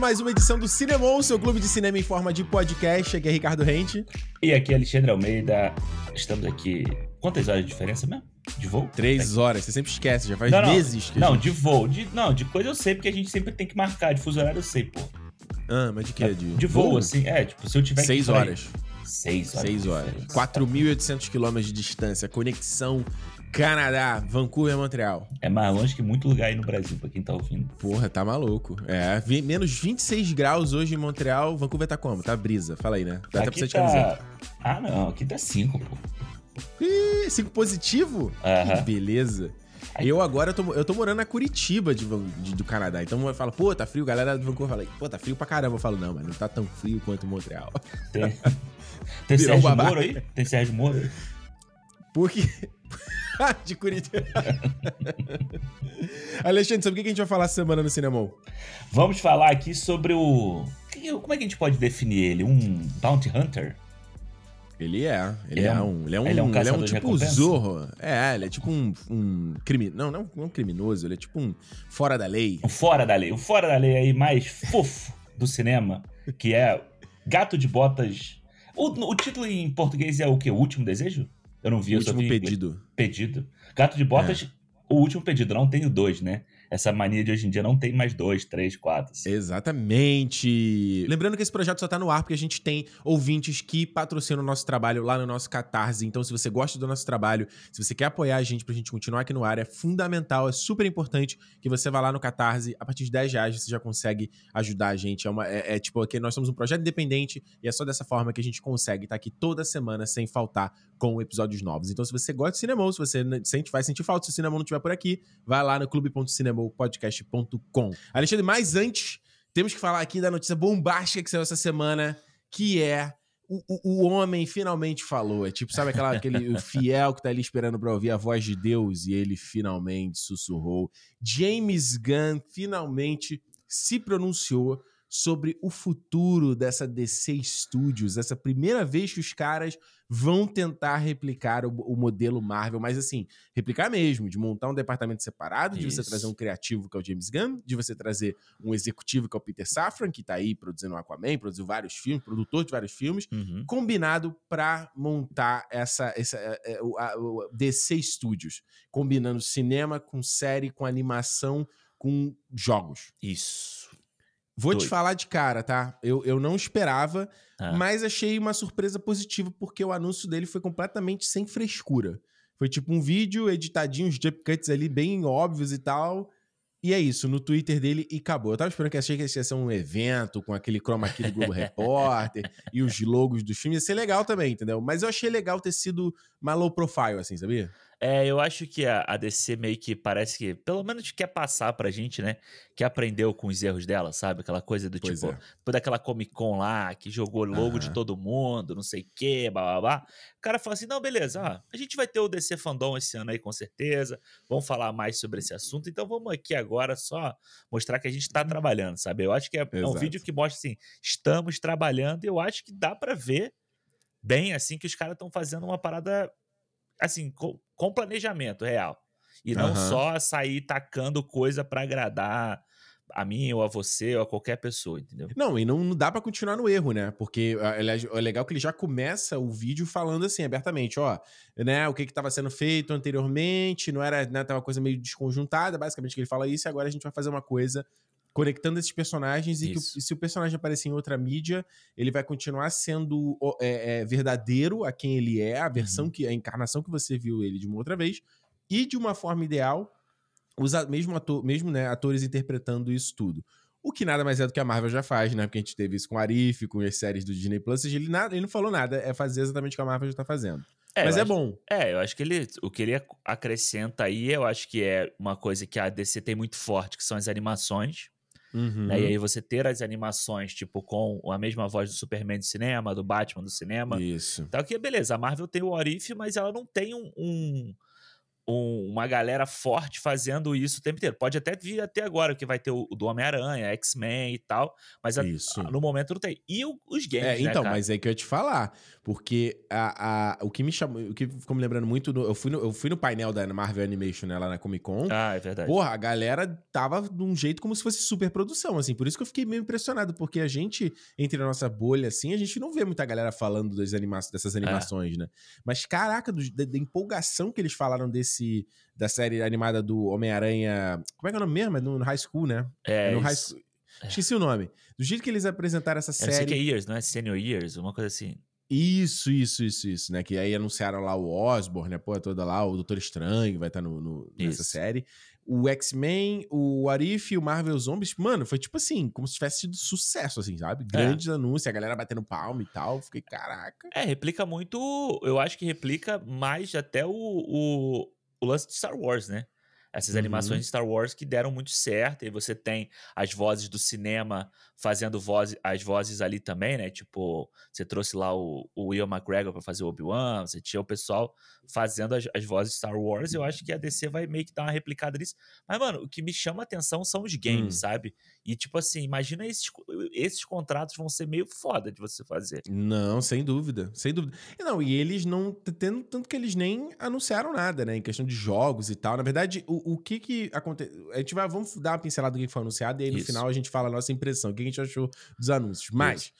Começando mais uma edição do Cinemon, seu clube de cinema em forma de podcast. Aqui é Ricardo Rente. E aqui é Alexandre Almeida. Estamos aqui. Quantas horas de diferença mesmo? De voo? Três horas, você sempre esquece, já faz não, não, meses que Não, gente... de voo. De, não, de coisa eu sei, porque a gente sempre tem que marcar. De fuso horário eu sei, pô. Ah, mas de que? De, de voo, voo, assim. É, tipo, se eu tiver Seis horas. Seis horas. Seis horas. 4.800 quilômetros de distância. Conexão Canadá, Vancouver, Montreal. É mais longe que muito lugar aí no Brasil, pra quem tá ouvindo. Porra, tá maluco. É, menos 26 graus hoje em Montreal. Vancouver tá como? Tá brisa. Fala aí, né? Dá até pra você tá... de camiseta. Ah, não. Aqui tá 5, pô. Ih, 5 positivo? -huh. Que beleza. Eu agora, eu tô, eu tô morando na Curitiba de, de, do Canadá. Então eu falo, pô, tá frio. Galera do Vancouver fala, pô, tá frio pra caramba. Eu falo, não, mas não tá tão frio quanto Montreal. Tem, Tem Sérgio Moro aí? Tem Sérgio Moro aí? Porque... de Curitiba. Alexandre, sobre o que a gente vai falar semana no Cinemol? Vamos falar aqui sobre o. Como é que a gente pode definir ele? Um Bounty Hunter? Ele é. Ele, ele é, um. Ele é um, ele é um, ele é um tipo Zorro. É, ele é tipo um. um crime, não, não, não um criminoso, ele é tipo um fora da lei. Um fora da lei. O fora da lei aí mais fofo do cinema, que é Gato de Botas. O, o título em português é o quê? O Último Desejo? Eu não vi, o último pedido. Pedido. Gato de Botas, é. o último pedido. Não tenho dois, né? Essa mania de hoje em dia não tem mais dois, três, quatro. Assim. Exatamente. Lembrando que esse projeto só tá no ar porque a gente tem ouvintes que patrocinam o nosso trabalho lá no nosso Catarse. Então, se você gosta do nosso trabalho, se você quer apoiar a gente pra gente continuar aqui no ar, é fundamental, é super importante que você vá lá no Catarse. A partir de 10 reais você já consegue ajudar a gente. É, uma, é, é tipo, aqui nós somos um projeto independente e é só dessa forma que a gente consegue estar tá aqui toda semana sem faltar com episódios novos. Então, se você gosta de cinema, se você sente, vai sentir falta se o cinema não estiver por aqui, vai lá no clube.cinemopodcast.com. Alexandre, mas antes, temos que falar aqui da notícia bombástica que saiu essa semana, que é o, o, o, homem finalmente falou. É tipo, sabe aquela, aquele fiel que tá ali esperando pra ouvir a voz de Deus e ele finalmente sussurrou. James Gunn finalmente se pronunciou sobre o futuro dessa DC Studios, essa primeira vez que os caras vão tentar replicar o, o, modelo Marvel, mas assim, replicar mesmo, de montar um departamento separado, de Isso. você trazer um criativo que é o James Gunn, de você trazer um executivo que é o Peter Safran, que tá aí produzindo o Aquaman, produziu vários filmes, produtor de vários filmes, uhum. combinado para montar essa, essa é, é, a, a, a DC Studios, combinando cinema com série, com animação, com jogos. Isso. Vou Doido. te falar de cara, tá? Eu, eu não esperava, ah. mas achei uma surpresa positiva porque o anúncio dele foi completamente sem frescura. Foi tipo um vídeo editadinho, os jump cuts ali bem óbvios e tal. E é isso, no Twitter dele e acabou. Eu tava esperando que achei que ia ser um evento com aquele chroma key do Globo Repórter e os logos dos filmes. Ia ser legal também, entendeu? Mas eu achei legal ter sido uma low profile, assim, sabia? É, eu acho que a, a DC meio que parece que, pelo menos quer passar pra gente, né? Que aprendeu com os erros dela, sabe? Aquela coisa do pois tipo, é. depois daquela Comic Con lá, que jogou logo de todo mundo, não sei o quê, blá blá blá. O cara fala assim: não, beleza, ó, a gente vai ter o DC Fandom esse ano aí com certeza. Vamos falar mais sobre esse assunto. Então vamos aqui agora só mostrar que a gente tá trabalhando, sabe? Eu acho que é, é um vídeo que mostra assim: estamos trabalhando e eu acho que dá para ver bem assim que os caras estão fazendo uma parada assim, com, com planejamento real. E não uhum. só sair tacando coisa para agradar a mim ou a você ou a qualquer pessoa, entendeu? Não, e não, dá para continuar no erro, né? Porque é legal que ele já começa o vídeo falando assim, abertamente, ó, né, o que que tava sendo feito anteriormente, não era, né, tava uma coisa meio desconjuntada, basicamente que ele fala isso, e agora a gente vai fazer uma coisa conectando esses personagens e, que, se o personagem aparecer em outra mídia, ele vai continuar sendo é, é, verdadeiro a quem ele é, a versão uhum. que a encarnação que você viu ele de uma outra vez e de uma forma ideal, os mesmo ator, mesmo né, atores interpretando isso tudo. O que nada mais é do que a Marvel já faz, né? Porque a gente teve isso com Arif, com as séries do Disney Plus, ele, nada, ele não falou nada, é fazer exatamente o que a Marvel já tá fazendo. É, Mas é acho, bom. É, eu acho que ele, o que ele acrescenta aí, eu acho que é uma coisa que a DC tem muito forte, que são as animações. Uhum. Né? E aí você ter as animações, tipo, com a mesma voz do Superman do cinema, do Batman do cinema. Isso. Então aqui, beleza, a Marvel tem o Orif, mas ela não tem um, um, um, uma galera forte fazendo isso o tempo inteiro. Pode até vir até agora, que vai ter o, do Homem-Aranha, X-Men e tal, mas a, no momento não tem. E o, os games, é, né, Então, né, mas é que eu ia te falar, Porque a, a, o que me chamou, o que ficou me lembrando muito, eu, fui no, eu fui no painel da Marvel Animation, né, lá na Comic Con. Ah, é verdade. Porra, a galera tava de um jeito como se fosse super produção, assim. Por isso que eu fiquei meio impressionado, porque a gente, entre a nossa bolha, assim, a gente não vê muita galera falando das anima dessas é. animações, é. né? Mas, caraca, do, da, da, empolgação que eles falaram desse, da série animada do Homem-Aranha. Como é que é o nome mesmo? É no, no High School, né? É. é no High School. É. Esqueci o nome. Do jeito que eles apresentaram essa série. Não sei que é Years, não é Senior Years, uma coisa assim. Isso, isso, isso, isso, né? Que aí anunciaram lá o Osborne, né? Pô, toda lá, o Doutor Estranho vai estar tá no, no nessa série. O X-Men, o Arif e o Marvel Zombies, mano, foi tipo assim, como se tivesse sido sucesso, assim, sabe? Grandes é. anúncios, a galera batendo palma e tal. Fiquei, caraca. É, replica muito. Eu acho que replica mais até o, o, o lance de Star Wars, né? Essas uhum. animações de Star Wars que deram muito certo. E você tem as vozes do cinema fazendo voz, as vozes ali também, né? Tipo, você trouxe lá o, o Ian McGregor para fazer o Obi-Wan, você tinha o pessoal fazendo as, as vozes de Star Wars. Eu acho que a DC vai meio que dar uma replicada nisso. Mas, mano, o que me chama a atenção são os games, hum. sabe? E, tipo assim, imagina esses, esses contratos vão ser meio foda de você fazer. Não, sem dúvida, sem dúvida. E não, e eles não, tendo tanto que eles nem anunciaram nada, né? Em questão de jogos e tal. Na verdade, o, o que que aconteceu? A gente vai, vamos dar uma pincelada do que foi anunciado e aí no Isso. final a gente fala a nossa impressão. O que gente achou dos anúncios. Mas.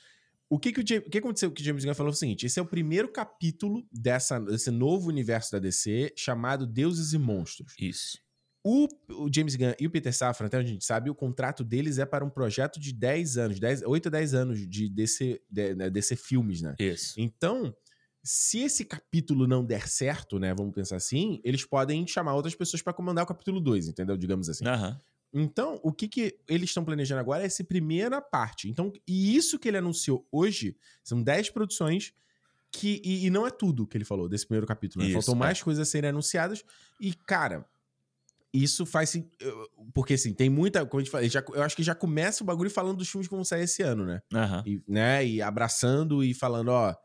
O que, que, o, o que aconteceu? O que o James Gunn falou o seguinte: esse é o primeiro capítulo dessa, desse novo universo da DC chamado Deuses e Monstros. Isso. O, o, James Gunn e o Peter Safran, até onde a gente sabe, o contrato deles é para um projeto de 10 anos, 10, 8 a 10 anos de DC, de, né, DC filmes, né? Isso. Então, se esse capítulo não der certo, né? Vamos pensar assim, eles podem chamar outras pessoas para comandar o capítulo 2, entendeu? Digamos assim. Uhum. Então, o que, que eles estão planejando agora é essa primeira parte. Então, e isso que ele anunciou hoje são 10 produções que. E, e, não é tudo que ele falou desse primeiro capítulo. Né? Isso, Faltam é. mais coisas a serem anunciadas. E, cara, isso faz. Porque, assim, tem muita. Como a gente fala, já, eu acho que já começa o bagulho falando dos filmes que vão sair esse ano, né? Uhum. E, né? e abraçando e falando, ó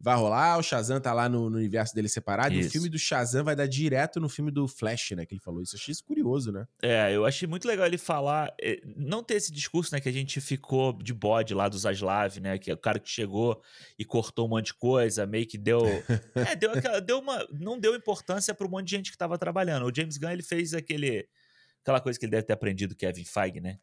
vai rolar, o Shazam tá lá no, no universo dele separado, isso. e o filme do Shazam vai dar direto no filme do Flash, né, que ele falou isso. Eu achei isso curioso, né? É, eu achei muito legal ele falar, eh, não ter esse discurso, né, que a gente ficou de bode lá dos Zaslav, né, que é o cara que chegou e cortou um monte de coisa, meio que deu, é, deu, aquela, deu uma, não deu importância para um monte de gente que tava trabalhando. O James Gunn, ele fez aquele, aquela coisa que ele deve ter aprendido do Kevin Feige, né,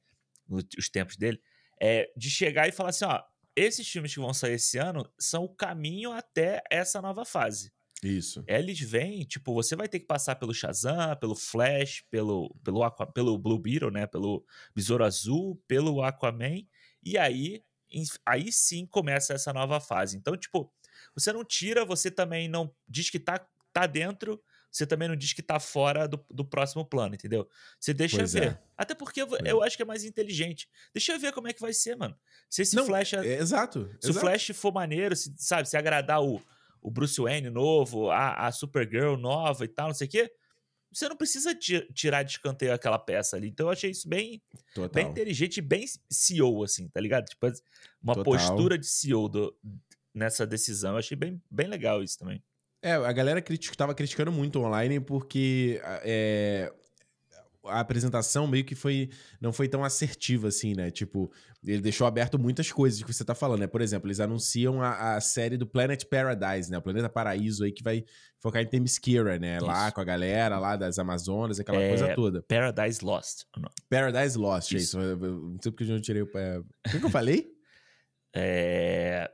nos tempos dele, é de chegar e falar assim, ó, esses filmes que vão sair esse ano são o caminho até essa nova fase. Isso. Eles vêm, tipo, você vai ter que passar pelo Shazam, pelo Flash, pelo, pelo, Aqua, pelo Blue Beetle, né? Pelo Besouro Azul, pelo Aquaman. E aí, aí sim começa essa nova fase. Então, tipo, você não tira, você também não diz que tá, tá dentro, você também não diz que tá fora do, do próximo plano, entendeu? Você deixa pois ver. É. Até porque eu, eu, acho que é mais inteligente. Deixa eu ver como é que vai ser, mano. Se esse não, Flash. É, exato. Se exato. o Flash for maneiro, se, sabe, se agradar o, o Bruce Wayne novo, a, a Supergirl nova e tal, não sei o quê. Você não precisa tirar de escanteio aquela peça ali. Então eu achei isso bem, bem inteligente e bem CEO, assim, tá ligado? Tipo, uma Total. postura de CEO do, nessa decisão. Eu achei bem, bem legal isso também. É, a galera critic, tava criticando muito online porque é, a apresentação meio que foi não foi tão assertiva assim, né? Tipo, ele deixou aberto muitas coisas que você tá falando, né? Por exemplo, eles anunciam a, a série do Planet Paradise, né? O Planeta Paraíso aí que vai focar em Themyscira, né? Isso. Lá com a galera lá das Amazonas, aquela é, coisa toda. Paradise Lost. Paradise Lost, é isso. é isso. Não sei porque eu não tirei o... É, o que, que eu falei? é...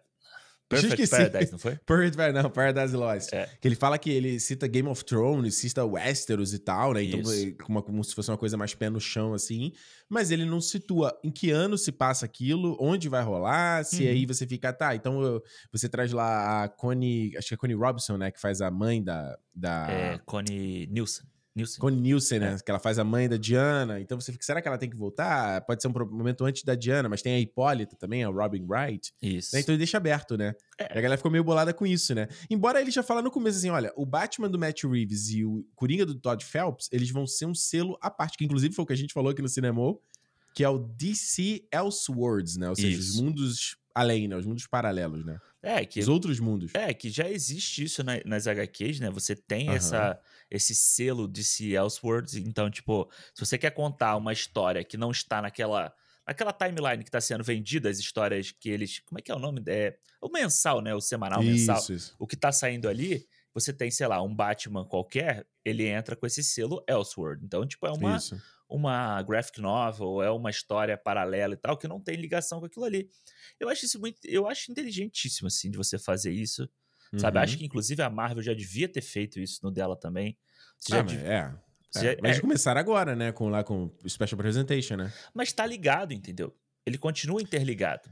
Perfect Paradise, não foi? Perfect Paradise, não, Paradise Lost. É. Que ele fala que ele cita Game of Thrones, cita Westeros e tal, né? Então, como, como se fosse uma coisa mais pé no chão, assim. Mas ele não situa em que ano se passa aquilo, onde vai rolar, se uhum. aí você fica, tá, então você traz lá a Connie, acho que é Connie Robinson, né? Que faz a mãe da... da... É, Connie Nielsen. Nielsen. Connie Nielsen, né? É. Que ela faz a mãe da Diana. Então você fica, será que ela tem que voltar? Pode ser um momento antes da Diana, mas tem a Hipólita também, a Robin Wright. Isso. Né? Então ele deixa aberto, né? É. E a galera ficou meio bolada com isso, né? Embora ele já fala no começo assim: olha, o Batman do Matt Reeves e o Coringa do Todd Phelps, eles vão ser um selo à parte, que inclusive foi o que a gente falou aqui no cinema, que é o DC Elseworlds, né? Ou seja, isso. os mundos além, né? Os mundos paralelos, né? É, que, Os outros mundos. É, que já existe isso na, nas HQs, né? Você tem uhum. essa, esse selo de se Elseworlds. Então, tipo, se você quer contar uma história que não está naquela aquela timeline que tá sendo vendida, as histórias que eles. Como é que é o nome? É o mensal, né? O semanal, o mensal. Isso. O que tá saindo ali, você tem, sei lá, um Batman qualquer, ele entra com esse selo Elseworld. Então, tipo, é uma, Isso. uma graphic novel, é uma história paralela e tal, que não tem ligação com aquilo ali. Eu acho isso muito. Eu acho inteligentíssimo, assim, de você fazer isso. Sabe? Uhum. Acho que, inclusive, a Marvel já devia ter feito isso no dela também. Você já Ah, mas dev- é. você É, já- Mas é, começaram agora, né? Com, lá com o Special Presentation, né? mas tá ligado, entendeu? Ele continua interligado.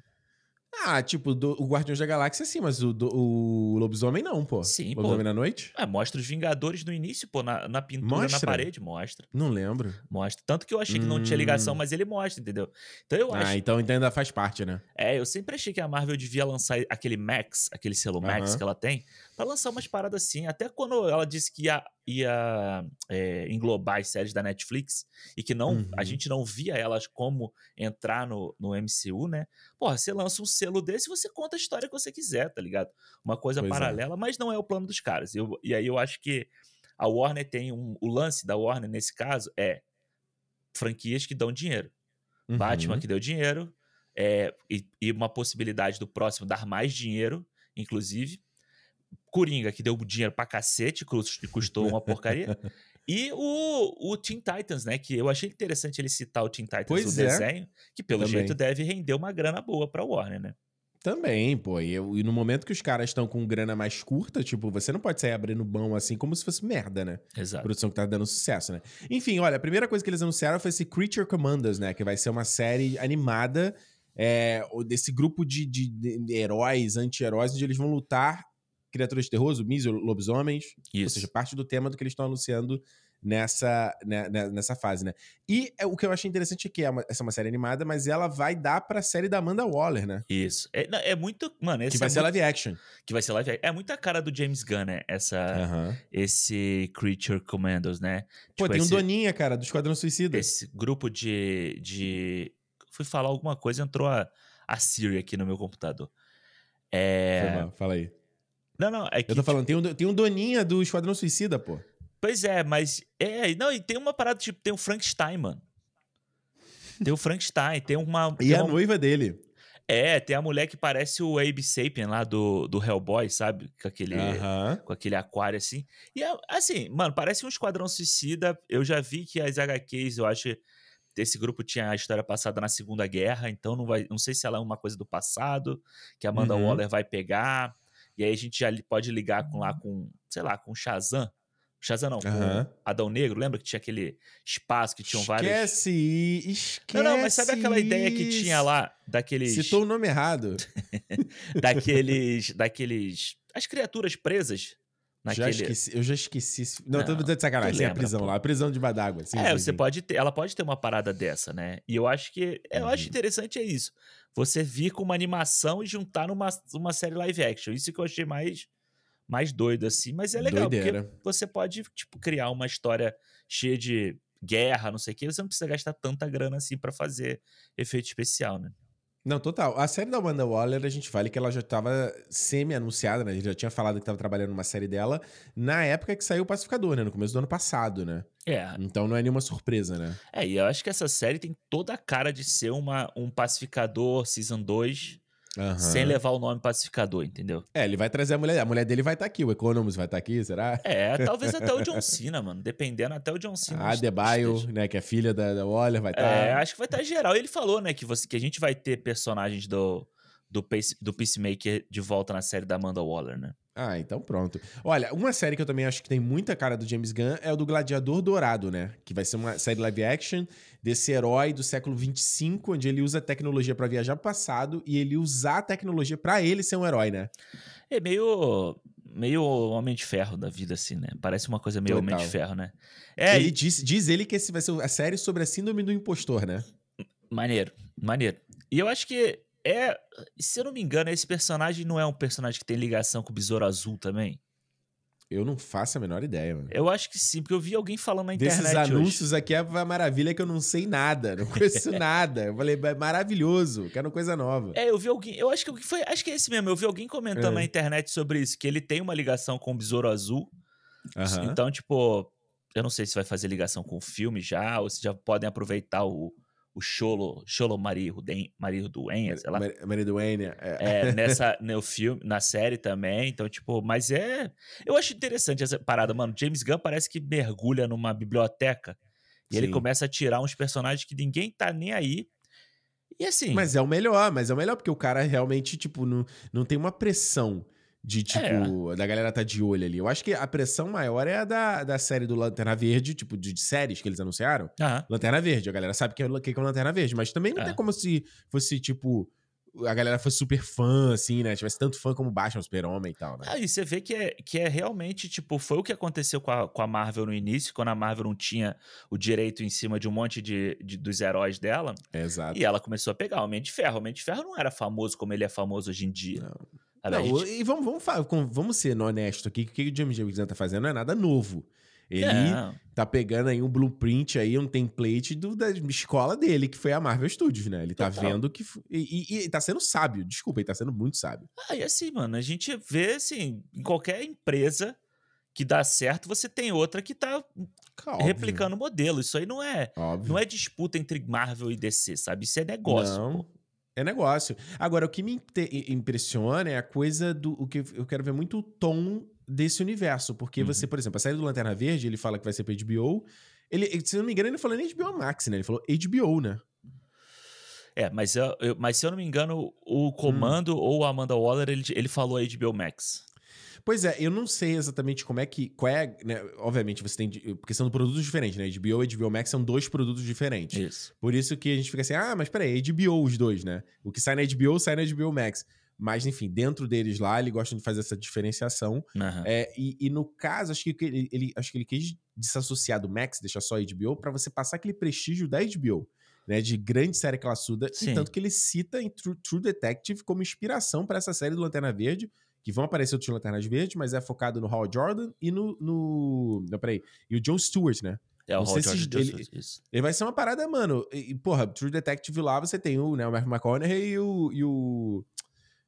Ah, tipo, do- o Guardiões da Galáxia sim, mas o, do- o Lobisomem não, pô. Sim, pô. Lobisomem na noite? Ah, mostra os Vingadores no início, pô, na, na pintura na Mostra? parede, mostra. Não lembro. Mostra. Tanto que eu achei que não tinha ligação, Hum. mas ele mostra, entendeu? Então eu acho. Ah, então então ainda faz parte, né? É, eu sempre achei que a Marvel devia lançar aquele Max, aquele selo Max Aham. que ela tem, pra lançar umas paradas assim. Até quando ela disse que ia, ia é, englobar as séries da Netflix e que não, a Uhum. gente não via elas como entrar no, no MCU, né? Porra, você lança um selo desse e você conta a história que você quiser, tá ligado? Uma coisa Pois é. paralela, mas não é o plano dos caras. Eu- e aí eu acho que a Warner tem um. O lance da Warner nesse caso é franquias que dão dinheiro. Uhum. Batman que deu dinheiro, é, e, e uma possibilidade do próximo dar mais dinheiro, inclusive. Coringa, que deu dinheiro pra cacete, cus- custou uma porcaria. E o, o Teen Titans, né? Que eu achei interessante ele citar o Teen Titans Pois no é. desenho, que pelo Também. jeito deve render uma grana boa pra Warner, né? Também, pô. E, eu- e no momento que os caras estão com grana mais curta, tipo, você não pode sair abrindo mão assim como se fosse merda, né? Exato. Produção que tá dando sucesso, né? Enfim, olha, a primeira coisa que eles anunciaram foi esse Creature Commanders, né? Que vai ser uma série animada é, desse grupo de, de- de heróis, anti-heróis, onde eles vão lutar criaturas de terror, zumbis, lobisomens. Ou Isso. seja, parte do tema do que eles estão anunciando nessa, né, né, nessa fase, né? E é, o que eu achei interessante é que é uma, essa é uma série animada, mas ela vai dar pra série da Amanda Waller, né? Isso. É, é muito. Mano, esse Que vai é ser muito- live action. que vai ser live. É muita cara do James Gunn, né? Essa. Esse Creature Commandos, né? Pô, Tipo, tem um esse- Doninha, cara, do Esquadrão Suicida. esse grupo de, de. Fui falar alguma coisa, entrou a, a Siri aqui no meu computador. Foi É. mal, fala aí. Não, não, é que. Eu tô falando, tem um, tem um Doninha do Esquadrão Suicida, pô. Pois é, mas. É, não, e tem uma parada, tipo, tem o Frankenstein, mano. Tem o Frankenstein, tem uma. E tem a uma- noiva dele. É, tem a mulher que parece o Abe Sapien lá do, do Hellboy, sabe? Com aquele. Com aquele aquário assim. E é, assim, mano, parece um esquadrão suicida. Eu já vi que as HQs, eu acho, esse grupo tinha a história passada na Segunda Guerra, então não vai, não sei se ela é uma coisa do passado que a Amanda Uhum. Waller vai pegar. E aí a gente já pode ligar com lá com, sei lá, com Shazam. Shazam não, com Aham. Adão Negro, lembra que tinha aquele espaço que tinham vários Esquece, esquece. Não, não, mas sabe aquela ideia que tinha lá daqueles Citou o nome errado. daqueles daqueles as criaturas presas Já naquele esqueci, eu já esqueci. Não, tô Não, dizendo de sacanagem. tu Sim, a lembra, prisão pô. lá. A prisão de d'água. Sim, é, sim, você sim. pode ter, ela pode ter uma parada dessa, né? E eu acho que eu acho Uhum. interessante é isso. Você vir com uma animação e juntar numa uma série live action. Isso que eu achei mais mais doido assim, mas é legal Doideira. porque você pode tipo criar uma história cheia de guerra, não sei o que, você não precisa gastar tanta grana assim pra fazer efeito especial, né? Não, total. A série da Amanda Waller, a gente vale que ela já tava semi-anunciada, né? A gente já tinha falado que tava trabalhando numa série dela na época que saiu o Pacificador, né? No começo do ano passado, né? É, Então não é nenhuma surpresa, né? é, e eu acho que essa série tem toda a cara de ser uma, um pacificador season 2 Aham. sem levar o nome pacificador, entendeu? É, ele vai trazer a mulher. A mulher dele vai estar aqui. O Economist vai estar aqui, será? É, talvez até o John Cena, mano. Dependendo, até o John Cena. A Adebayo, esteja. né? Que é filha da, da Waller, vai estar. É, acho que vai estar geral. Ele falou, né, que, você, que a gente vai ter personagens do, do, Pace, do Peacemaker de volta na série da Amanda Waller, né? Ah, então pronto. Olha, uma série que eu também acho que tem muita cara do James Gunn é o do Gladiador Dourado, né? Que vai ser uma série live action desse herói do século 25, onde ele usa tecnologia pra viajar pro passado e ele usar a tecnologia pra ele ser um herói, né? É meio. Meio Homem de Ferro da vida, assim, né? Parece uma coisa meio Homem de Total. Ferro, né? É, ele e- diz, diz ele que esse vai ser a série sobre a síndrome do impostor, né? maneiro, maneiro. E eu acho que é. Se eu não me engano, esse personagem não é um personagem que tem ligação com o Besouro Azul também? Eu não faço a menor ideia, mano. Eu acho que sim, porque eu vi alguém falando na internet. Desses hoje. anúncios aqui é a maravilha que eu não sei nada, não conheço nada. Eu falei, é maravilhoso, quero coisa nova. É, eu vi alguém. Eu acho que foi. Acho que é esse mesmo. Eu vi alguém comentando É. na internet sobre isso, que ele tem uma ligação com o Besouro Azul. Aham. Então, tipo, eu não sei se vai fazer ligação com o filme já, ou se já podem aproveitar o, o Cholo, Cholo Marido Duenha, sei lá. Marido Duenha, é. é. nessa, no filme, na série também, então, tipo, mas é... Eu acho interessante essa parada, mano, James Gunn parece que mergulha numa biblioteca e Sim. ele começa a tirar uns personagens que ninguém tá nem aí, e assim... Mas é o melhor, mas é o melhor, porque o cara realmente, tipo, não, não tem uma pressão de, tipo, é. da galera tá de olho ali. Eu acho que a pressão maior é a da, da série do Lanterna Verde, tipo, de, de séries que eles anunciaram. Uhum. Lanterna Verde, a galera sabe que é, que é Lanterna Verde, mas também não é. tem como se fosse, tipo, a galera fosse super fã, assim, né? Tivesse tanto fã como Batman, Super-Homem e tal, né? Ah, e você vê que é, que é realmente, tipo, foi o que aconteceu com a, com a Marvel no início, quando a Marvel não tinha o direito em cima de um monte de, de dos heróis dela. Exato. E ela começou a pegar o Homem de Ferro. O Homem de Ferro não era famoso como ele é famoso hoje em dia. Não. Não, gente... E vamos, vamos, vamos ser honestos aqui, que o que o James Gunn tá fazendo não é nada novo. Ele é. tá pegando aí um blueprint aí, um template do, da escola dele, que foi a Marvel Studios, né? Ele tá Total. vendo que. E, e, e, tá sendo sábio, desculpa, ele tá sendo muito sábio. Ah, e assim, mano, a gente vê, assim, em qualquer empresa que dá certo, você tem outra que tá Óbvio. replicando o modelo. Isso aí não é, Óbvio. não é disputa entre Marvel e DC, sabe? Isso é negócio. Não. Pô. É negócio. Agora, o que me impressiona é a coisa do. O que eu quero ver muito o tom desse universo. Porque uhum. você, por exemplo, a série do Lanterna Verde, ele fala que vai ser pra HBO. Ele, se não me engano, ele falou nem HBO Max, né? Ele falou HBO, né? É, mas, eu, eu, mas se eu não me engano, o. Comando hum. ou a Amanda Waller, ele, ele falou HBO Max. Pois é, eu não sei exatamente como é que. Qual é, né? Obviamente, você tem. Porque são produtos diferentes, né? HBO e HBO Max são dois produtos diferentes. Isso. Por isso que a gente fica assim, ah, mas peraí, HBO os dois, né? O que sai na HBO sai na HBO Max. Mas, enfim, dentro deles lá, ele gosta de fazer essa diferenciação. Uhum. É, e, e, no caso, acho que ele, ele, acho que ele quis desassociar do Max, deixar só HBO, para você passar aquele prestígio da HBO. Né, de grande série classuda, Sim. e tanto que ele cita em True, True Detective como inspiração para essa série do Lanterna Verde, que vão aparecer outros Lanternas Verdes, mas é focado no Hal Jordan e no. no não, peraí. E o John Stewart, né? É, o Hal Jordan. Ele, ele vai ser uma parada, mano. E, porra, True Detective lá você tem o, né, o Matthew McConaughey e o. E o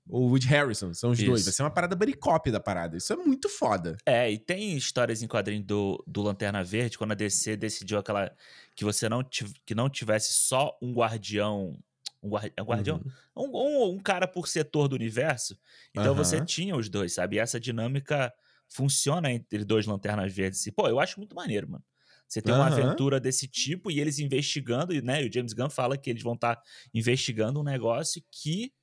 o Woody Harrison, são os Isso. dois. Vai ser uma parada cop da parada. Isso é muito foda. É, e tem histórias em quadrinho do, do Lanterna Verde, quando a DC decidiu aquela. que você não, que não tivesse só um guardião um, guardi um guardião? Uhum. Um, um, um, cara por setor do universo. Então uhum. você tinha os dois, sabe? E essa dinâmica funciona entre dois lanternas verdes. E, pô, eu acho muito maneiro, mano. Você tem uhum. uma aventura desse tipo e eles investigando, né? E o James Gunn fala que eles vão estar tá investigando um negócio que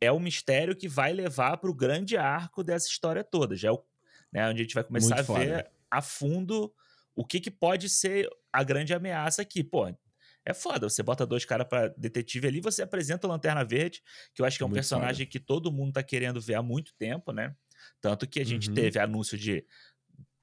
é o mistério que vai levar para o grande arco dessa história toda. Já é o, né, onde a gente vai começar muito a foda. ver a fundo o que, que pode ser a grande ameaça aqui. Pô, é foda. Você bota dois caras pra detetive ali, você apresenta o Lanterna Verde, que eu acho que é um muito personagem foda. que todo mundo tá querendo ver há muito tempo, né? Tanto que a gente uhum. teve anúncio de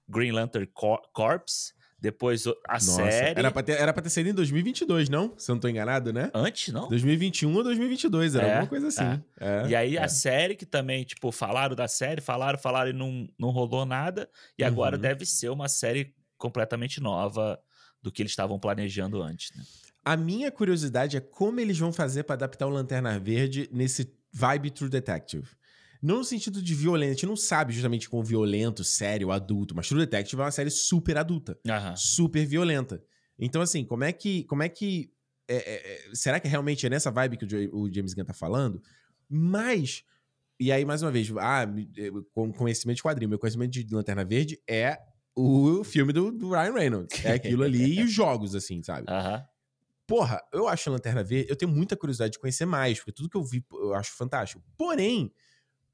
Green Lantern Corps, depois a Nossa, série. Era pra, ter, era pra ter saído em 2022, não? Se eu não tô enganado, né? Antes, não? 2021 ou 2022, era é, alguma coisa assim. É. É, e aí a série, que também, tipo, falaram da série, falaram, falaram e não, não rolou nada. E agora uhum. deve ser uma série completamente nova do que eles estavam planejando antes, né? A minha curiosidade é como eles vão fazer para adaptar o Lanterna Verde nesse vibe True Detective. Não no sentido de violento, a gente não sabe justamente com violento, sério, adulto, mas True Detective é uma série super adulta, uhum. super violenta. Então, assim, como é que. Como é que é, é, é será que realmente é nessa vibe que o, o James Gunn tá falando? Mas. E aí, mais uma vez, ah, é, com conhecimento de quadrinho, meu conhecimento de Lanterna Verde é o filme do, do Ryan Reynolds. É aquilo ali e os jogos, assim, sabe? Aham. Porra, eu acho a Lanterna Verde, eu tenho muita curiosidade de conhecer mais, porque tudo que eu vi eu acho fantástico. Porém,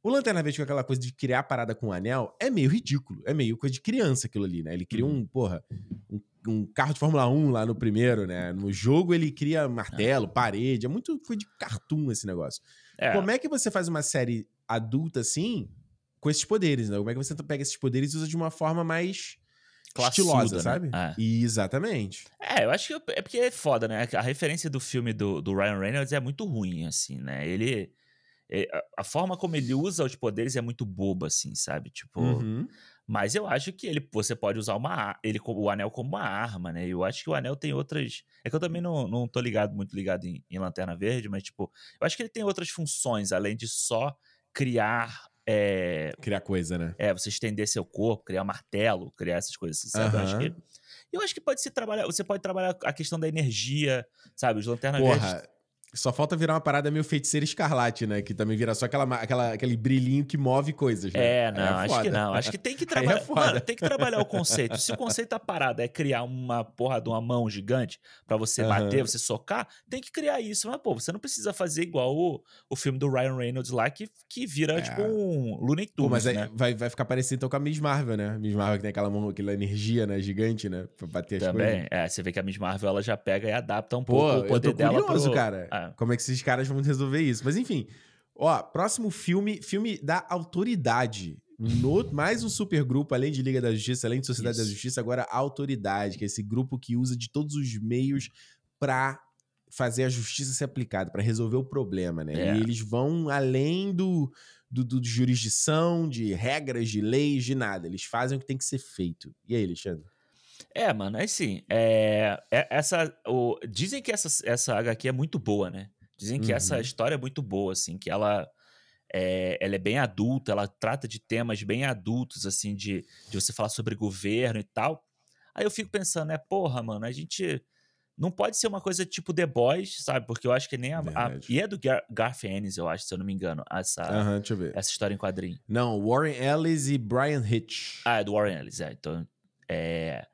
o Lanterna Verde com aquela coisa de criar a parada com o anel é meio ridículo. É meio coisa de criança aquilo ali, né? Ele cria um, uhum. porra, um, um carro de Fórmula 1 lá no primeiro, né? No jogo ele cria martelo, parede. É muito coisa de cartoon esse negócio. É. Como é que você faz uma série adulta assim, com esses poderes, né? Como é que você pega esses poderes e usa de uma forma mais estilosa, né? sabe? É. Exatamente. É, eu acho que é porque é foda, né? A referência do filme do, do Ryan Reynolds é muito ruim, assim, né? Ele. É, a forma como ele usa os poderes é muito boba, assim, sabe? Tipo. Uhum. Mas eu acho que ele, você pode usar uma, ele, o anel como uma arma, né? Eu acho que o anel tem outras. É que eu também não, não tô ligado, muito ligado em, em Lanterna Verde, mas, tipo, eu acho que ele tem outras funções, além de só criar é, criar coisa, né? É, você estender seu corpo, criar martelo, criar essas coisas, assim, sabe? Uhum. Eu, acho que, Eu acho que pode se trabalhar, você pode trabalhar a questão da energia, sabe? Os lanternas Porra, verdes. Só falta virar uma parada meio feiticeira escarlate, né? Que também vira só aquela, aquela, aquele brilhinho que move coisas, né? É, não, acho que não. Acho que tem que é trabalhar. foda. Mano, tem que trabalhar o conceito. Se o conceito da parada é criar uma porra de uma mão gigante pra você Aham. bater, você socar, tem que criar isso. Mas, pô, você não precisa fazer igual o, o filme do Ryan Reynolds lá, que, que vira, É. tipo, um Looney Pô, Tunes, mas aí né? vai, vai ficar parecido então com a Miss Marvel, né? Miss Marvel que tem aquela, mão, aquela energia, né? Gigante, né? Pra bater as Também, coisas. é, você vê que a Miss Marvel ela já pega e adapta um Pô, pouco o eu poder tô dela curioso, pro... cara. Ah. Como é que esses caras vão resolver isso? Mas enfim, ó, próximo filme, filme da autoridade. No- mais um super grupo, além de Liga da Justiça, além de Sociedade da Isso. Justiça, agora a Autoridade, que é esse grupo que usa de todos os meios pra fazer a justiça ser aplicada, pra resolver o problema, né? É. E eles vão além do, do, do- de jurisdição, de regras, de leis, de nada. Eles fazem o que tem que ser feito. E aí, Alexandre? É, mano, é assim. É, é- essa, o, dizem que essa, essa HQ é muito boa, né? Dizem que essa Uhum. história é muito boa, assim, que ela é, ela é bem adulta, ela trata de temas bem adultos, assim, de, de você falar sobre governo e tal. Aí eu fico pensando, né, porra, mano, a gente não pode ser uma coisa tipo The Boys, sabe? Porque eu acho que nem a. a- e é do Gar, Garth Ennis, eu acho, se eu não me engano, essa, Aham, deixa eu ver. essa história em quadrinho. Não, Warren Ellis e Brian Hitch. Ah, é do Warren Ellis, é. Então, é...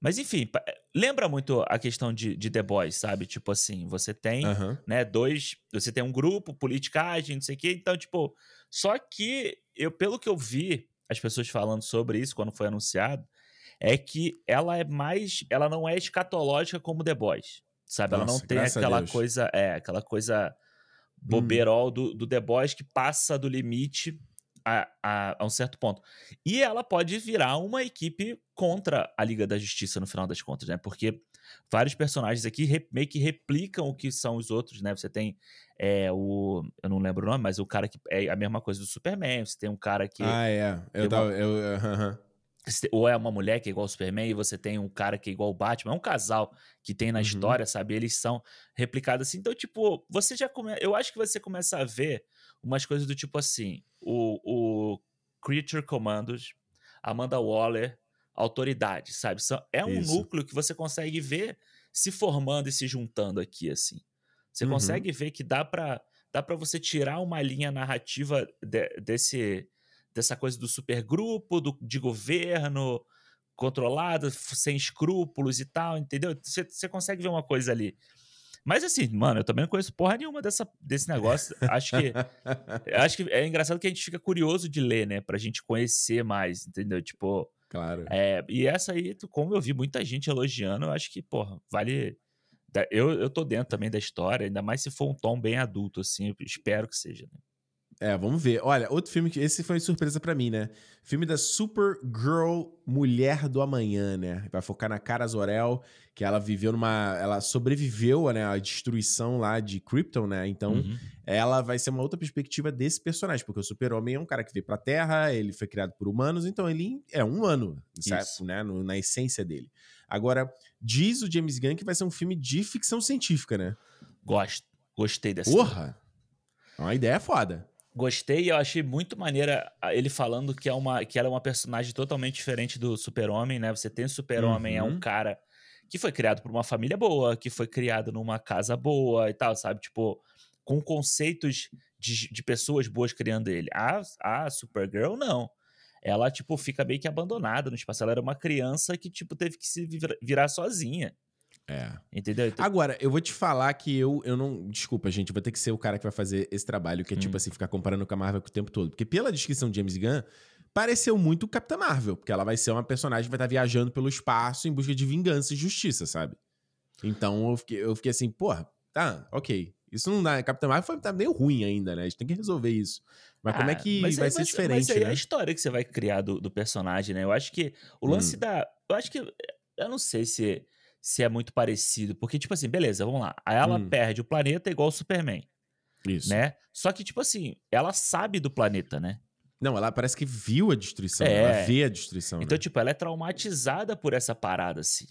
Mas enfim, pa- lembra muito a questão de, de The Boys, sabe? Tipo assim, você tem, Aham. né, dois... Você tem um grupo, politicagem, não sei o quê. Então, tipo... Só que, eu, pelo que eu vi, as pessoas falando sobre isso quando foi anunciado, é que ela é mais... Ela não é escatológica como The Boys, sabe? ela não Nossa, tem aquela. Hum. coisa... É, aquela coisa boberol do, do The Boys que passa do limite a, a, a um certo ponto. E ela pode virar uma equipe contra a Liga da Justiça no final das contas, né? Porque vários personagens aqui re- meio que replicam o que são os outros, né? Você tem é, o. Eu não lembro o nome, mas o cara que é a mesma coisa do Superman. Você tem um cara que. Ah, é. Eu tava. Eu, aham. você tem- Ou é uma mulher que é igual o Superman, e você tem um cara que é igual o Batman. É um casal que tem na Uhum. história, sabe? Eles são replicados assim. Então, tipo, você já come... Eu acho que você começa a ver umas coisas do tipo assim: o, o Creature Commandos, Amanda Waller, Autoridade, sabe? São- É um Isso. núcleo que você consegue ver se formando e se juntando aqui, assim. Você Uhum. consegue ver que dá pra, dá pra você tirar uma linha narrativa de- desse, dessa coisa do supergrupo, do, de governo controlado, sem escrúpulos e tal, entendeu? Você consegue ver uma coisa ali. Mas assim, mano, eu também não conheço porra nenhuma dessa, desse negócio. Acho que acho que é engraçado que a gente fica curioso de ler, né? Pra gente conhecer mais, entendeu? Tipo, claro. é, e essa aí, como eu vi muita gente elogiando, eu acho que, porra, vale. Eu, eu tô dentro também da história, ainda mais se for um tom bem adulto, assim, espero que seja. Né? É, vamos ver. Olha, outro filme que. Esse foi surpresa pra mim, né? Filme da Supergirl Mulher do Amanhã, né? Vai focar na Cara Zor-El, que ela viveu numa. Ela sobreviveu né, à destruição lá de Krypton, né? Então, Uhum. ela vai ser uma outra perspectiva desse personagem, porque o Super-Homem é um cara que veio pra Terra, ele foi criado por humanos, então ele é um humano, certo? Né? No- na essência dele. Agora, diz o James Gunn que vai ser um filme de ficção científica, né? Gosto. Gostei dessa. Porra! É uma ideia foda. Gostei e eu achei muito maneira ele falando que, é uma, que ela é uma personagem totalmente diferente do Super-Homem, né? Você tem o Super-Homem, é um Uhum. cara que foi criado por uma família boa, que foi criado numa casa boa e tal, sabe? Tipo, com conceitos de, de pessoas boas criando ele. A, a Supergirl, não. Ela, tipo, fica meio que abandonada no espaço. Ela era uma criança que, tipo, teve que se vira- virar sozinha. É. Entendeu? Então, Agora, eu vou te falar que eu, eu não. Desculpa, gente, vou ter que ser o cara que vai fazer esse trabalho, que é tipo Hum. assim, ficar comparando com a Marvel o tempo todo. Porque pela descrição de James Gunn, pareceu muito Capitã Marvel, porque ela vai ser uma personagem que vai estar viajando pelo espaço em busca de vingança e justiça, sabe? Então eu fiquei, eu fiquei assim, porra, tá, ok. Isso não dá. Capitã Marvel foi, tá meio ruim ainda, né? A gente tem que resolver isso. Mas como é Ah, que mas vai aí ser Mas diferente, aí é a né? história que você vai criar do, do personagem, né? Eu acho que o lance Hum. da. Eu acho que. Eu não sei se, se é muito parecido. Porque, tipo assim, beleza, vamos lá. Aí ela Hum. perde o planeta igual o Superman, Isso. né? Só que, tipo assim, ela sabe do planeta, né? Não, ela parece que viu a destruição. É. Ela vê a destruição. Então, né? tipo, ela é traumatizada por essa parada, assim.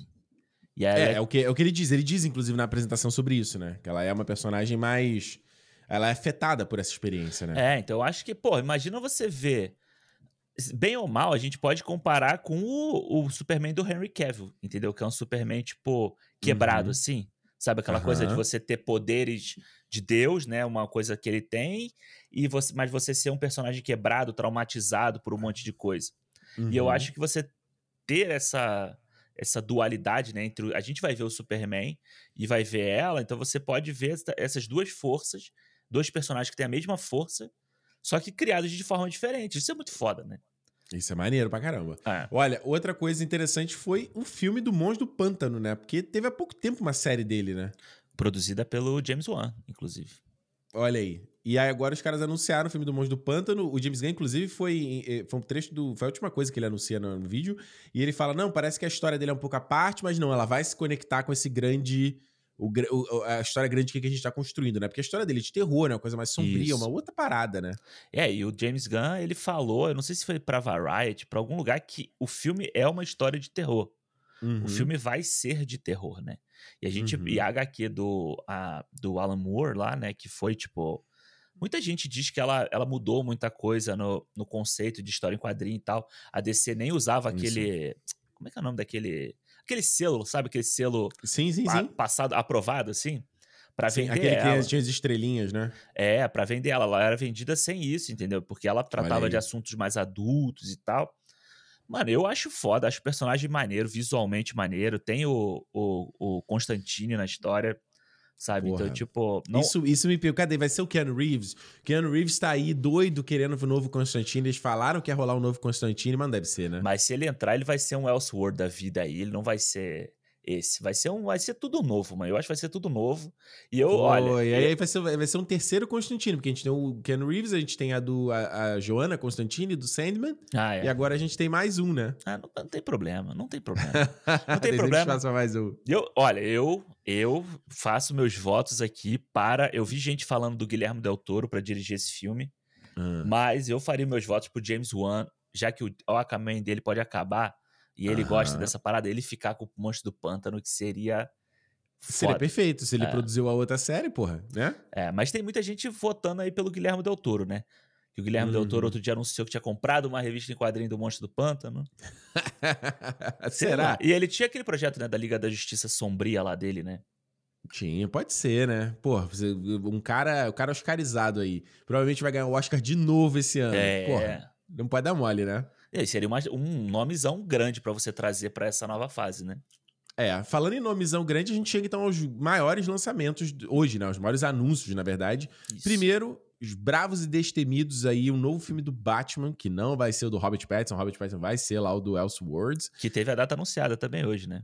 E É, ela é o, que, é o que ele diz. Ele diz, inclusive, na apresentação sobre isso, né? Que ela é uma personagem mais. Ela é afetada por essa experiência, né? É, então eu acho que, pô, imagina você ver bem ou mal, a gente pode comparar com o, o Superman do Henry Cavill, entendeu? Que é um Superman, tipo, quebrado, Uhum. assim. Sabe aquela coisa de você ter poderes de Deus, né? Uma coisa que ele tem, e você, mas você ser um personagem quebrado, traumatizado por um monte de coisa. E eu Uhum. acho que você ter essa essa dualidade, né, entre o- a gente vai ver o Superman e vai ver ela, então você pode ver essa- essas duas forças, dois personagens que têm a mesma força, só que criados de forma diferente. Isso é muito foda, né? Isso é maneiro pra caramba. É. Olha, outra coisa interessante foi o filme do Monstro do Pântano, né? Porque teve há pouco tempo uma série dele, né? Produzida pelo James Wan, inclusive. Olha aí. E aí agora os caras anunciaram o filme do Monstro do Pântano. O James Gunn, inclusive, foi, eh, foi um trecho do. Foi a última coisa que ele anuncia no, no vídeo. E ele fala: não, parece que a história dele é um pouco à parte, mas não, ela vai se conectar com esse grande. O, a história grande que a gente tá construindo, né? Porque a história dele é de terror, né? Uma coisa mais sombria, Isso. uma outra parada, né? É, e o James Gunn, ele falou, eu não sei se foi pra Variety, pra algum lugar, que o filme é uma história de terror. Uhum. O filme vai ser de terror, né? E a gente. Uhum. E a HQ do, a, do Alan Moore lá, né? Que foi tipo. Muita gente diz que ela, ela mudou muita coisa no, no conceito de história em quadrinho e tal. A DC nem usava Isso. aquele. Como é que é o nome daquele. Aquele selo, sabe? Aquele selo Sim, sim, pa- sim. passado, aprovado, assim? Pra Sim, vender aquele ela. que tinha as estrelinhas, né? É, pra vender ela. Ela era vendida sem isso, entendeu? Porque ela tratava de assuntos mais adultos e tal. Mano, eu acho foda, acho o personagem maneiro, visualmente maneiro. Tem o, o, o Constantine na história, sabe? Então, Porra. tipo. Não... Isso, isso me pegou. Cadê? Vai ser o Keanu Reeves. Keanu Reeves tá aí doido querendo o novo Constantine. Eles falaram que ia rolar um novo Constantine, mas não deve ser, né? Mas se ele entrar, ele vai ser um Elseworld da vida aí. Ele não vai ser esse. Vai ser um, vai ser tudo novo, mano. Eu acho que vai ser tudo novo. E eu, Pô, olha. e aí vai ser, vai ser um terceiro Constantine, porque a gente tem o Keanu Reeves, a gente tem a do a, a Joana Constantine, do Sandman, Ah, é. e agora a gente tem mais um, né? Ah, não, não tem problema, não tem problema. Não tem problema. Faça mais um. Eu, olha, eu eu faço meus votos aqui para. Eu vi gente falando do Guilherme Del Toro para dirigir esse filme, Ah, mas eu faria meus votos pro James Wan, já que o Aquaman dele pode acabar e ele gosta dessa parada, ele ficar com o Monstro do Pântano, que seria. Seria Foda. perfeito se ele É. produziu a outra série, porra, né? É, mas tem muita gente votando aí pelo Guilherme Del Toro, né? Que o Guilherme Del Toro Uhum. outro dia anunciou que tinha comprado uma revista em quadrinho do Monstro do Pântano. Será? E ele tinha aquele projeto, né, da Liga da Justiça Sombria lá dele, né? Tinha, pode ser, né? Pô, um cara, o cara oscarizado aí. Provavelmente vai ganhar o Oscar de novo esse ano. É. Porra, não pode dar mole, né? E aí seria uma- um nomezão grande pra você trazer pra essa nova fase, né? É, falando em nomezão grande, a gente chega então aos maiores lançamentos hoje, né? Os maiores anúncios, na verdade. Isso. Primeiro, os bravos e destemidos aí, um novo filme do Batman, que não vai ser o do Robert Pattinson. O Robert Pattinson vai ser lá o do Elseworlds. Que teve a data anunciada também hoje, né?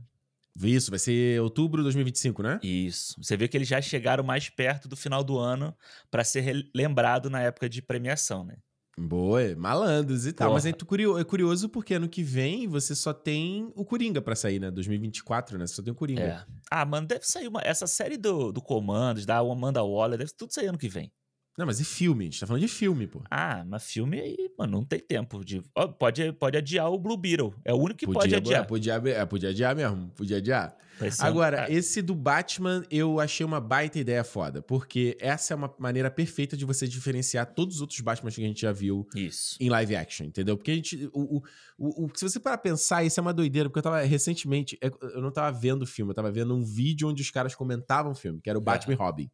Isso, vai ser outubro de 2025, né? Isso. Você vê que eles já chegaram mais perto do final do ano pra ser lembrado na época de premiação, né? Boa, malandros e tal. Mas Porra. é curioso, é curioso porque ano que vem você só tem o Coringa pra sair, né? 2024, né? Você só tem o Coringa. É. Ah, mano, deve sair uma. Essa série do, do Comandos, da Amanda Waller, deve tudo sair ano que vem. Não, mas e filme? A gente tá falando de filme, pô. Ah, mas filme aí, mano, não tem tempo de. Ó, pode, pode adiar o Blue Beetle. É o único que pode adiar. é, podia, é, podia adiar mesmo. Podia adiar. Um- Agora, esse do Batman, eu achei uma baita ideia foda. Porque essa é uma maneira perfeita de você diferenciar todos os outros Batman que a gente já viu Isso. em live action, entendeu? Porque a gente. O, o, o- se você parar pensar, isso é uma doideira, porque eu tava recentemente. Eu não tava vendo o filme, eu tava vendo um vídeo onde os caras comentavam o filme, que era o Batman e Robin.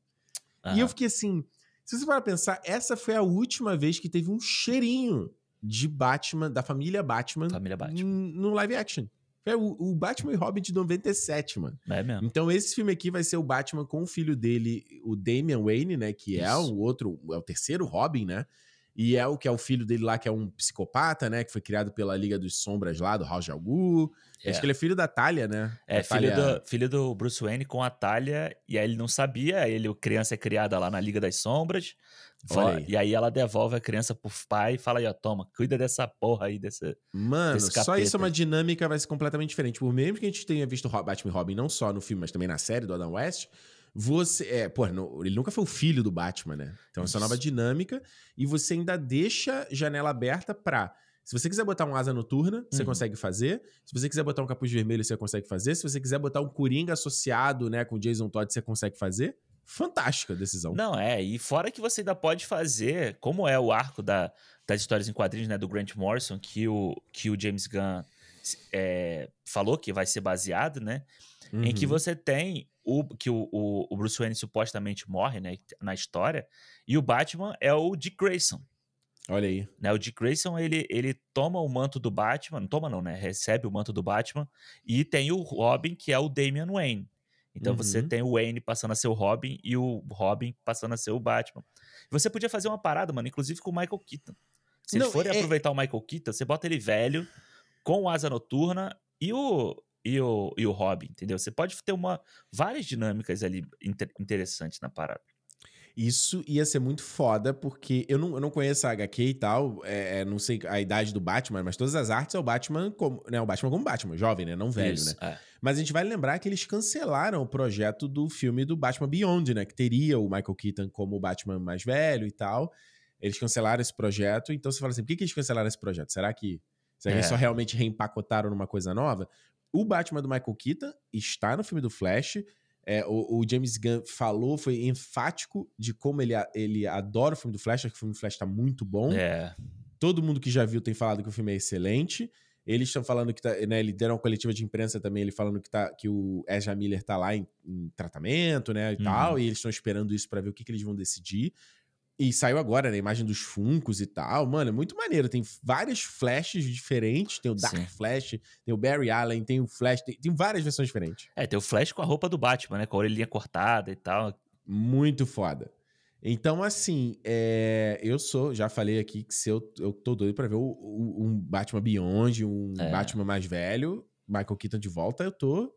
E eu fiquei assim. Se você pra pensar, essa foi a última vez que teve um cheirinho de Batman, da família Batman, Família Batman. no live action. Foi o, o Batman e Robin de 97, mano. É mesmo. Então, esse filme aqui vai ser o Batman com o filho dele, o Damian Wayne, né? Que é Isso. o outro, é o terceiro Robin, né? E é o que é o filho dele lá, que é um psicopata, né? Que foi criado pela Liga dos Sombras lá, do Ra's al Ghul. É. Acho que ele é filho da Talia, né? É, Da filho, Talia- do, filho do Bruce Wayne com a Talia, e aí ele não sabia, ele, o criança é criada lá na Liga das Sombras, ó, e aí ela devolve a criança pro pai e fala aí, ó, toma, cuida dessa porra aí, dessa... Mano, desse só isso é uma dinâmica, vai ser completamente diferente. Por mesmo que a gente tenha visto Batman e Robin não só no filme, mas também na série do Adam West, você. É, pô, não- ele nunca foi o filho do Batman, né? Então, essa Isso. nova dinâmica. E você ainda deixa janela aberta pra. Se você quiser botar um asa noturna, você Uhum. consegue fazer. Se você quiser botar um capuz vermelho, você consegue fazer. Se você quiser botar um Coringa associado, né, com Jason Todd, você consegue fazer. fantástica a decisão. Não, é. E fora que você ainda pode fazer, como é o arco da, das histórias em quadrinhos, né, do Grant Morrison, que o, que o James Gunn é, falou que vai ser baseado, né? Uhum. Em que uhum. você tem o que o, o, o, Bruce Wayne supostamente morre, né, na história, e o Batman é o Dick Grayson. Olha aí. Né, o Dick Grayson, ele, ele toma o manto do Batman, não toma não, né, recebe o manto do Batman, e tem o Robin, que é o Damian Wayne. Então uhum. você tem o Wayne passando a ser o Robin e o Robin passando a ser o Batman. Você podia fazer uma parada, mano, inclusive com o Michael Keaton. Se não, eles forem é... aproveitar o Michael Keaton, você bota ele velho, com o Asa Noturna e o, e o, e o Robin, entendeu? Você pode ter uma, várias dinâmicas ali inter, interessantes na parada. Isso ia ser muito foda, porque eu não, eu não conheço a HQ e tal, é, é, não sei a idade do Batman, mas todas as artes é o Batman como, né, o Batman como Batman, jovem, né, não velho, Isso, né? É. Mas a gente vai lembrar que eles cancelaram o projeto do filme do Batman Beyond, né, que teria o Michael Keaton como o Batman mais velho e tal. Eles cancelaram esse projeto, então você fala assim, por que, que eles cancelaram esse projeto? Será que, será que eles só é. realmente reempacotaram numa coisa nova? O Batman do Michael Keaton está no filme do Flash, é, o, o, James Gunn falou, foi enfático de como ele, ele adora o filme do Flash, acho que o filme do Flash tá muito bom. É. Todo mundo que já viu tem falado que o filme é excelente. Eles estão falando que tá, né, ele deram uma coletiva de imprensa também, ele falando que, tá, que o Ezra Miller tá lá em, em tratamento, né, e uhum. tal, e eles estão esperando isso para ver o que, que eles vão decidir. E saiu agora, né? A imagem dos Funcos e tal. Mano, é muito maneiro. Tem vários flashes diferentes. Tem o Dark Sim. Flash, tem o Barry Allen, tem o Flash. Tem, tem, várias versões diferentes. É, tem o Flash com a roupa do Batman, né? Com a orelhinha cortada e tal. Muito foda. Então, assim, é, eu sou, já falei aqui que se eu, eu tô doido pra ver o, o, um Batman Beyond, um é. Batman mais velho, Michael Keaton de volta, eu tô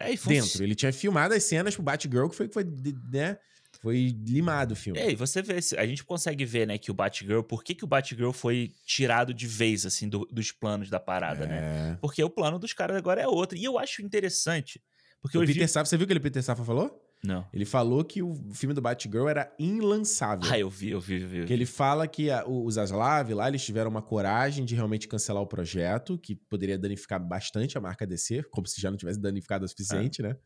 é, dentro. Ele tinha filmado as cenas pro Batgirl, que foi, foi né? Foi limado o filme. E aí, você vê, a gente consegue ver, né, que o Batgirl, por que, que o Batgirl foi tirado de vez, assim, do, dos planos da parada, né? é. né? Porque o plano dos caras agora é outro. E eu acho interessante. Porque o Peter vi... Safra, você viu o que o Peter Safra falou? Não. Ele falou que o filme do Batgirl era inlançável. Ah, eu vi, eu vi, eu vi. Eu vi. Que ele fala que a, os Aslav lá, eles tiveram uma coragem de realmente cancelar o projeto, que poderia danificar bastante a marca DC, como se já não tivesse danificado o suficiente, é. né?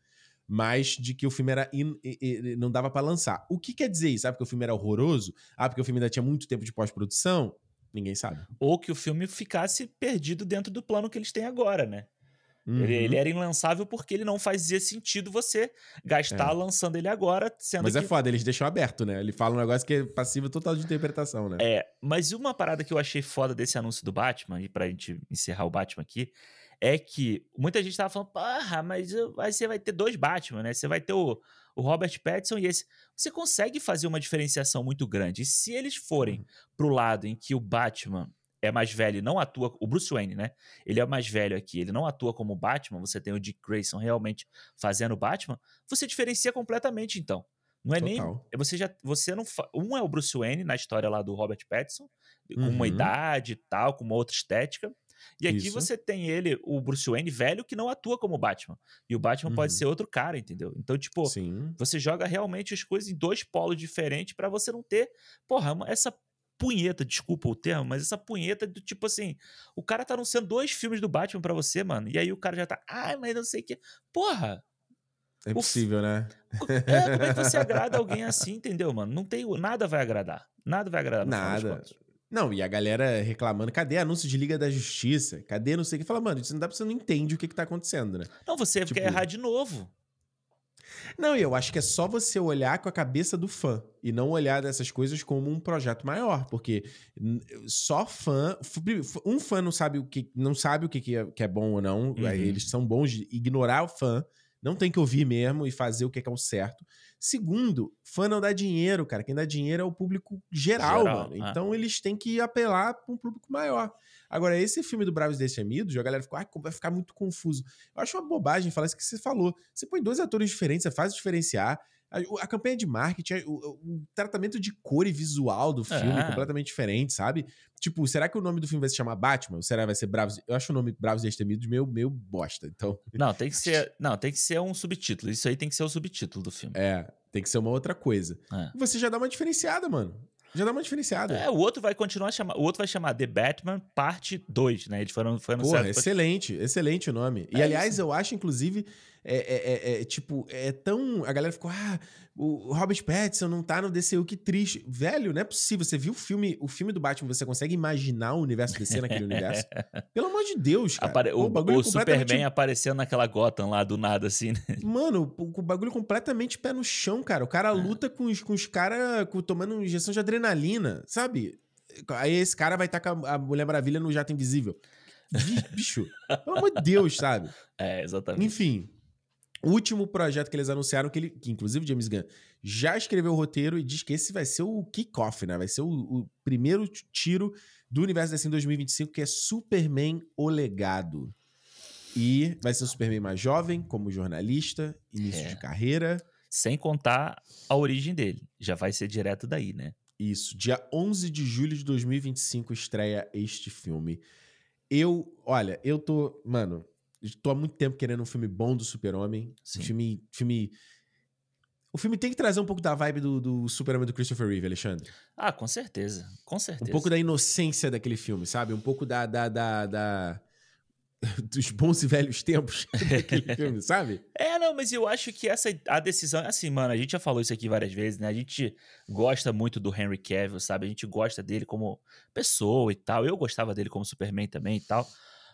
Mas de que o filme era in, in, não dava para lançar. O que quer dizer isso? Ah, porque o filme era horroroso? Ah, porque o filme ainda tinha muito tempo de pós-produção? Ninguém sabe. Ou que o filme ficasse perdido dentro do plano que eles têm agora, né? Uhum. Ele, ele, era inlançável porque ele não fazia sentido você gastar é. lançando ele agora, sendo Mas é que... é foda, eles deixam aberto, né? Ele fala um negócio que é passivo total de interpretação, né? É, mas uma parada que eu achei foda desse anúncio do Batman, e pra gente encerrar o Batman aqui, é que muita gente tava falando, porra, mas você vai ter dois Batman, né? Você vai ter o, o Robert Pattinson e esse. Você consegue fazer uma diferenciação muito grande. E se eles forem uhum. pro lado em que o Batman é mais velho e não atua. O Bruce Wayne, né? Ele é mais velho aqui, ele não atua como Batman. Você tem o Dick Grayson realmente fazendo Batman. Você diferencia completamente, então. Não é Total. nem. Você já. Você não. Fa... Um é o Bruce Wayne na história lá do Robert Pattinson, com uhum. uma idade e tal, com uma outra estética. E aqui Isso. você tem ele, o Bruce Wayne velho, que não atua como Batman. E o Batman uhum. pode ser outro cara, entendeu? Então, tipo, Sim. você joga realmente as coisas em dois polos diferentes para você não ter, porra, essa punheta, desculpa o termo, mas essa punheta do tipo assim, o cara tá anunciando dois filmes do Batman para você, mano, e aí o cara já tá, ai, mas não sei o que. Porra! É impossível, né? É, como é que você agrada alguém assim, entendeu, mano? Não tem, nada vai agradar. Nada vai agradar. Nada. Não, e a galera reclamando, cadê anúncio de Liga da Justiça? Cadê não sei o que? Fala, mano, isso não dá pra você não entende o que, que tá acontecendo, né? Não, você tipo... quer errar de novo. Não, eu acho que é só você olhar com a cabeça do fã e não olhar dessas coisas como um projeto maior, porque só fã, um fã não sabe o que não sabe o que é, que é bom ou não, uhum. eles são bons de ignorar o fã, não tem que ouvir mesmo e fazer o que é o certo. Segundo, fã não dá dinheiro, cara. Quem dá dinheiro é o público geral, geral mano. É. Então eles têm que apelar para um público maior. Agora, esse filme do Bravos Destemidos, a galera ficou, ah, vai ficar muito confuso. Eu acho uma bobagem falar isso que você falou. Você põe dois atores diferentes, você faz diferenciar. A, a, campanha de marketing, o, o, tratamento de cor e visual do filme é. completamente diferente, sabe? Tipo, será que o nome do filme vai se chamar Batman? Ou será vai ser Bravos? Eu acho o nome Bravos e Destemidos meio, meio bosta, então... Não, tem que ser... Não, tem que ser um subtítulo. Isso aí tem que ser o subtítulo do filme. É, tem que ser uma outra coisa. É. Você já dá uma diferenciada, mano. Já dá uma diferenciada. É, o outro vai continuar chamar. O outro vai chamar The Batman Parte 2, né? Eles foram, foram Porra, excelente, excelente o nome. E é aliás, isso. eu acho, inclusive, é, é, é, é, tipo, é tão. A galera ficou, ah, o Robert Pattinson não tá no DCU, que triste. Velho, não é possível. Você viu o filme, o filme do Batman, você consegue imaginar o universo DC naquele universo? Pelo amor de Deus, cara. Apare o, o, o Superman aparecendo naquela Gotham lá do nada, assim, né? Mano, o, o bagulho completamente pé no chão, cara. O cara é. luta com os, com os caras tomando injeção de adrenalina, sabe? Aí esse cara vai estar com a Mulher Maravilha no jato invisível. Bicho, pelo amor de Deus, sabe? É, exatamente. Enfim, o último projeto que eles anunciaram, que, ele, que inclusive James Gunn já escreveu o roteiro e diz que esse vai ser o kickoff, né? Vai ser o, o primeiro tiro do universo DC em 2025, que é Superman O Legado. E vai ser o Superman mais jovem, como jornalista, início é. de carreira. Sem contar a origem dele. Já vai ser direto daí, né? Isso. Dia 11 de julho de 2025 estreia este filme. Eu, olha, eu tô. Mano, tô há muito tempo querendo um filme bom do Super-Homem. Um filme, filme. O filme tem que trazer um pouco da vibe do, do Super-Homem do Christopher Reeve, Alexandre. Ah, com certeza. Com certeza. Um pouco da inocência daquele filme, sabe? Um pouco da, da, da, da dos bons e velhos tempos daquele filme, sabe? É, não, mas eu acho que essa a decisão, assim, mano, a gente já falou isso aqui várias vezes, né? A gente gosta muito do Henry Cavill, sabe? A gente gosta dele como pessoa e tal. Eu gostava dele como Superman também e tal.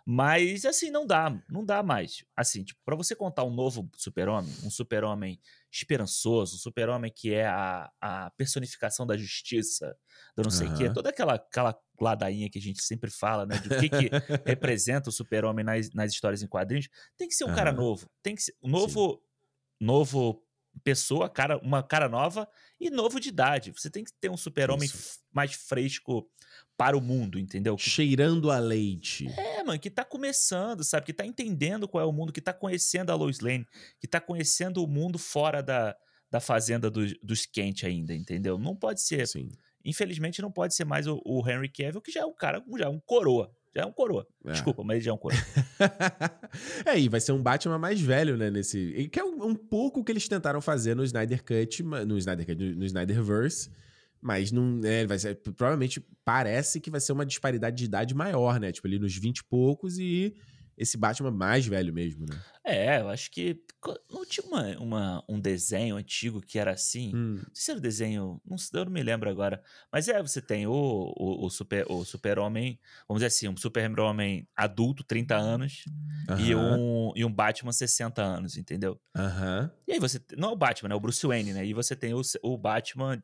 Mas, assim, não dá, não dá mais. Assim, tipo, pra você contar um novo super-homem, um super-homem esperançoso, um super-homem que é a, a personificação da justiça, do não sei o uhum. quê, toda aquela, aquela ladainha que a gente sempre fala, né, do que, que representa o super-homem nas, nas histórias em quadrinhos, tem que ser um uhum. cara novo, tem que ser um novo, Sim. novo pessoa, cara, uma cara nova e novo de idade. Você tem que ter um super-homem mais fresco para o mundo, entendeu? Cheirando a leite. É, mano, que tá começando, sabe? Que tá entendendo qual é o mundo, que tá conhecendo a Lois Lane, que tá conhecendo o mundo fora da, da fazenda dos, dos Kent ainda, entendeu? Não pode ser. Sim. Infelizmente, não pode ser mais o, o Henry Cavill, que já é um cara, já é um coroa. Já é um coroa. É. Desculpa, mas ele já é um coroa. é, e vai ser um Batman mais velho, né? Nesse. Que é um, um pouco o que eles tentaram fazer no Snyder Cut, no Snyder Cut, no Snyderverse. Mas não. É, vai ser, provavelmente parece que vai ser uma disparidade de idade maior, né? Tipo, ali nos 20 e poucos e esse Batman mais velho mesmo, né? É, eu acho que não tinha uma, uma, um desenho antigo que era assim. Hum. Não sei se era um desenho, não, eu não me lembro agora. Mas é, você tem o, o, o super o super-homem, vamos dizer assim, um super-homem adulto, 30 anos, uh -huh. e, um, e um Batman 60 anos, entendeu? Uh -huh. E aí você. Não é o Batman, é o Bruce Wayne, né? E você tem o, o Batman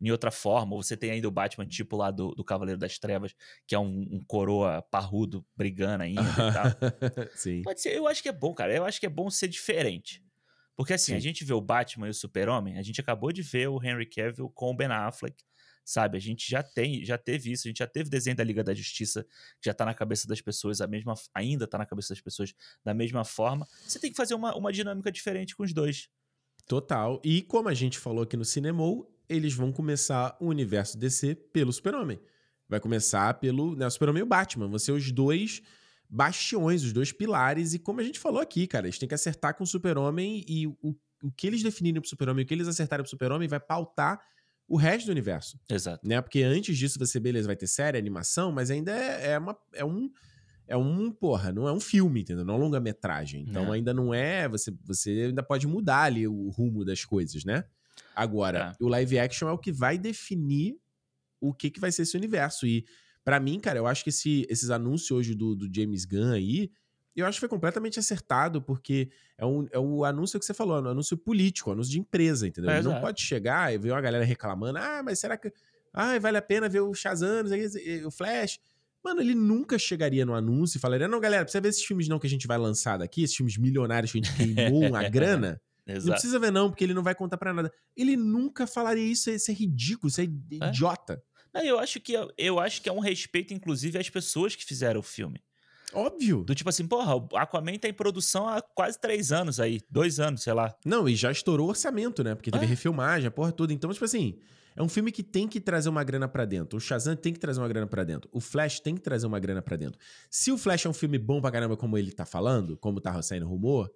em outra forma. Ou você tem ainda o Batman tipo lá do, do Cavaleiro das Trevas, que é um, um coroa parrudo brigando ainda e tal. Sim. Pode ser, eu acho que é bom, cara. Eu acho que é bom ser diferente. Porque assim, Sim. a gente vê o Batman e o Super-Homem, a gente acabou de ver o Henry Cavill com o Ben Affleck, sabe? A gente já tem, já teve isso, a gente já teve desenho da Liga da Justiça, que já tá na cabeça das pessoas, a mesma, ainda tá na cabeça das pessoas da mesma forma. Você tem que fazer uma, uma dinâmica diferente com os dois. Total. E como a gente falou aqui no Cinemol, eles vão começar o universo DC pelo Super-Homem. Vai começar pelo né, Super-Homem e o Batman. Vão ser os dois bastiões, os dois pilares. E como a gente falou aqui, cara, eles têm que acertar com o Super-Homem e o, o que eles definirem pro Super-Homem, o que eles acertarem pro Super-Homem vai pautar o resto do universo. Exato. Né? Porque antes disso você, beleza, vai ter série, animação, mas ainda é, é, uma, é um. É um, porra, não é um filme, entendeu? Não é um longa-metragem. Então não. ainda não é. Você, você ainda pode mudar ali o rumo das coisas, né? Agora, é. o live action é o que vai definir o que, que vai ser esse universo. E, para mim, cara, eu acho que esse, esses anúncios hoje do, do James Gunn aí, eu acho que foi completamente acertado, porque é, um, é o anúncio que você falou, é um anúncio político, um anúncio de empresa, entendeu? É, Ele não pode chegar e ver uma galera reclamando, ah, mas será que. Ah, vale a pena ver o Shazam, o Flash. Mano, ele nunca chegaria no anúncio e falaria: não, galera, precisa ver esses filmes não que a gente vai lançar daqui, esses filmes milionários que a gente queimou uma grana. Exato. Não precisa ver, não, porque ele não vai contar para nada. Ele nunca falaria isso, isso é ridículo, isso é, é? idiota. Não, eu acho que eu acho que é um respeito, inclusive, às pessoas que fizeram o filme. Óbvio. Do tipo assim, porra, o Aquaman tá em produção há quase três anos aí, dois anos, sei lá. Não, e já estourou o orçamento, né? Porque teve é. refilmagem, a porra toda. Então, tipo assim, é um filme que tem que trazer uma grana para dentro. O Shazam tem que trazer uma grana para dentro. O Flash tem que trazer uma grana para dentro. Se o Flash é um filme bom pra caramba, como ele tá falando, como tá saindo rumor,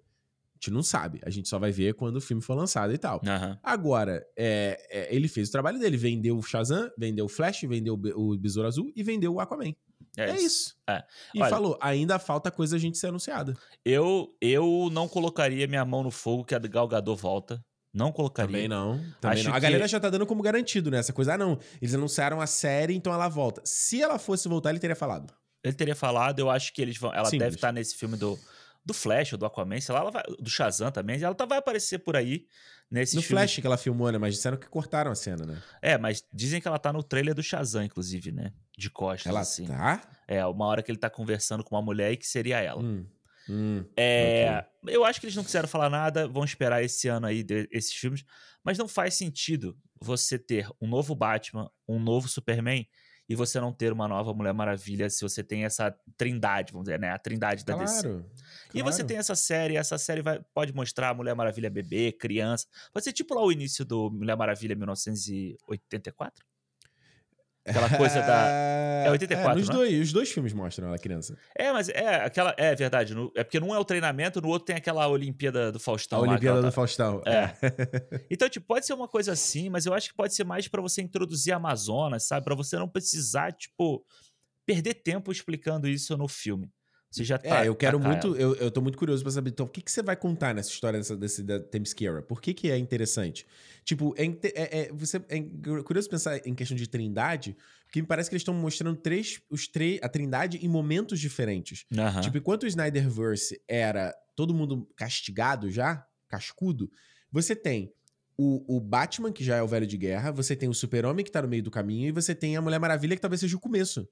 gente não sabe. A gente só vai ver quando o filme for lançado e tal. Uhum. Agora, é, é, ele fez o trabalho dele. Vendeu o Shazam, vendeu o Flash, vendeu o Besouro Azul e vendeu o Aquaman. É, é isso. É. E Olha, falou, ainda falta coisa a gente ser anunciada. Eu, eu não colocaria minha mão no fogo que a Gal Gadot volta. Não colocaria. Também não. Também não. A galera já tá dando como garantido, né? Essa coisa, ah, não. Eles anunciaram a série, então ela volta. Se ela fosse voltar, ele teria falado. Ele teria falado, eu acho que eles vão. Ela Simples. deve estar nesse filme do, do Flash ou do Aquaman, sei lá, ela vai, do Shazam também. Ela tá, vai aparecer por aí nesse No Flash que ela filmou, né? Mas disseram que cortaram a cena, né? É, mas dizem que ela tá no trailer do Shazam, inclusive, né? De costas, ela assim. Tá? É, uma hora que ele tá conversando com uma mulher e que seria ela. Hum. Hum, é, okay. Eu acho que eles não quiseram falar nada, vão esperar esse ano aí de, esses filmes, mas não faz sentido você ter um novo Batman, um novo Superman e você não ter uma nova Mulher Maravilha se você tem essa trindade, vamos dizer, né? A trindade da claro, DC. Claro. E você tem essa série, essa série vai, pode mostrar a Mulher Maravilha bebê, criança. Pode ser tipo lá o início do Mulher Maravilha 1984? Aquela coisa da. É 84, é, nos né? dois, Os dois filmes mostram ela criança. É, mas é aquela. É verdade. No, é porque num é o treinamento, no outro tem aquela Olimpíada do Faustão. A Olimpíada lá, do Faustão. É. é. então, tipo, pode ser uma coisa assim, mas eu acho que pode ser mais para você introduzir a Amazonas, sabe? Para você não precisar, tipo, perder tempo explicando isso no filme. Você já tá. É, eu quero muito. Eu, eu tô muito curioso pra saber. Então, o que, que você vai contar nessa história dessa, desse, da Themyscira? Por que, que é interessante? Tipo, é, é, é, você, é curioso pensar em questão de trindade, porque me parece que eles estão mostrando três, os três, a trindade em momentos diferentes. Uhum. Tipo, enquanto o Snyderverse era todo mundo castigado já, cascudo, você tem o, o, Batman, que já é o velho de guerra, você tem o Super-Homem, que tá no meio do caminho, e você tem a Mulher Maravilha, que talvez seja o começo.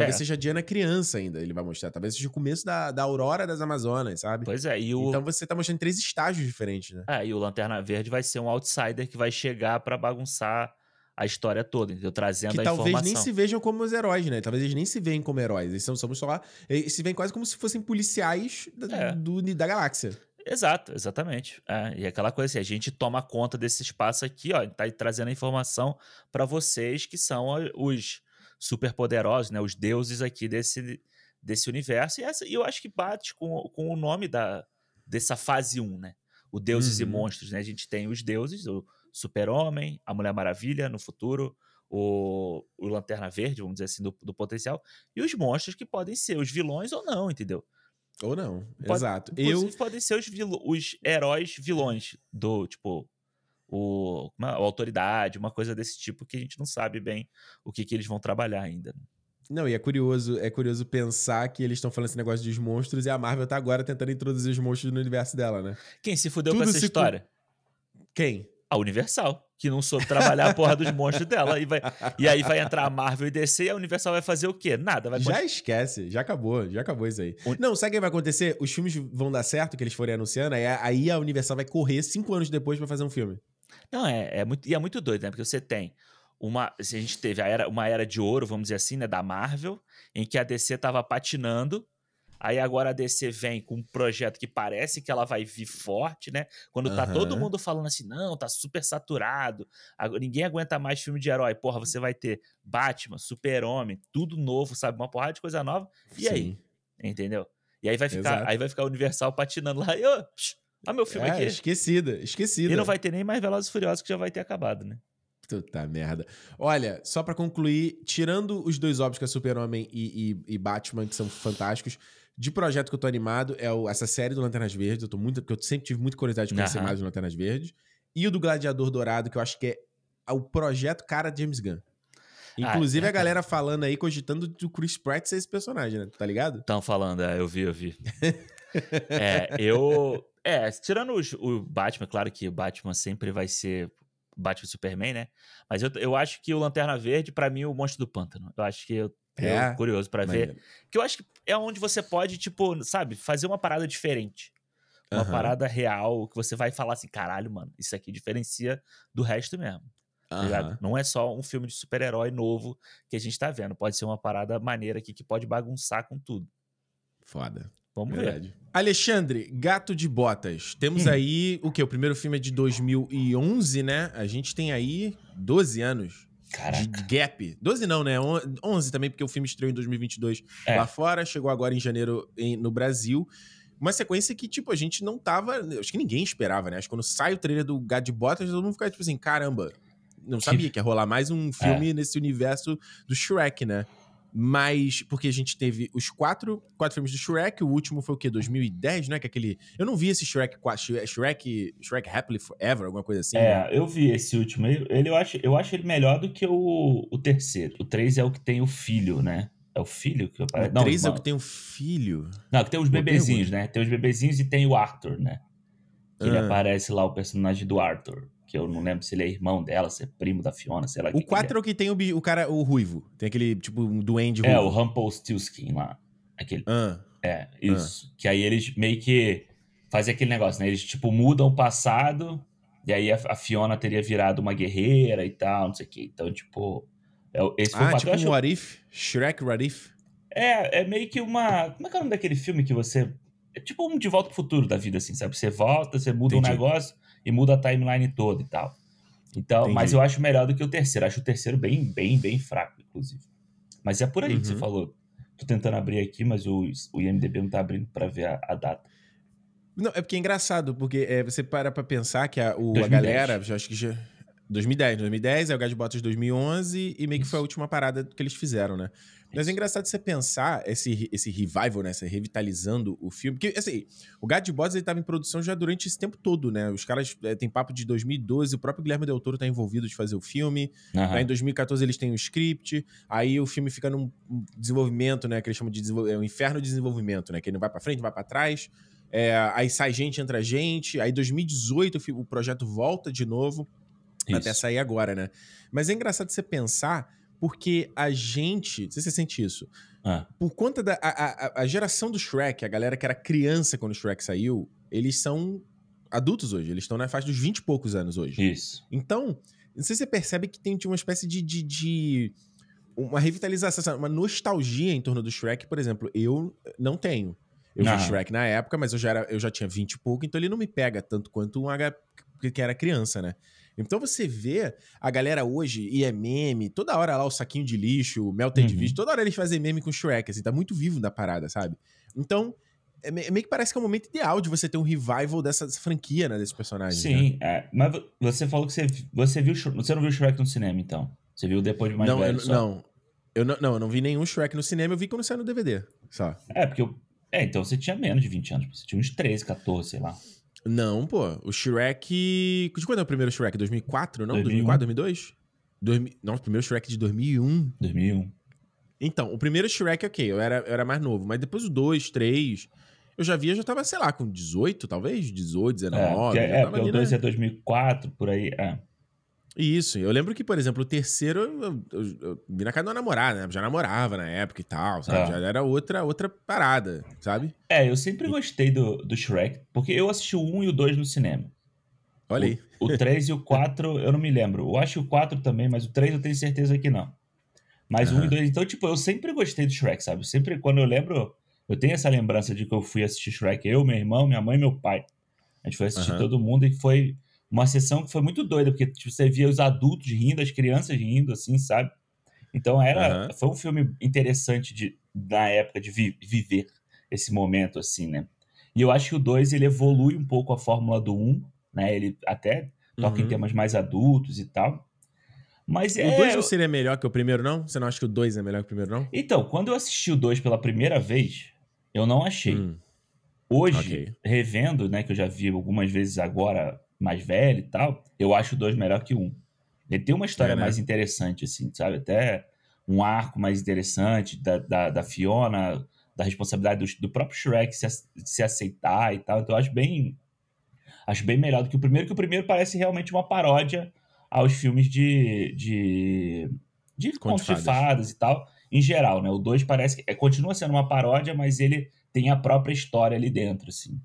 Talvez é. seja Diana criança ainda, ele vai mostrar. Talvez seja o começo da, da Aurora das Amazonas, sabe? Pois é. E o... Então você tá mostrando três estágios diferentes, né? É, e o Lanterna Verde vai ser um outsider que vai chegar para bagunçar a história toda, entendeu? Trazendo que a talvez informação. nem se vejam como os heróis, né? Talvez eles nem se veem como heróis. Eles são, somos só. Eles se veem quase como se fossem policiais da, é. do, da galáxia. Exato, exatamente. É, e aquela coisa assim, a gente toma conta desse espaço aqui, ó, tá trazendo a informação para vocês que são os super poderosos, né? Os deuses aqui desse, desse universo. E, essa, eu acho que bate com, com o nome da, dessa fase 1, né? O Deuses uhum. e Monstros, né? A gente tem os deuses, o Super-Homem, a Mulher Maravilha no futuro, o, o Lanterna Verde, vamos dizer assim, do, do potencial, e os monstros que podem ser os vilões ou não, entendeu? Ou não, Pode, exato. Eu podem ser os, os heróis vilões do, tipo, o, uma, a autoridade, uma coisa desse tipo que a gente não sabe bem o que, que eles vão trabalhar ainda. Né? Não, e é curioso, é curioso pensar que eles estão falando esse negócio dos monstros e a Marvel tá agora tentando introduzir os monstros no universo dela, né? Quem se fudeu Tudo com essa história? Quem? A Universal, que não soube trabalhar a porra dos monstros dela. E, vai, e aí vai entrar a Marvel e DC e a Universal vai fazer o quê? Nada. Vai já esquece, já acabou, já acabou isso aí. Não, sabe o que vai acontecer? Os filmes vão dar certo, que eles forem anunciando, aí, aí a Universal vai correr cinco anos depois para fazer um filme. Não, é, é muito, e é muito doido, né? Porque você tem uma. Se a gente teve a era, uma era de ouro, vamos dizer assim, né? Da Marvel, em que a DC tava patinando. Aí agora a DC vem com um projeto que parece que ela vai vir forte, né? Quando tá uhum. todo mundo falando assim, não, tá super saturado, ninguém aguenta mais filme de herói. Porra, você vai ter Batman, Super-Homem, tudo novo, sabe? Uma porrada de coisa nova. E Sim. aí? Entendeu? E aí vai ficar, aí vai ficar Universal patinando lá. E, oh, psh, Olha meu filme é, aqui. Esquecida, esquecida. E não vai ter nem mais Velozes e Furiosos que já vai ter acabado, né? Puta merda. Olha, só para concluir, tirando os dois óbvios que é Super-Homem e, e, e, Batman, que são fantásticos, de projeto que eu tô animado é o, essa série do Lanternas Verdes. Eu tô muito, porque eu sempre tive muita curiosidade de conhecer uhum. mais o Lanternas Verdes. E o do Gladiador Dourado, que eu acho que é o projeto cara de James Gunn. Ah, Inclusive ah, é, a galera falando aí, cogitando do Chris Pratt ser esse personagem, né? Tá ligado? Estão falando, é, eu vi, eu vi. é, eu, é, tirando os, o Batman, claro que o Batman sempre vai ser Batman Superman, né? Mas eu, eu acho que o Lanterna Verde, para mim, é o Monstro do Pântano. Eu acho que eu, é, curioso para ver. Que eu acho que é onde você pode, tipo, sabe, fazer uma parada diferente. Uma uhum. parada real que você vai falar assim, caralho, mano, isso aqui diferencia do resto mesmo. Uhum. Não é só um filme de super-herói novo que a gente tá vendo. Pode ser uma parada maneira aqui que pode bagunçar com tudo. Foda. Vamos Verdade. ver. Alexandre, Gato de Botas. Temos hum. aí o que? O primeiro filme é de 2011, né? A gente tem aí 12 anos Caraca. de gap. 12 não, né? 11 também, porque o filme estreou em 2022 é. lá fora, chegou agora em janeiro no Brasil. Uma sequência que, tipo, a gente não tava. Acho que ninguém esperava, né? Acho que quando sai o trailer do Gato de Botas, todo mundo fica tipo assim: caramba, não sabia que ia rolar mais um filme é. nesse universo do Shrek, né? Mas, porque a gente teve os quatro, quatro filmes do Shrek, o último foi o quê? 2010, né? Que é aquele. Eu não vi esse Shrek, Shrek, Shrek Happily Forever, alguma coisa assim. É, né? eu vi esse último. Ele, eu, acho, eu acho ele melhor do que o, o terceiro. O 3 é o que tem o filho, né? É o filho que aparece? O 3 é o que tem o filho? Não, que tem os bebezinhos, né? Tem os bebezinhos e tem o Arthur, né? Que ah. ele aparece lá, o personagem do Arthur que eu não lembro se ele é irmão dela, se é primo da Fiona, sei lá. O 4 é. é o que tem o, o, cara, o ruivo. Tem aquele, tipo, um duende ruivo. É, o Rumpelstiltskin lá. Aquele. Ah. É, isso. Ah. Que aí eles meio que fazem aquele negócio, né? Eles, tipo, mudam o passado, e aí a, a Fiona teria virado uma guerreira e tal, não sei o quê. Então, tipo... É, esse foi ah, o tipo um What If? Shrek What If? É, é meio que uma... Como é que é o nome daquele filme que você... É tipo um De Volta pro Futuro da vida, assim, sabe? Você volta, você muda Entendi. um negócio e muda a timeline toda e tal. Então, Entendi. mas eu acho melhor do que o terceiro. Acho o terceiro bem, bem, bem fraco, inclusive. Mas é por aí uhum. que você uhum. falou. Tô tentando abrir aqui, mas o, o IMDB não tá abrindo para ver a, a, data. Não, é porque é engraçado, porque é, você para pra pensar que a, o, a galera, já acho que já. 2010, 2010, aí o Gás Botas 2011 e meio que foi a última parada que eles fizeram, né? Mas é engraçado você pensar esse, esse revival, né? Esse revitalizando o filme. Porque, assim, o God de Bots, ele tava em produção já durante esse tempo todo, né? Os caras é, tem papo de 2012, o próprio Guilherme Del Toro tá envolvido de fazer o filme. Uhum. Aí, em 2014 eles têm o script. Aí o filme fica num desenvolvimento, né? Que eles chamam de é um inferno de desenvolvimento, né? Que ele não vai para frente, não vai para trás. É, aí sai gente, entra gente. Aí, em 2018, o projeto volta de novo. Isso. Até sair agora, né? Mas é engraçado você pensar porque a gente. Não sei se você sente isso. Ah. Por conta da. A, a, a, geração do Shrek, a galera que era criança quando o Shrek saiu, eles são adultos hoje. Eles estão na faixa dos 20 e poucos anos hoje. Isso. Então, não sei se você percebe que tem uma espécie de, de, de uma revitalização, uma nostalgia em torno do Shrek, por exemplo, eu não tenho. Eu vi Shrek na época, mas eu já, era, eu já tinha 20 e pouco, então ele não me pega tanto quanto um H que era criança, né? Então você vê a galera hoje, e é meme, toda hora lá o saquinho de lixo, o melted uhum. toda hora eles fazem meme com Shrek, assim, tá muito vivo da parada, sabe? Então, é meio que parece que é o momento ideal de você ter um revival dessa, dessa franquia, né, desses personagens. Sim, né? é, mas você falou que você, você viu, você não viu Shrek no cinema, então? Você viu depois de mais não, velho eu, Não, eu não, não, eu não vi nenhum Shrek no cinema, eu vi quando saiu no DVD, só. É, porque eu, é, então você tinha menos de 20 anos, você tinha uns 13, 14, sei lá. Não, pô. O Shrek. De quando é o primeiro Shrek? 2004, não? 2001. 2004, 2002? 2000... Não, o primeiro Shrek de 2001. 2001. Então, o primeiro Shrek, ok, eu era, eu era mais novo. Mas depois o 2, 3. Eu já via, já tava, sei lá, com 18, talvez? 18, 19. É, é porque o 2 é 2004, por aí. É. Isso, eu lembro que, por exemplo, o terceiro eu, eu, eu vi na casa de uma namorada, né? Já namorava na época e tal, sabe? É. Já era outra, outra parada, sabe? É, eu sempre gostei do, do Shrek, porque eu assisti o 1 e o 2 no cinema. Olha aí. O, o 3 e o 4 eu não me lembro. Eu acho o 4 também, mas o 3 eu tenho certeza que não. Mas o uhum. 1 e 2, então, tipo, eu sempre gostei do Shrek, sabe? Sempre, quando eu lembro, eu tenho essa lembrança de que eu fui assistir Shrek, eu, meu irmão, minha mãe e meu pai. A gente foi assistir uhum. todo mundo e foi uma sessão que foi muito doida, porque tipo, você via os adultos rindo, as crianças rindo, assim, sabe? Então era, uhum. foi um filme interessante de, na época de vi, viver esse momento, assim, né? E eu acho que o 2 ele evolui um pouco a fórmula do 1, um, né? Ele até toca uhum. em temas mais adultos e tal. Mas o 2 é... não seria melhor que o primeiro, não? Você não acha que o 2 é melhor que o primeiro, não? Então, quando eu assisti o 2 pela primeira vez, eu não achei. Hum. Hoje, okay. revendo, né, que eu já vi algumas vezes agora, mais velho e tal, eu acho o 2 melhor que o 1. Um. Ele tem uma história é, né? mais interessante, assim, sabe? Até um arco mais interessante da, da, da Fiona, da responsabilidade do, do próprio Shrek se, se aceitar e tal. Então eu acho bem. Acho bem melhor do que o primeiro, que o primeiro parece realmente uma paródia aos filmes de. de, de contos de fadas e tal, em geral, né? O 2 parece que é, continua sendo uma paródia, mas ele tem a própria história ali dentro, assim.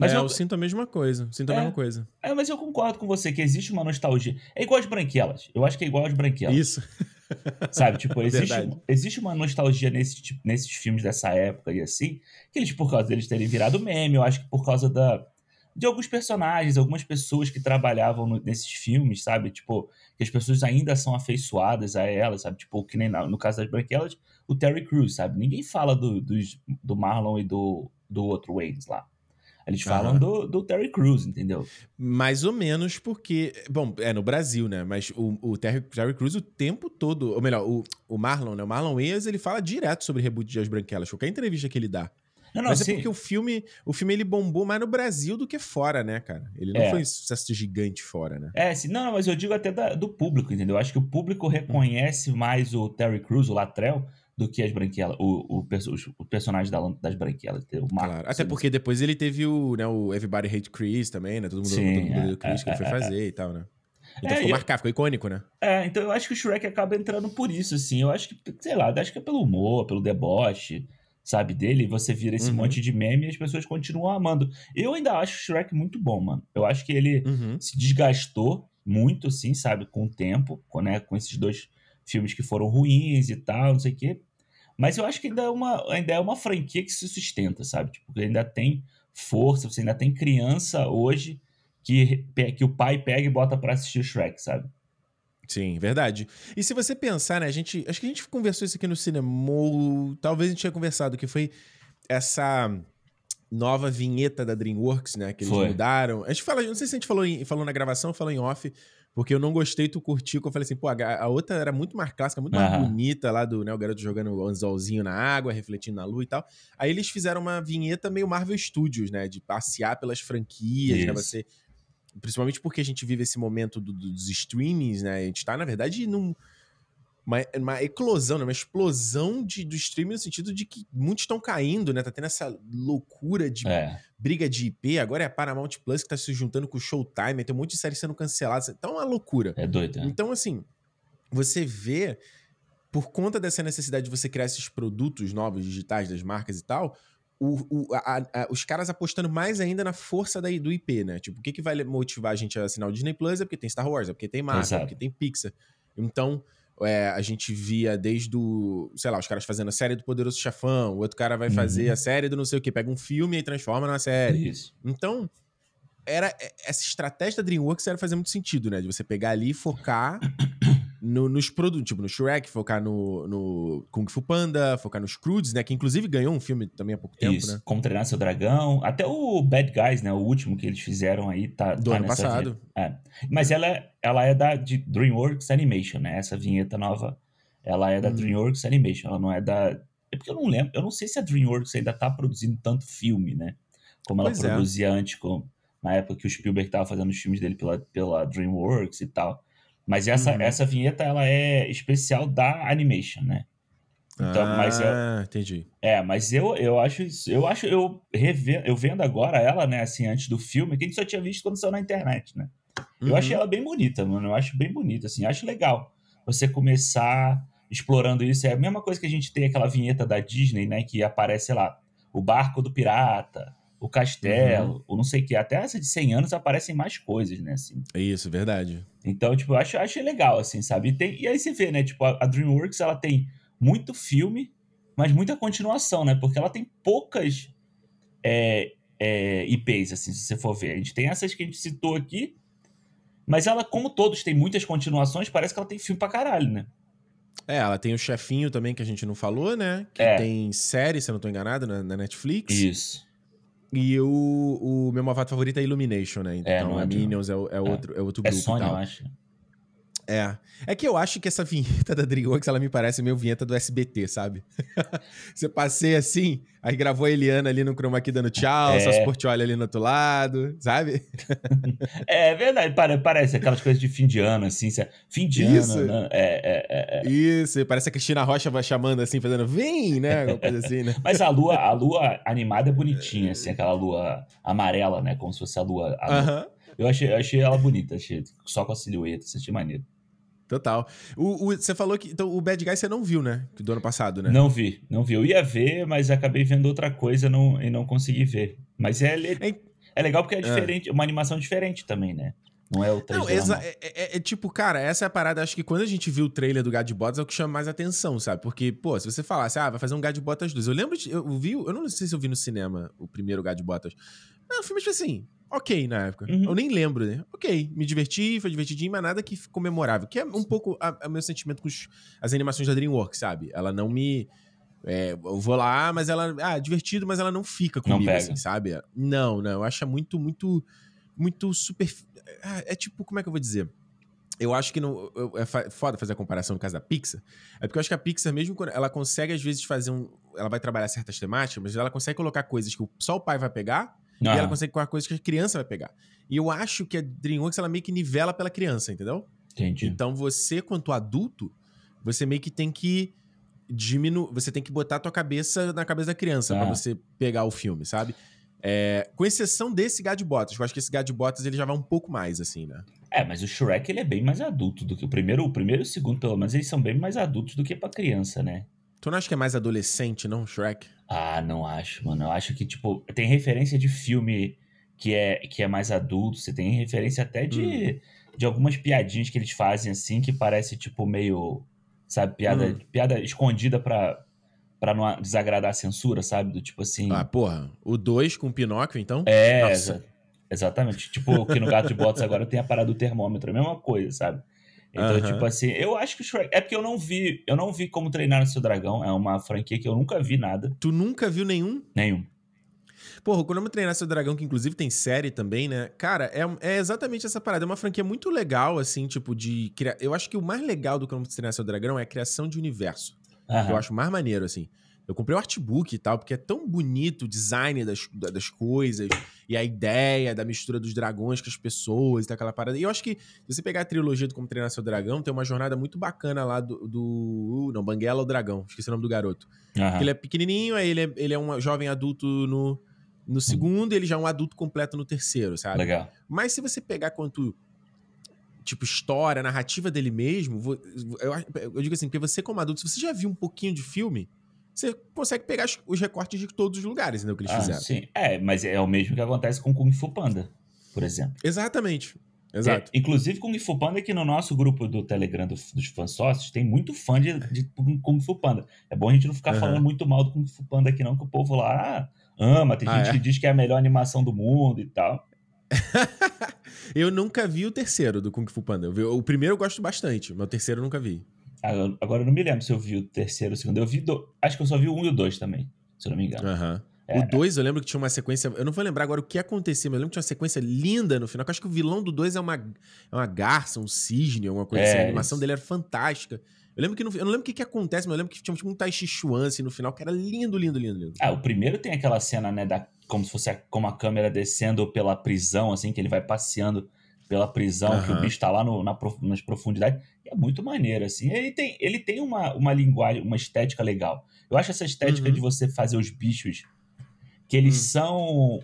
Mas é, eu, eu, sinto a mesma coisa. Sinto a é, mesma coisa. É, mas eu concordo com você que existe uma nostalgia. É igual as branquelas. Eu acho que é igual as branquelas. Isso. Sabe? Tipo, existe, existe uma nostalgia nesse, tipo, nesses filmes dessa época e assim, que eles, por causa deles terem virado meme, eu acho que por causa da, de alguns personagens, algumas pessoas que trabalhavam no, nesses filmes, sabe? Tipo, que as pessoas ainda são afeiçoadas a elas, sabe? Tipo, que nem no, no caso das branquelas, o Terry Crews, sabe? Ninguém fala do, do, do Marlon e do, do outro Waynes lá. Eles falam do, do Terry Crews, entendeu? Mais ou menos porque. Bom, é no Brasil, né? Mas o, o Terry, Terry Crews o tempo todo. Ou melhor, o, o Marlon, né? O Marlon Wayans, ele fala direto sobre reboot de As Branquelas. Qualquer entrevista que ele dá. Não, não, Mas é sim. é porque o filme, o filme ele bombou mais no Brasil do que fora, né, cara? Ele não é. foi um sucesso gigante fora, né? É, sim, não, mas eu digo até da, do público, entendeu? Eu acho que o público reconhece mais o Terry Crews, o Latrell, do que as branquelas, o, o, o personagem da, das branquelas. O Marco, claro. Até porque depois ele teve o, né, o Everybody Hate Chris também, né? Todo mundo, Sim, todo mundo é, Chris é, que ele foi é, é, fazer e tal, né? Então é, ficou marcado, ficou icônico, né? É, então eu acho que o Shrek acaba entrando por isso, assim. Eu acho que, sei lá, acho que é pelo humor, pelo deboche, sabe, dele. Você vira esse uhum. monte de meme e as pessoas continuam amando. Eu ainda acho o Shrek muito bom, mano. Eu acho que ele uhum. se desgastou muito, assim, sabe, com o tempo, com, né, com esses dois filmes que foram ruins e tal, não sei o quê. Mas eu acho que ainda é uma, ainda é uma franquia que se sustenta, sabe? Tipo, ainda tem força, você ainda tem criança hoje que, que o pai pega e bota para assistir o Shrek, sabe? Sim, verdade. E se você pensar, né, a gente, acho que a gente conversou isso aqui no cinema, talvez a gente tenha conversado, que foi essa nova vinheta da DreamWorks, né, que eles foi. mudaram. A gente fala, não sei se a gente falou, em, falou na gravação, falou em off, porque eu não gostei, tu curtiu, que eu falei assim, pô, a, a outra era muito mais clássica, muito mais bonita lá do, né, o garoto jogando o anzolzinho na água, refletindo na lua e tal. Aí eles fizeram uma vinheta meio Marvel Studios, né, de passear pelas franquias, né, Isso. né, você... Principalmente porque a gente vive esse momento do, dos streamings, né, a gente tá, na verdade, num uma, uma eclosão, né? uma explosão de, do streaming no sentido de que muitos estão caindo, né? Tá tendo essa loucura de é. briga de IP. Agora é a Paramount Plus que tá se juntando com o Showtime, tem um monte de séries sendo canceladas. Então é uma loucura. É doido, né? Então, assim, você vê, por conta dessa necessidade de você criar esses produtos novos, digitais, das marcas e tal, o, o, a, a, os caras apostando mais ainda na força da, do IP, né? Tipo, o que, que vai motivar a gente a assinar o Disney Plus? É porque tem Star Wars, é porque tem Marvel, é porque tem Pixar. Então, é, a gente via desde o, sei lá, os caras fazendo a série do Poderoso Chefão, o outro cara vai fazer uhum. a série do não sei o que, pega um filme e transforma numa série. Isso. Então, era é, essa estratégia da DreamWorks era fazer muito sentido, né? De você pegar ali e focar no, nos produtos, tipo no Shrek, focar no, no Kung Fu Panda, focar nos Crudes, né? Que inclusive ganhou um filme também há pouco tempo, Isso, né? Como Treinar Seu Dragão. Até o Bad Guys, né? O último que eles fizeram aí tá. Do tá ano passado. É. Mas ela, é, ela é da de DreamWorks Animation, né? Essa vinheta nova, ela é da hum. DreamWorks Animation. Ela não é da. É porque eu não lembro. Eu não sei se a DreamWorks ainda tá produzindo tanto filme, né? Como ela pois é. produzia é. antes, com, na época que o Spielberg tava fazendo os filmes dele pela, pela DreamWorks e tal. Mas essa, uhum. essa vinheta, ela é especial da animation, né? Então, ah, mas eu, entendi. É, mas eu, eu acho isso, eu acho, eu revendo, eu vendo agora ela, né, assim, antes do filme, que a gente só tinha visto quando saiu na internet, né? Uhum. Eu achei ela bem bonita, mano, eu acho bem bonita, assim, acho legal você começar explorando isso. É a mesma coisa que a gente tem aquela vinheta da Disney, né, que aparece, sei lá, o barco do pirata, o castelo, uhum. ou não sei o que. Até essa de 100 anos aparecem mais coisas, né? Assim. Isso, verdade. Então, tipo, eu acho, acho legal, assim, sabe? E, tem, e aí você vê, né? Tipo, a, a, DreamWorks, ela tem muito filme, mas muita continuação, né? Porque ela tem poucas é, é, IPs, assim, se você for ver. A gente tem essas que a gente citou aqui, mas ela, como todos têm muitas continuações, parece que ela tem filme pra caralho, né? É, ela tem o Chefinho também, que a gente não falou, né? Que é. tem série, se eu não tô enganado, na, na Netflix. Isso. E o, o meu malvado favorito é Illumination, né? Então, é, não é a Minions é, é, outro, é outro é grupo. É Sony, eu acho. É. É que eu acho que essa vinheta da DreamWorks, ela me parece meio vinheta do SBT, sabe? Você passei assim, aí gravou a Eliana ali no chroma aqui dando tchau, é. só Portioli ali no outro lado, sabe? é verdade, parece aquelas coisas de fim de ano, assim, fim de Isso. ano, né? É, é, é, é, Isso, parece a Cristina Rocha vai chamando assim, fazendo vem, né? Alguma coisa assim, né? Mas a lua, a lua animada é bonitinha, assim, aquela lua amarela, né? Como se fosse a lua. A lua. Uh -huh. Eu achei, achei ela bonita, achei, só com a silhueta, achei maneiro. Total. O, o, você falou que. Então, o Bad Guy você não viu, né? Do ano passado, né? Não vi, não vi. Eu ia ver, mas acabei vendo outra coisa não, e não consegui ver. Mas é, é, é legal porque é, é diferente, é. uma animação diferente também, né? Não é o trailer. Não, é, é, é, tipo, cara, essa é a parada. Acho que quando a gente viu o trailer do Gad Botas é o que chama mais atenção, sabe? Porque, pô, se você falasse, ah, vai fazer um Gad Botas 2. Eu lembro, de, eu vi, eu não sei se eu vi no cinema o primeiro Gad Botas. Não, o filme, tipo assim, ok na época. Uhum. Eu nem lembro, né? Ok, me diverti, foi divertidinho, mas nada que ficou memorável. Que é um pouco o meu sentimento com os, as animações da DreamWorks, sabe? Ela não me É, eu vou lá, mas ela. Ah, divertido, mas ela não fica comigo, pega. assim, sabe? Não, não. Eu acho muito, muito. Muito super. ah, É tipo, como é que eu vou dizer? Eu acho que não. É foda fazer a comparação no caso da Pixar. É porque eu acho que a Pixar, mesmo quando ela consegue, às vezes, fazer um. Ela vai trabalhar certas temáticas, mas ela consegue colocar coisas que só o pai vai pegar e ela consegue colocar coisas que a criança vai pegar. E eu acho que a DreamWorks, ela meio que nivela pela criança, entendeu? Entendi. Então você, quanto adulto, você meio que tem que diminuir. Você tem que botar a tua cabeça na cabeça da criança pra Ah. você pegar o filme, sabe? É, com exceção desse Gad Botas. Eu acho que esse Gad Botas ele já vai um pouco mais, assim, né? É, mas o Shrek ele é bem mais adulto do que o primeiro. O primeiro e o segundo, pelo menos, eles são bem mais adultos do que pra criança, né? Tu não acha que é mais adolescente, não, Shrek? Ah, não acho, mano. Eu acho que, tipo, tem referência de filme que é, que é mais adulto. Você tem referência até de, de algumas piadinhas que eles fazem, assim, que parece, tipo, meio. Sabe, piada, Hum. piada escondida pra, pra não desagradar a censura, sabe? Do tipo assim. Ah, porra. O 2 com o Pinóquio, então? é, exa- exatamente. Tipo, que no Gato de Botas agora tem a parada do termômetro, é a mesma coisa, sabe? Então, Aham. tipo assim, eu acho que o Shrek. É porque eu não vi. Eu não vi como treinar o seu dragão. É uma franquia que eu nunca vi nada. Tu nunca viu nenhum? Nenhum. Porra, o Como Treinar Seu Dragão, que inclusive tem série também, né? Cara, é, é exatamente essa parada. É uma franquia muito legal, assim, tipo, de. Criar... Eu acho que o mais legal do Como Treinar Seu Dragão é a criação de universo. Aham. eu acho mais maneiro, assim. Eu comprei o artbook e tal, porque é tão bonito o design das, da- das coisas e a ideia da mistura dos dragões com as pessoas e tal, aquela parada. E eu acho que, se você pegar a trilogia do Como Treinar Seu Dragão, tem uma jornada muito bacana lá do. do uh, não, Banguela o Dragão, esqueci o nome do garoto. Porque ele é pequenininho, aí ele é, ele é um jovem adulto no, no segundo e ele já é um adulto completo no terceiro, sabe? Legal. Mas se você pegar quanto. Tipo, história, narrativa dele mesmo, eu digo assim, porque você, como adulto, se você já viu um pouquinho de filme, você consegue pegar os- recortes de todos os lugares, entendeu? Que eles Ah, fizeram. sim. É, mas é o mesmo que acontece com Kung Fu Panda, por exemplo. Exatamente. Exato. É, inclusive, Kung Fu Panda, aqui no nosso grupo do Telegram do- dos fãs sócios, tem muito fã de, de Kung Fu Panda. É bom a gente não ficar Aham. falando muito mal do Kung Fu Panda aqui, não, que o povo lá ah, ama. Tem Ah, gente é? que diz que é a melhor animação do mundo e tal. eu nunca vi o terceiro do Kung Fu Panda. O primeiro eu gosto bastante, mas o terceiro eu nunca vi. Agora, agora eu não me lembro se eu vi o terceiro ou o segundo. Eu vi. Do... Acho que eu só vi o um e o dois também, se eu não me engano. Aham. É. O 2, eu lembro que tinha uma sequência. Eu não vou lembrar agora o que acontecia, mas eu lembro que tinha uma sequência linda no final. eu acho que o vilão do 2 é uma, é uma garça, um cisne, alguma coisa É, assim. A animação isso. dele era fantástica. Eu lembro que no, eu não lembro o que, que acontece, mas eu lembro que tinha tipo, um Tai Chi Chuan assim, no final, que era lindo, lindo, lindo, lindo. Ah, o primeiro tem aquela cena, né, da, como se fosse a, como a câmera descendo pela prisão, assim, que ele vai passeando pela prisão, que o bicho tá lá no- na nas profundidades. E é muito maneiro, assim. Ele tem, ele tem uma, uma linguagem, uma estética legal. Eu acho essa estética Uhum. de você fazer os bichos que eles Hum. são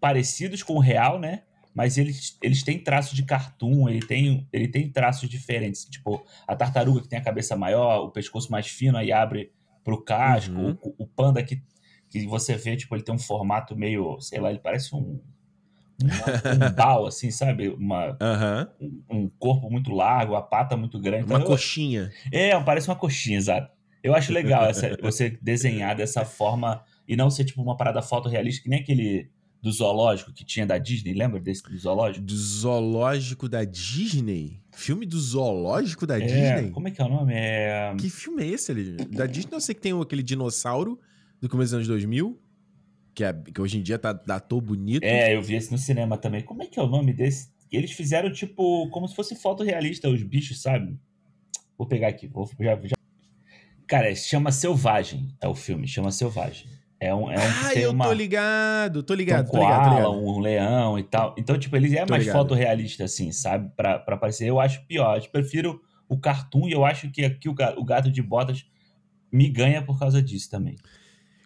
parecidos com o real, né? Mas eles, eles têm traços de cartoon, ele tem, ele tem traços diferentes. Tipo, a tartaruga que tem a cabeça maior, o pescoço mais fino, aí abre pro casco. Uhum. O, o panda que, que você vê, tipo, ele tem um formato meio, sei lá, ele parece um. Uma- um bal, assim, sabe? Uma, um, um corpo muito largo, a pata muito grande. Uma Então, eu- coxinha. é, parece uma coxinha, exato. Eu acho legal essa, você desenhar dessa forma e não ser tipo uma parada fotorrealística, que nem aquele do zoológico que tinha da Disney, lembra desse do zoológico? Do zoológico da Disney? Filme do zoológico da É, Disney? como é que é o nome? É... Que filme é esse ali? Da Disney eu sei que tem aquele dinossauro do começo dos anos 2000, que, é, que hoje em dia tá datou bonito. é, eu vi esse no cinema também. Como é que é o nome desse? Eles fizeram tipo como se fosse fotorrealista os bichos, sabe? Vou pegar aqui, vou já, já... Cara, chama Selvagem, é o filme, chama Selvagem. É um, é um ah, eu uma... tô ligado, tô ligado, um tô ligado, tô koala, ligado. um leão e tal. Então, tipo, ele é Tô mais ligado. fotorrealista, assim, sabe? Pra, pra parecer. Eu acho pior. Eu prefiro o cartoon e eu acho que aqui o gato de botas me ganha por causa disso também.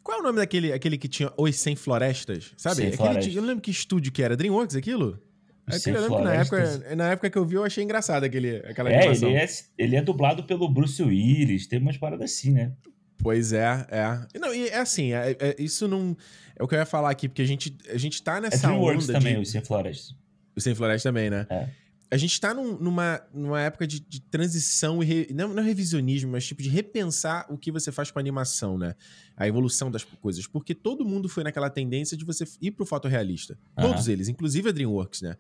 Qual é o nome daquele aquele que tinha Os Sem Florestas? Sabe? Sem Florestas. eu não lembro que estúdio que era. Dreamworks, aquilo? Os Aquele, eu lembro que na Florestas. época, na época que eu vi, eu achei engraçado aquele, aquela É animação. ele, é, ele é dublado pelo Bruce Willis, tem umas paradas assim, né? Pois é, é. Não, e é assim, é- é- isso não. É o que eu ia falar aqui, porque a gente, a gente tá É nessa DreamWorks onda também, de. os Sem Florestas. O Sem Floresta também, né? É. A gente tá num- numa, numa época de, de transição e. re- não, não revisionismo, mas tipo de repensar o que você faz com a animação, né? A evolução das coisas. Porque todo mundo foi naquela tendência de você ir pro fotorrealista. Aham. Todos eles, inclusive a Dreamworks, né?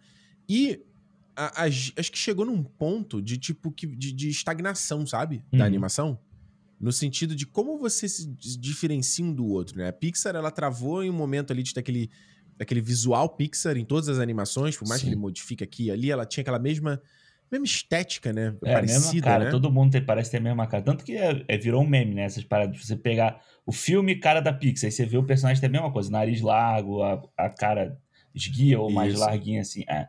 E a- a- acho que chegou num ponto de tipo que, de, de estagnação, sabe? Da Uhum. animação. no sentido de como você se diferencia um do outro, né? A Pixar, ela travou em um momento ali de ter aquele, aquele visual Pixar em todas as animações, por mais Sim. que ele modifique aqui e ali, ela tinha aquela mesma mesma estética, né? É, Parecida, mesma cara. Né? Todo mundo tem, parece ter a mesma cara. Tanto que é, é, virou um meme, né? Essas paradas. Você pegar o filme cara da Pixar, aí você vê o personagem tem a mesma coisa. Nariz largo, a, a cara esguia ou mais larguinha, assim. É.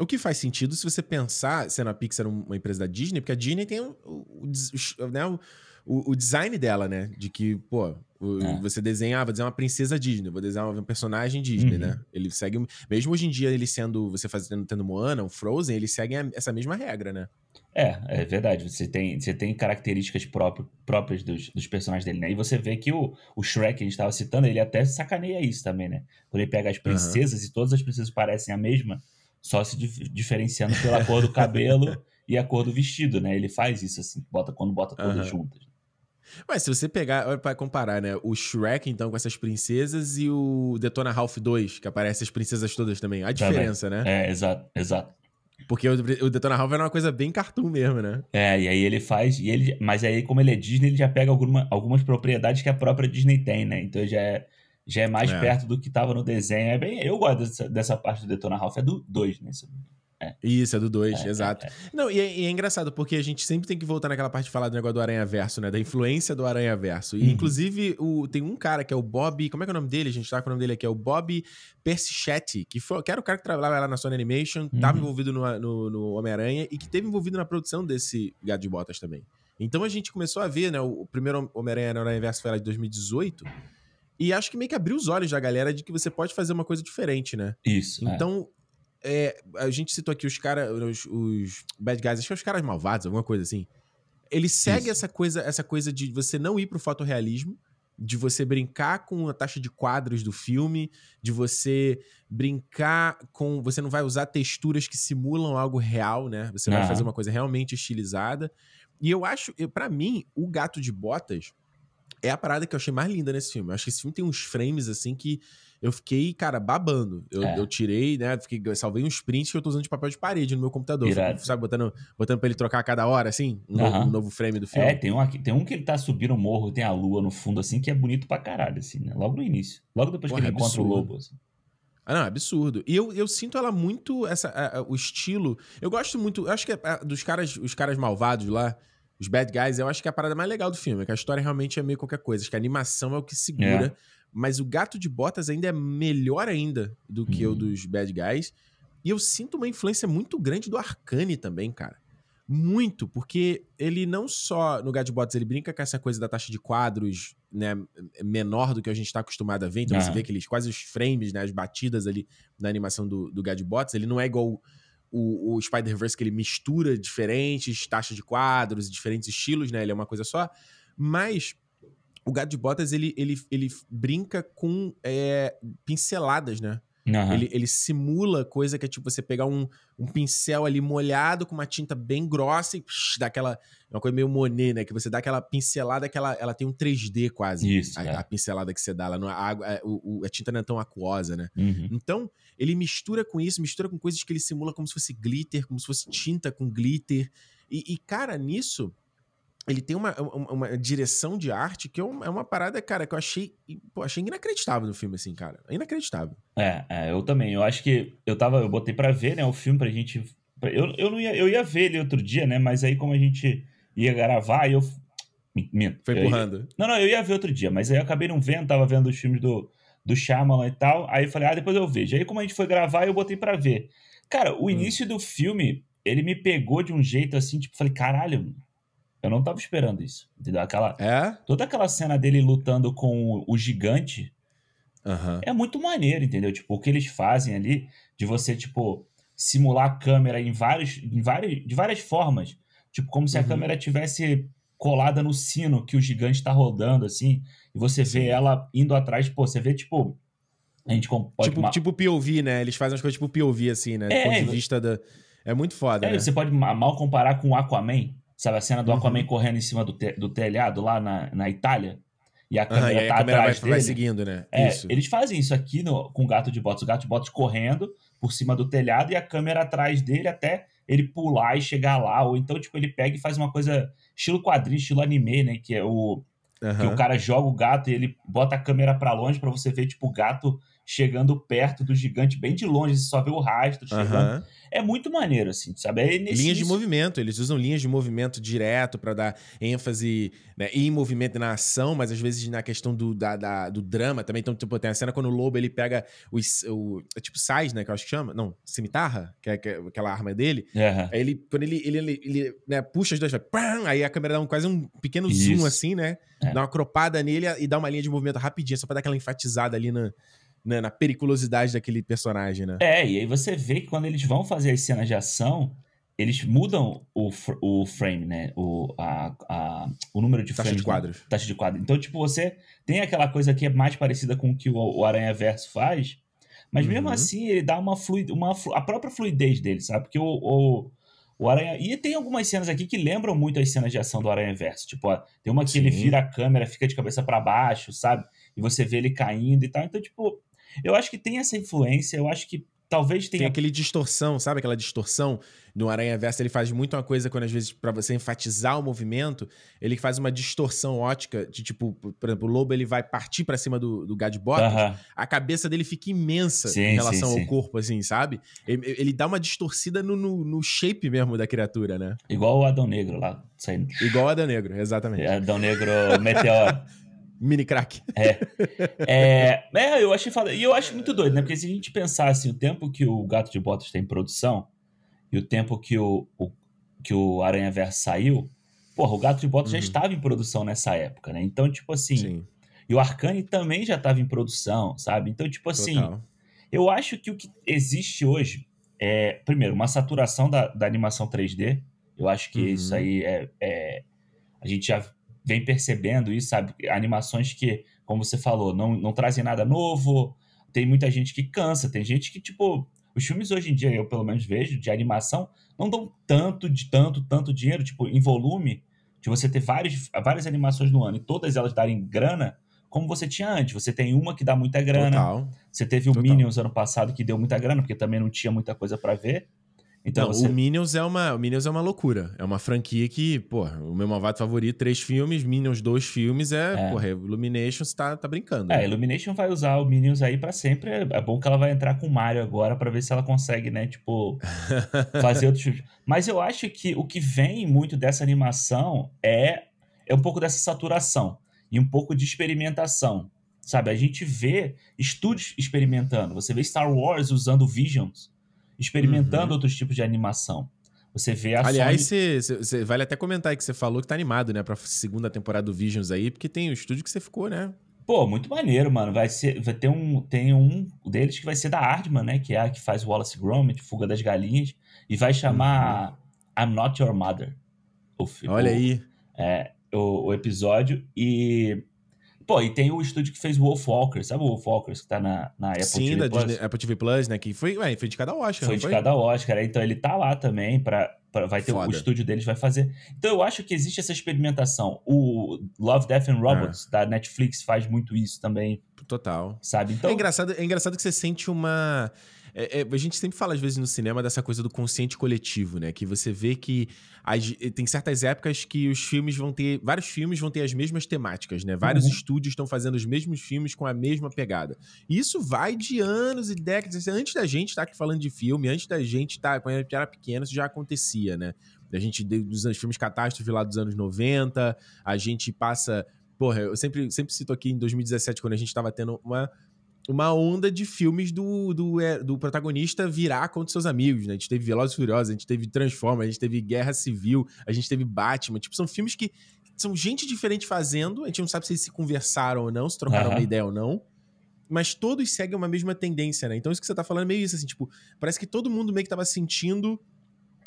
O que faz sentido se você pensar, sendo a Pixar uma empresa da Disney, porque a Disney tem o, o, o, né, o, o design dela, né? De que, pô, é. você desenha, vou desenhar uma princesa Disney, vou desenhar um personagem Disney, né? uhum. né? Ele segue. Mesmo hoje em dia, ele sendo. Você fazendo tendo Moana, um Frozen, eles seguem essa mesma regra, né? É, é verdade. Você tem, você tem características próprias, próprias dos, dos personagens dele, né? E você vê que o, o Shrek que a gente estava citando, ele até sacaneia isso também, né? Quando ele pega as princesas uhum. e todas as princesas parecem a mesma, só se dif diferenciando pela cor do cabelo e a cor do vestido, né? Ele faz isso assim, bota quando bota todas uhum. juntas. Mas se você pegar, para comparar, né, o Shrek, então, com essas princesas e o Detona Ralph 2, que aparece as princesas todas também. A diferença, também. né? É, exato, exato. Porque o, o Detona Ralph era uma coisa bem cartoon mesmo, né? É, e aí ele faz. E ele, mas aí, como ele é Disney, ele já pega alguma, algumas propriedades que a própria Disney tem, né? Então já é, já é mais é. perto do que tava no desenho. É bem, eu gosto dessa, dessa parte do Detona Ralph, é do 2, né? É. Isso, é do 2, é, exato. É, é. Não, e é, e é, engraçado, porque a gente sempre tem que voltar naquela parte de falar do negócio do Aranha Verso, né? Da influência do Aranha Verso. E, uhum. inclusive, o, tem um cara que é o Bob. Como é que é o nome dele? A gente tá com o nome dele aqui. É o Bob Persichetti, que, foi, que era o cara que trabalhava lá na Sony Animation, uhum. tava envolvido no, no, no Homem-Aranha e que teve envolvido na produção desse Gato de Botas também. Então a gente começou a ver, né? O, o primeiro Homem-Aranha no Aranha Verso foi lá de 2018. E acho que meio que abriu os olhos da galera de que você pode fazer uma coisa diferente, né? Isso. É. Então, é, a gente citou aqui os caras, os, os, bad guys, acho que é os caras malvados, alguma coisa assim. Ele segue essa coisa, essa coisa de você não ir pro fotorrealismo, de você brincar com a taxa de quadros do filme, de você brincar com. Você não vai usar texturas que simulam algo real, né? Você vai fazer uma coisa realmente estilizada. E eu acho, para mim, o Gato de Botas é a parada que eu achei mais linda nesse filme. Eu acho que esse filme tem uns frames assim que eu fiquei, cara, babando. Eu, é. eu tirei, né? Fiquei, salvei uns prints que eu tô usando de papel de parede no meu computador. Fico, sabe, botando, botando pra ele trocar a cada hora, assim, um, novo, um novo frame do filme. É, tem um, aqui, tem um que ele tá subindo o morro, tem a lua no fundo, assim, que é bonito pra caralho, assim, né? Logo no início. Logo depois Porra, que ele é encontra o lobo, assim. Ah, não, é absurdo. E eu, eu sinto ela muito, essa, a, a, o estilo. Eu gosto muito, eu acho que a, dos caras, os caras malvados lá, os bad guys, eu acho que é a parada mais legal do filme, é que a história realmente é meio qualquer coisa. Acho que a animação é o que segura. É. Mas o Gato de Botas ainda é melhor ainda do que uhum. o dos Bad Guys. E eu sinto uma influência muito grande do Arcane também, cara. Muito, porque ele não só no Gato de Botas ele brinca com essa coisa da taxa de quadros, né, menor do que a gente está acostumado a ver. Então uhum. você vê aqueles quase os frames, né, as batidas ali na animação do, do Gato de Botas. Ele não é igual o, o Spider-Verse que ele mistura diferentes taxas de quadros, diferentes estilos, né? Ele é uma coisa só. Mas o Gato de Botas, ele, ele, ele brinca com é, pinceladas, né? Uhum. Ele, ele simula coisa que é tipo você pegar um, um pincel ali molhado com uma tinta bem grossa e psh, dá aquela. É uma coisa meio Monet, né? Que você dá aquela pincelada que ela, ela tem um 3D quase. Isso. A, é. a pincelada que você dá. Ela não, a, água, a, é, o, a tinta não é tão aquosa, né? Uhum. Então, ele mistura com isso, mistura com coisas que ele simula como se fosse glitter, como se fosse tinta com glitter. E, e cara, nisso ele tem uma, uma, uma, direção de arte que é uma, parada, cara, que eu achei, pô, achei inacreditável no filme, assim, cara. É inacreditável. É, é, eu também. Eu acho que eu tava, eu botei para ver, né, o filme pra gente. Eu, eu não ia, eu ia ver ele outro dia, né, mas aí como a gente ia gravar, eu. Minto. Foi empurrando. Ia, não, não, eu ia ver outro dia, mas aí eu acabei não vendo, tava vendo os filmes do, do Shyamalan e tal. Aí eu falei, ah, depois eu vejo. Aí como a gente foi gravar, eu botei para ver. Cara, o hum. início do filme, ele me pegou de um jeito assim, tipo, falei, caralho eu não tava esperando isso. Entendeu? Aquela, é? Toda aquela cena dele lutando com o gigante uhum. é muito maneiro, entendeu? Tipo, o que eles fazem ali de você, tipo, simular a câmera em vários, em várias, de várias formas. Tipo, como se a uhum. câmera tivesse colada no sino que o gigante tá rodando, assim, e você Sim. vê ela indo atrás, pô, você vê, tipo. A gente pode tipo, tipo POV, né? Eles fazem as coisas tipo POV, assim, né? Do é, ponto de vista da. É muito foda. É, né? você pode mal comparar com o Aquaman, Sabe a cena do uhum. Aquaman correndo em cima do, te, do telhado lá na, na Itália? E a câmera uhum, e tá a câmera atrás vai, dele. vai seguindo, né? É, isso. Eles fazem isso aqui no, com o Gato de Botas. O Gato de Botas correndo por cima do telhado e a câmera atrás dele até ele pular e chegar lá, ou então, tipo, ele pega e faz uma coisa estilo quadrinho, estilo anime, né? Que é o. Uhum. Que o cara joga o gato e ele bota a câmera para longe para você ver, tipo, o gato chegando perto do gigante, bem de longe, você só vê o rastro chegando. Uhum. É muito maneiro, assim, sabe? É linhas de movimento, eles usam linhas de movimento direto para dar ênfase né, em movimento na ação, mas às vezes na questão do, da, da, do drama também. Então, tipo, tem a cena quando o lobo ele pega o, o é tipo sais, né, que eu acho que chama, não, cimitarra, que é, que é aquela arma dele. Uhum. Aí ele, quando ele, ele, ele, ele né, puxa os vai, pam, aí a câmera dá um, quase um pequeno Isso. zoom assim, né? É. Dá uma cropada nele e dá uma linha de movimento rapidinha, só pra dar aquela enfatizada ali na né, na periculosidade daquele personagem, né? É, e aí você vê que quando eles vão fazer as cenas de ação, eles mudam o, o frame, né? O, a, a, o número de taxa frames. de né? quadros. Taxa de quadros. Então, tipo, você tem aquela coisa que é mais parecida com o que o, o Aranha Verso faz, mas uhum. mesmo assim ele dá uma fluidez, uma, a própria fluidez dele, sabe? Porque o, o, o Aranha. E tem algumas cenas aqui que lembram muito as cenas de ação do Aranha Verso. Tipo, ó, tem uma que Sim. ele vira a câmera, fica de cabeça para baixo, sabe? E você vê ele caindo e tal. Então, tipo, eu acho que tem essa influência, eu acho que talvez tenha. Tem aquele distorção, sabe? Aquela distorção no Aranha Verso. Ele faz muito uma coisa quando, às vezes, para você enfatizar o movimento, ele faz uma distorção ótica de tipo, por exemplo, o lobo ele vai partir para cima do, do Gadbot, uh -huh. a cabeça dele fica imensa sim, em relação sim, ao sim. corpo, assim, sabe? Ele, ele, dá uma distorcida no, no, no, shape mesmo da criatura, né? Igual o Adão Negro lá saindo. Igual o Adão Negro, exatamente. Adão Negro Meteoro. Mini crack. É. é. É, eu achei foda. E eu acho muito doido, né? Porque se a gente pensar assim, o tempo que o Gato de Botas tem em produção e o tempo que o, o que o Aranha Verso saiu, porra, o Gato de Botas uhum. já estava em produção nessa época, né? Então, tipo assim. Sim. E o Arcane também já estava em produção, sabe? Então, tipo assim. Total. Eu acho que o que existe hoje é, primeiro, uma saturação da, da animação 3D. Eu acho que uhum. isso aí é, é. A gente já vem percebendo isso, sabe? Animações que, como você falou, não, não trazem nada novo. Tem muita gente que cansa, tem gente que, tipo, os filmes hoje em dia, eu pelo menos vejo, de animação, não dão tanto, de tanto, tanto dinheiro, tipo, em volume, de você ter vários, várias animações no ano e todas elas darem grana, como você tinha antes. Você tem uma que dá muita grana. Total. Você teve o Total. Minions ano passado que deu muita grana, porque também não tinha muita coisa para ver. Então, não, você... o Minions é uma, o Minions é uma loucura. É uma franquia que, pô, o meu malvado favorito, três filmes, Minions, dois filmes, é, é. porra, Illumination tá, tá brincando. É, né? Illumination vai usar o Minions aí para sempre. É bom que ela vai entrar com o Mario agora para ver se ela consegue, né, tipo, fazer outros filmes. Mas eu acho que o que vem muito dessa animação é, é um pouco dessa saturação e um pouco de experimentação. Sabe, a gente vê estúdios experimentando. Você vê Star Wars usando Visions experimentando uhum. outros tipos de animação. Você vê a Aliás, Sony... vale até comentar aí que você falou que tá animado, né, pra segunda temporada do Visions aí, porque tem o estúdio que você ficou, né? Pô, muito maneiro, mano. Vai ser, vai ter um, tem um deles que vai ser da Hardman, né, que é a que faz Wallace Gromit, Fuga das Galinhas, e vai chamar uhum. I'm Not Your Mother. O, Olha o, aí. É, o, o episódio e Pô, e tem o estúdio que fez Wolfwalkers, sabe o Wolfwalkers que tá na, na Apple Sim, TV da Plus? Disney, Apple TV Plus, né? Que foi, ué, foi indicado ao Oscar. Foi indicado ao Oscar, então ele tá lá também para vai ter Foda. o estúdio deles vai fazer. Então eu acho que existe essa experimentação. O Love, Death and Robots é. da Netflix faz muito isso também. Total. Sabe? Então é engraçado, é engraçado que você sente uma é, é, a gente sempre fala, às vezes, no cinema dessa coisa do consciente coletivo, né? Que você vê que as, tem certas épocas que os filmes vão ter. Vários filmes vão ter as mesmas temáticas, né? Vários uhum. estúdios estão fazendo os mesmos filmes com a mesma pegada. E isso vai de anos e décadas. Antes da gente estar tá aqui falando de filme, antes da gente estar. Tá, quando a gente era pequeno, isso já acontecia, né? A gente, dos filmes catástrofe lá dos anos 90, a gente passa. Porra, eu sempre, sempre cito aqui em 2017, quando a gente estava tendo uma uma onda de filmes do, do, é, do, protagonista virar contra seus amigos, né? A gente teve Velozes e Furiosos, a gente teve Transformers, a gente teve Guerra Civil, a gente teve Batman. Tipo, são filmes que são gente diferente fazendo, a gente não sabe se eles se conversaram ou não, se trocaram uhum. uma ideia ou não, mas todos seguem uma mesma tendência, né? Então isso que você tá falando é meio isso, assim, tipo, parece que todo mundo meio que tava sentindo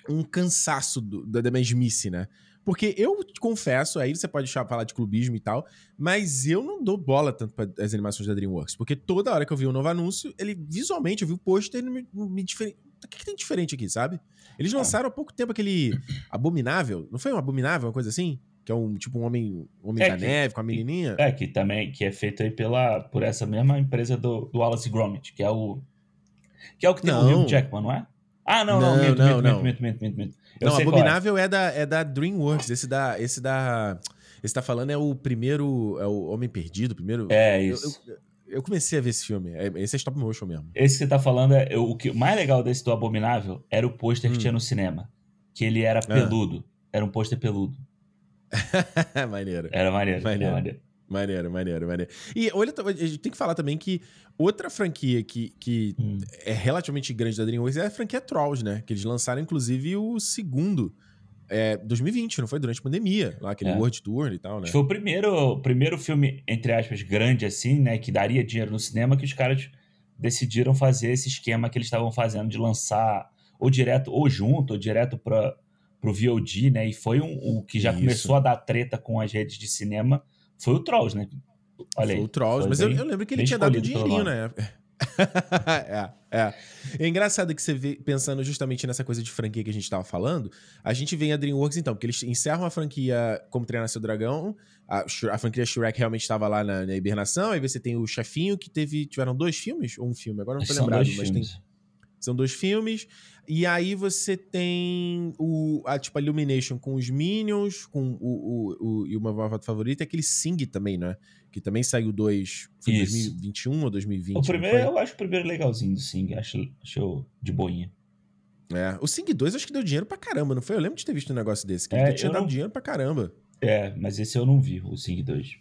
um cansaço do, da, da mesmice, né? Porque eu confesso, aí você pode falar de clubismo e tal, mas eu não dou bola tanto para as animações da DreamWorks. Porque toda hora que eu vi um novo anúncio, ele visualmente, eu vi o pôster, ele me, me. O que, que, tem diferente aqui, sabe? Eles é. lançaram há pouco tempo aquele Abominável, não foi um Abominável, uma coisa assim? Que é um tipo um homem, um homem é da que, neve com a menininha. É, que também que é feito aí pela, por essa mesma empresa do, do Wallace Gromit, que é o. Que é o que tem não. o Hugh Jackman, não é? Ah, não, não, Não, minto, não, minto, não. minto, minto, minto, minto. Eu não, é. Abominável é. da, é da DreamWorks. Esse da. Esse da. Esse tá falando é o primeiro. É o Homem Perdido, o primeiro. É Eu- isso. Eu, eu comecei a ver esse filme. É- Esse é stop motion mesmo. Esse que você tá falando, é, o que mais legal desse do Abominável era o pôster que Hum. tinha no cinema. Que ele era peludo. Era um pôster peludo. maneiro. Era maneiro. Maneiro. Era maneiro. Maneiro, maneiro, maneiro. E olha, a gente tem que falar também que outra franquia que, que Hum. é relativamente grande da DreamWorks é a franquia Trolls, né? Que eles lançaram, inclusive, o segundo. É, 2020, não foi? Durante a pandemia. Lá, aquele É. World Tour e tal, né? Foi o primeiro, primeiro filme, entre aspas, grande assim, né? Que daria dinheiro no cinema, que os caras decidiram fazer esse esquema que eles estavam fazendo de lançar ou direto, ou junto, ou direto para pro VOD, né? E foi um, o que já Isso. começou a dar treta com as redes de cinema, foi o Trolls, né? Olha aí. Foi o Trolls, mas eu, bem- eu lembro que ele tinha dado um dinheirinho na época. é, é. É engraçado que você vê, pensando justamente nessa coisa de franquia que a gente tava falando, a gente vem a DreamWorks então, porque eles encerram a franquia Como Treinar Seu Dragão, a, a franquia Shrek realmente estava lá na, na hibernação, aí você tem o Chefinho, que teve, tiveram dois filmes, ou um filme, agora não tô são lembrado, mas tem, filmes. São dois filmes. E aí você tem o, a, tipo, a Illumination com os Minions, com o, o, o- e uma nova favorita, é aquele Sing também, né? Que também saiu dois. Foi em Isso. 2021 ou 2020? O primeiro, eu acho o primeiro legalzinho do Sing, acho, acho de boinha. É. O Sing 2 acho que deu dinheiro pra caramba, não foi? Eu lembro de ter visto um negócio desse, que É, ele tinha dado não- dinheiro pra caramba. É, mas esse eu não vi, o Sing 2.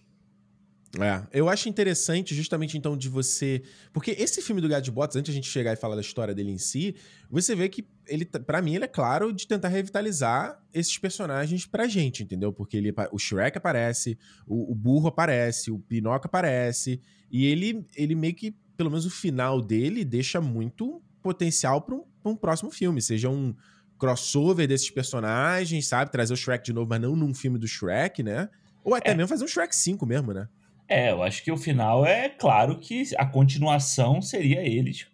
É, eu acho interessante justamente então de você, porque esse filme do Gato de Botas, antes de a gente chegar e falar da história dele em si, você vê que ele, pra mim, ele é claro de tentar revitalizar esses personagens pra gente, entendeu? Porque ele, o Shrek aparece, o, o burro aparece, o Pinóquio aparece, e ele, ele meio que, pelo menos o final dele, deixa muito potencial pra um, pra um próximo filme, seja um crossover desses personagens, sabe? Trazer o Shrek de novo, mas não num filme do Shrek, né? Ou até É. mesmo fazer um Shrek 5 mesmo, né? É, eu acho que o final é claro que a continuação seria eles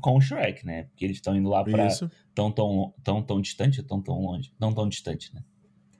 com o Shrek, né? Porque eles estão indo lá pra Isso. tão tão tão tão distante, tão tão longe, não tão distante, né?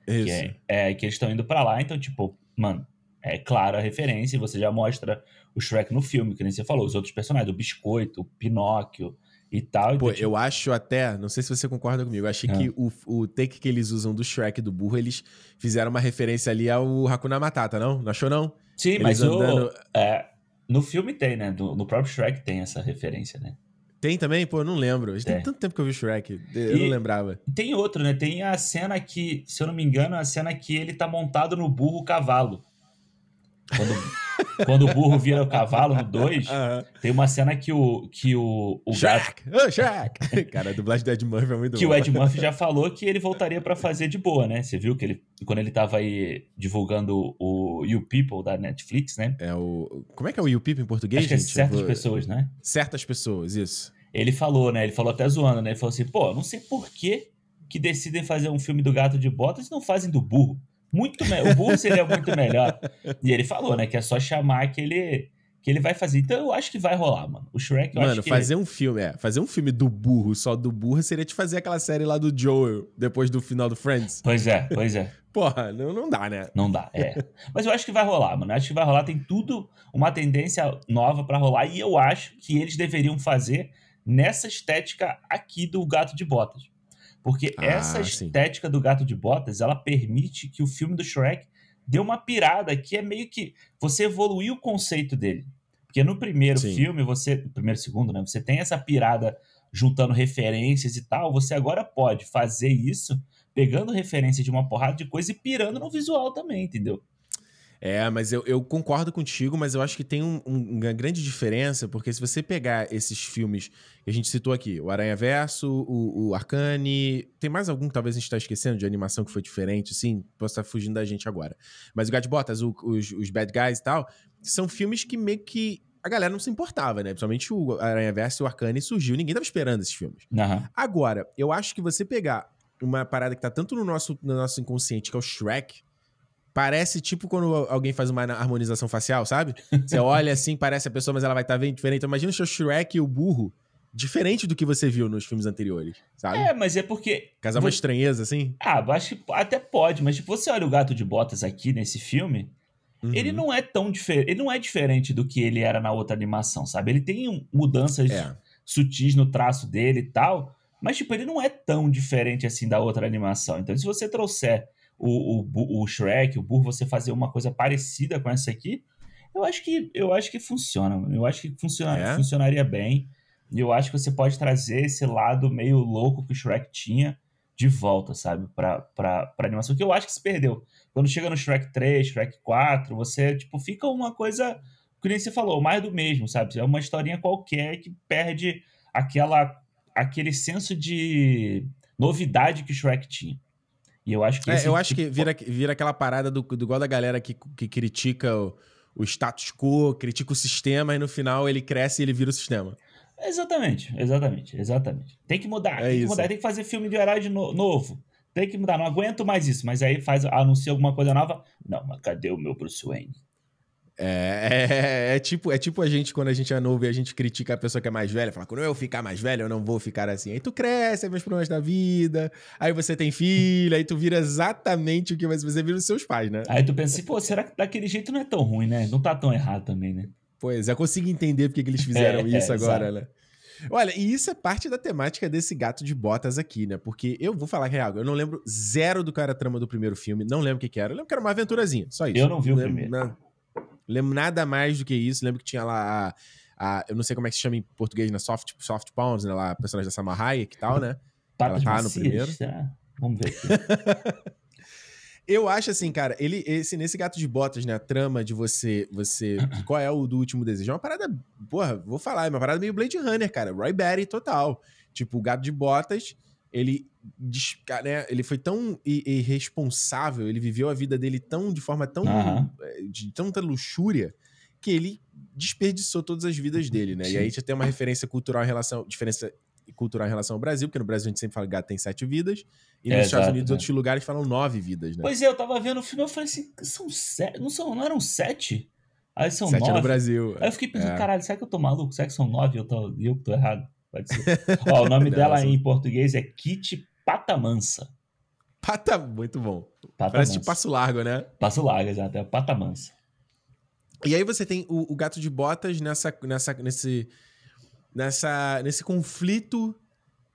Isso. Que é, é que eles estão indo pra lá, então tipo, mano, é clara a referência e você já mostra o Shrek no filme, que nem você falou, os outros personagens, o Biscoito, o Pinóquio e tal. Pô, então, tipo, eu acho até, não sei se você concorda comigo, eu achei Ah. que o, o take que eles usam do Shrek e do burro, eles fizeram uma referência ali ao Hakuna Matata, não? Não achou, não? Sim, Eles mas o- andando- é, no filme tem, né? Do- no próprio Shrek tem essa referência, né? Tem também? Pô, eu não lembro. Tem É. tanto tempo que eu vi Shrek, eu E- não lembrava. Tem outro, né? Tem a cena que, se eu não me engano, a cena que ele tá montado no burro cavalo. Quando, quando o burro vira o cavalo no 2, Aham. tem uma cena que o, que o, o gato. Shrek! Ô, Shrek! Cara, a dublagem do Ed Murphy é muito Que o boa. Ed Murphy já falou que ele voltaria pra fazer de boa, né? Você viu que ele, quando ele tava aí divulgando o You People da Netflix, né? É o... Como é que é o You People em português, Acho que é gente? Certas vou- pessoas, né? Certas pessoas, isso. Ele falou, né? Ele falou até zoando, né? Ele falou assim, pô, não sei por que que decidem fazer um filme do Gato de Botas e não fazem do burro. Muito O burro seria muito melhor. E ele falou, né? Que é só chamar que ele, que ele vai fazer. Então eu acho que vai rolar, mano. O Shrek, eu Mano, acho que... fazer um filme, é, fazer um filme do burro, só do burro, seria te fazer aquela série lá do Joel, depois do final do Friends. Pois é, pois é. Porra, não, não dá, né? Não dá, é. Mas eu acho que vai rolar, mano. Eu acho que vai rolar. Tem tudo, uma tendência nova pra rolar. E eu acho que eles deveriam fazer nessa estética aqui do Gato de Botas. Porque Ah, essa sim. estética do Gato de Botas, ela permite que o filme do Shrek dê uma pirada que é meio que você evoluir o conceito dele. Porque no primeiro Sim. filme, você. No primeiro e segundo, né? Você tem essa pirada juntando referências e tal. Você agora pode fazer isso pegando referência de uma porrada de coisa e pirando no visual também, entendeu? É, mas eu, eu concordo contigo, mas eu acho que tem um- um- uma grande diferença, porque se você pegar esses filmes que a gente citou aqui, o Aranha Verso, o, o Arcane, tem mais algum que talvez a gente tá esquecendo de animação que foi diferente, sim, posso estar fugindo da gente agora. Mas o Gato de Botas, o- os, os Bad Guys e tal, são filmes que meio que a galera não se importava, né? Principalmente o Aranha Verso e o Arcane surgiu, ninguém tava esperando esses filmes. Aham. Agora, eu acho que você pegar uma parada que tá tanto no nosso, no nosso inconsciente, que é o Shrek, parece tipo quando alguém faz uma harmonização facial, sabe? Você olha assim, parece a pessoa, mas ela vai estar bem diferente. Então, imagina o seu Shrek e o burro diferente do que você viu nos filmes anteriores, sabe? É, mas é porque. Casar uma você- estranheza, assim. Ah, acho que até pode, mas tipo, você olha o gato de botas aqui nesse filme, Uhum. ele não é tão diferente. Ele não é diferente do que ele era na outra animação, sabe? Ele tem mudanças É. sutis no traço dele e tal. Mas, tipo, ele não é tão diferente assim da outra animação. Então, se você trouxer o, o, o Shrek, o Burro, você fazer uma coisa parecida com essa aqui, eu acho que, eu acho que funciona. Eu acho que funciona, é? funcionaria bem. E eu acho que você pode trazer esse lado meio louco que o Shrek tinha de volta, sabe? Pra, pra, pra animação, que eu acho que se perdeu. Quando chega no Shrek 3, Shrek 4, você, tipo, fica uma coisa, que nem você falou, mais do mesmo, sabe? É uma historinha qualquer que perde aquela, aquele senso de novidade que o Shrek tinha. E eu acho que. É, eu acho tipo... que vira, vira aquela parada do, do igual da galera que, que critica o, o status quo, critica o sistema e no final ele cresce e ele vira o sistema. Exatamente, exatamente, exatamente. Tem que mudar, é tem isso. que mudar, tem que fazer filme de herói de no novo. Tem que mudar, não aguento mais isso. Mas aí faz, anuncia alguma coisa nova. Não, mas cadê o meu Bruce Wayne? É, é, é, tipo, é tipo a gente, quando a gente é novo e a gente critica a pessoa que é mais velha, fala, quando eu ficar mais velho, eu não vou ficar assim. Aí tu cresce, aí vem os problemas da vida, aí você tem filho, aí tu vira exatamente o que você vira os seus pais, né? Aí tu pensa assim, pô, será que daquele jeito não é tão ruim, né? Não tá tão errado também, né? Pois, eu consigo entender porque que eles fizeram é, isso agora, né? Olha, e isso é parte da temática desse gato de botas aqui, né? Porque eu vou falar real, eu não lembro zero do que era a trama do primeiro filme, não lembro o que, que era. Eu lembro que era uma aventurazinha, só isso. Eu não vi o primeiro. Não, lembro nada mais do que isso. Lembro que tinha lá a, a, eu não sei como é que se chama em português, né? Soft, soft Pounds, né? Lá, a personagem da Samarraia e tal, né? Ela tá no primeiro. Será? Vamos ver aqui. Eu acho assim, cara, ele esse nesse gato de botas, né, a trama de você você qual é o do último desejo? É uma parada, porra, vou falar, é uma parada meio Blade Runner, cara, Roy Batty total. Tipo, o gato de botas, ele né, ele foi tão irresponsável, ele viveu a vida dele tão de forma tão uhum. de tanta luxúria que ele desperdiçou todas as vidas dele, né? Sim. E aí já tem uma referência cultural em relação diferença cultural em relação ao Brasil, porque no Brasil a gente sempre fala que gato tem sete vidas, e é, nos Estados Unidos, né? outros lugares falam nove vidas, né? Pois é, eu tava vendo o filme e falei assim, são sete, não, são, não eram sete? Aí são sete nove. no Brasil. Aí eu fiquei pensando, é. caralho, será que eu tô maluco? Será que são nove e eu, tô, eu que tô errado? Pode ser. Ó, o nome dela em português é Kit Patamansa. Pata, muito bom. Pata Parece tipo Passo Largo, né? Passo Largo, exato, é Patamansa. E aí você tem o, o gato de botas nessa, nessa, nesse, nessa, nesse conflito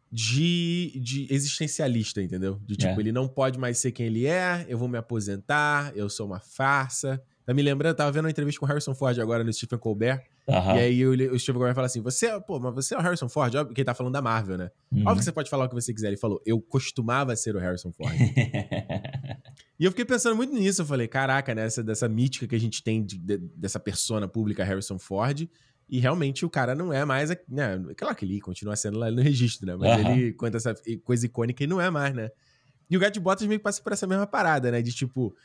de, de existencialista, entendeu? De tipo, é. ele não pode mais ser quem ele é, eu vou me aposentar, eu sou uma farsa. Tá me lembrando, tava vendo uma entrevista com o Harrison Ford agora no Stephen Colbert. Uhum. E aí o, o Stephen Colbert fala assim: você, pô, mas você é o Harrison Ford? Óbvio que ele tá falando da Marvel, né? Uhum. Óbvio que você pode falar o que você quiser. Ele falou: eu costumava ser o Harrison Ford. e eu fiquei pensando muito nisso. Eu falei: caraca, né? Essa, dessa mítica que a gente tem de, de, dessa persona pública Harrison Ford. E realmente o cara não é mais. Né, claro que ele continua sendo lá no registro, né? Mas uhum. ele, quanto essa coisa icônica, ele não é mais, né? E o Gato de Botas meio que passa por essa mesma parada, né? De tipo,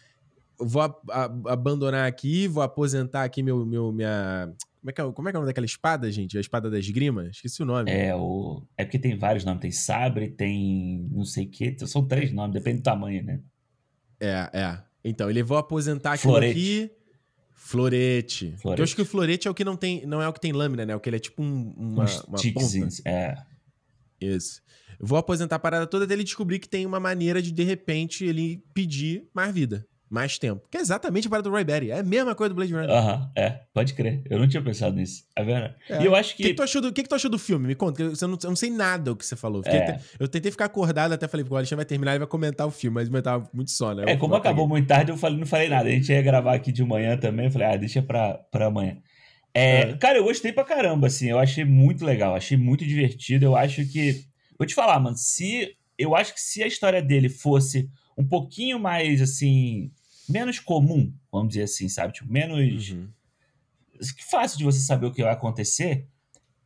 vou a, a, abandonar aqui, vou aposentar aqui meu, meu minha. Como é, que é, como é que é o nome daquela espada, gente? A espada das grimas? Esqueci o nome. É, o... é porque tem vários nomes. Tem sabre, tem não sei o quê. São três nomes, depende do tamanho, né? É, é. Então, ele vou aposentar aquilo aqui. Florete. florete. Eu acho que o florete é o que não tem, não é o que tem lâmina, né? O que ele é tipo um, uma, uma ponta. É. Isso. Eu vou aposentar a parada toda até ele descobrir que tem uma maneira de, de repente, ele pedir mais vida mais tempo. Que é exatamente a parada do Roy Batty. É a mesma coisa do Blade Runner. Aham, uh -huh, é. Pode crer. Eu não tinha pensado nisso. É verdade. É. E eu acho que... O que, que, tu achou do, que, que tu achou do filme? Me conta. Eu não, eu não sei nada o que você falou. É. Eu tentei ficar acordado, até falei, o Alexandre vai terminar e vai comentar o filme, mas eu tava muito sono. Né? É, como acabou muito tarde, eu falei, não falei nada. A gente ia gravar aqui de manhã também. Eu falei, ah, deixa pra, pra amanhã. É, é. Cara, eu gostei pra caramba, assim. Eu achei muito legal. Achei muito divertido. Eu acho que... Vou te falar, mano. Se... Eu acho que se a história dele fosse um pouquinho mais, assim menos comum, vamos dizer assim, sabe? Tipo, menos. Uhum. Fácil de você saber o que vai acontecer.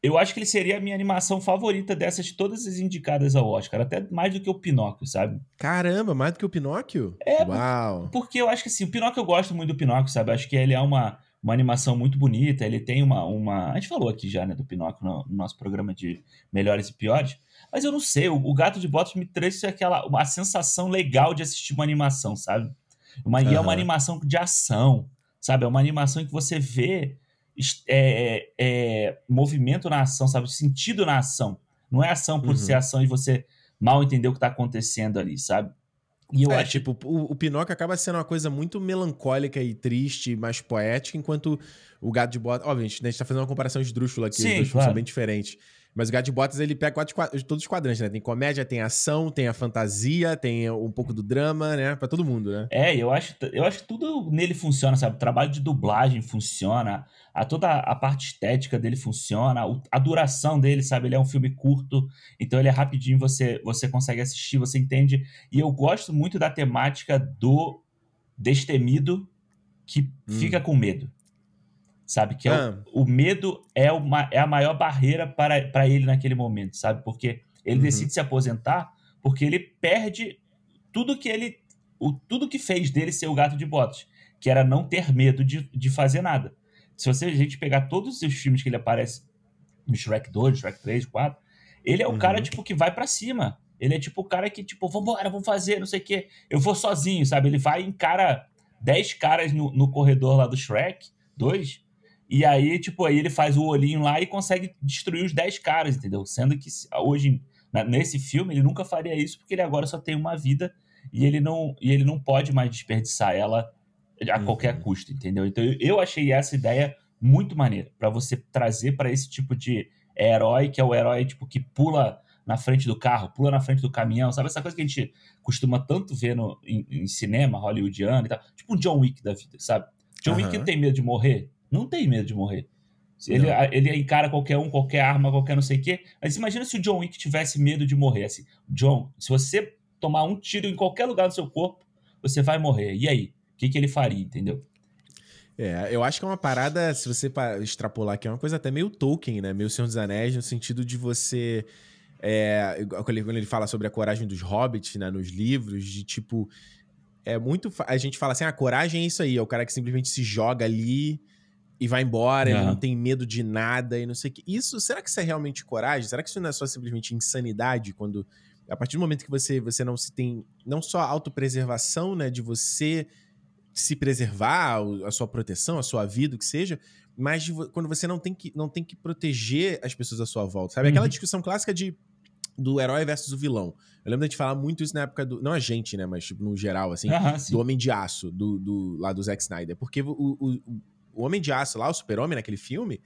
Eu acho que ele seria a minha animação favorita dessas todas as indicadas ao Oscar, até mais do que o Pinóquio, sabe? Caramba, mais do que o Pinóquio? É, Uau. porque eu acho que assim, o Pinóquio eu gosto muito do Pinóquio, sabe? Eu acho que ele é uma, uma animação muito bonita, ele tem uma, uma. A gente falou aqui já, né, do Pinóquio no, no nosso programa de melhores e piores. Mas eu não sei, o, o Gato de Botas me trouxe aquela uma sensação legal de assistir uma animação, sabe? Uma, uhum. E é uma animação de ação, sabe? É uma animação que você vê é, é, movimento na ação, sabe? Sentido na ação. Não é ação por uhum. ser ação e você mal entender o que está acontecendo ali, sabe? E eu é, acho... tipo, o, o Pinóquio acaba sendo uma coisa muito melancólica e triste, mais poética, enquanto o Gato de Bota... Obviamente, né, a gente tá fazendo uma comparação esdrúxula aqui, Sim, os dois claro. são bem diferentes. Mas o Gato de Botas, ele pega quatro, todos os quadrantes, né? Tem comédia, tem ação, tem a fantasia, tem um pouco do drama, né? Pra todo mundo, né? É, eu acho, eu acho que tudo nele funciona, sabe? O trabalho de dublagem funciona, a, toda a parte estética dele funciona, a duração dele, sabe? Ele é um filme curto, então ele é rapidinho, você, você consegue assistir, você entende. E eu gosto muito da temática do destemido que hum. fica com medo sabe? Que é ah. o, o, medo é, uma, é a maior barreira para, para ele naquele momento, sabe? Porque ele uhum. decide se aposentar porque ele perde tudo que ele. O, tudo que fez dele ser o gato de botas, que era não ter medo de, de fazer nada. Se você a gente pegar todos os filmes que ele aparece no Shrek 2, Shrek 3, 4, ele é o uhum. cara, tipo, que vai para cima. Ele é tipo o cara que, tipo, vambora, vamos fazer, não sei o quê. Eu vou sozinho, sabe? Ele vai e encara 10 caras no, no corredor lá do Shrek 2 e aí, tipo, aí ele faz o olhinho lá e consegue destruir os 10 caras, entendeu? Sendo que hoje, nesse filme, ele nunca faria isso porque ele agora só tem uma vida e ele não, e ele não pode mais desperdiçar ela a qualquer uhum. custo, entendeu? Então eu achei essa ideia muito maneira para você trazer para esse tipo de herói que é o herói tipo que pula na frente do carro, pula na frente do caminhão, sabe essa coisa que a gente costuma tanto ver no, em, em cinema hollywoodiano e tal, tipo um John Wick da vida, sabe? John uhum. Wick não tem medo de morrer, não tem medo de morrer. Ele, ele encara qualquer um, qualquer arma, qualquer não sei o quê. Mas imagina se o John Wick tivesse medo de morrer. Assim, John, se você tomar um tiro em qualquer lugar do seu corpo, você vai morrer. E aí? O que, que ele faria, entendeu? É, eu acho que é uma parada, se você extrapolar aqui, é uma coisa até meio Tolkien, né? Meio Senhor dos Anéis, no sentido de você. É, quando ele fala sobre a coragem dos hobbits, né? Nos livros, de tipo. É muito. A gente fala assim, a ah, coragem é isso aí, é o cara que simplesmente se joga ali e vai embora, ele não tem medo de nada e não sei o que. Isso, será que isso é realmente coragem? Será que isso não é só simplesmente insanidade quando a partir do momento que você você não se tem não só autopreservação, né, de você se preservar, a sua proteção, a sua vida, o que seja, mas de, quando você não tem que não tem que proteger as pessoas à sua volta. Sabe aquela uhum. discussão clássica de do herói versus o vilão. Eu lembro de falar muito isso na época do. Não a gente, né? Mas tipo, no geral, assim, do Homem de Aço, do, do, lá do Zack Snyder. Porque o, o, o Homem de Aço lá, o Super-Homem naquele filme,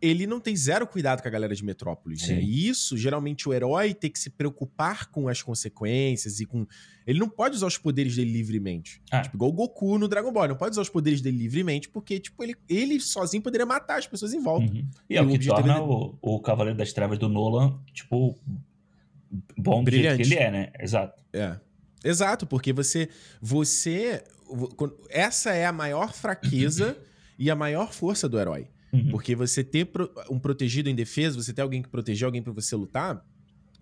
ele não tem zero cuidado com a galera de Metrópolis, né? E isso, geralmente, o herói tem que se preocupar com as consequências e com. Ele não pode usar os poderes dele livremente. Ah. Tipo, igual o Goku no Dragon Ball. não pode usar os poderes dele livremente, porque, tipo, ele, ele sozinho poderia matar as pessoas em volta. Uhum. E, e é o que torna dele... o, o Cavaleiro das Trevas do Nolan, tipo, bom Brilhante. que ele é, né? Exato. É. Exato, porque você. Você. Essa é a maior fraqueza. e a maior força do herói. Uhum. Porque você ter um protegido em defesa, você ter alguém que proteger alguém para você lutar,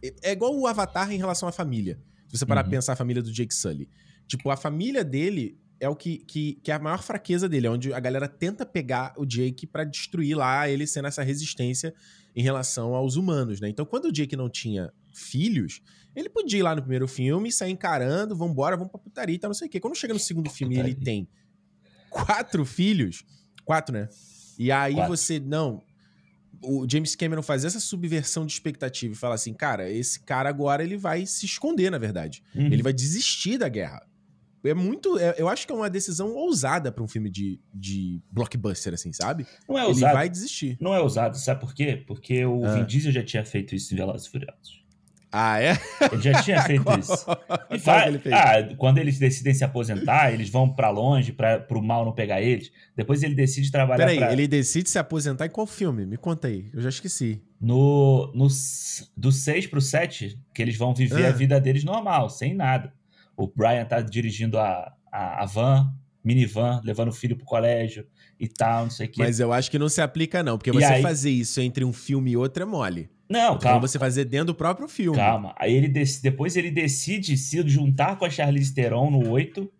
é, é igual o Avatar em relação à família. Se você parar uhum. pra pensar a família do Jake Sully. Tipo, a família dele é o que, que, que, é a maior fraqueza dele, é onde a galera tenta pegar o Jake para destruir lá ele sendo essa resistência em relação aos humanos, né? Então, quando o Jake não tinha filhos, ele podia ir lá no primeiro filme, sair encarando, vambora, vamos pra putaria e tal, não sei o quê. Quando chega no segundo filme e ele tem quatro filhos, Quatro, né? E aí Quatro. você, não. O James Cameron faz essa subversão de expectativa e fala assim, cara, esse cara agora ele vai se esconder, na verdade. Uhum. Ele vai desistir da guerra. É muito. É, eu acho que é uma decisão ousada para um filme de, de blockbuster, assim, sabe? Não é ousado. Ele vai desistir. Não é ousado, sabe por quê? Porque o ah. Vin Diesel já tinha feito isso em Velozes e Furiosos. Ah, é? Ele já tinha feito isso. E faz, ele ah, quando eles decidem se aposentar, eles vão para longe para o mal não pegar eles. Depois ele decide trabalhar Peraí, pra... ele decide se aposentar em qual filme? Me conta aí, eu já esqueci. No, no do 6 pro 7, que eles vão viver ah. a vida deles normal, sem nada. O Brian tá dirigindo a, a, a van, minivan, levando o filho pro colégio e tal, não sei o quê. Mas eu acho que não se aplica não, porque e você aí... fazer isso entre um filme e outro é mole. Não, calma. você fazer dentro do próprio filme. Calma. Aí ele depois ele decide se juntar com a Charlize Theron no 8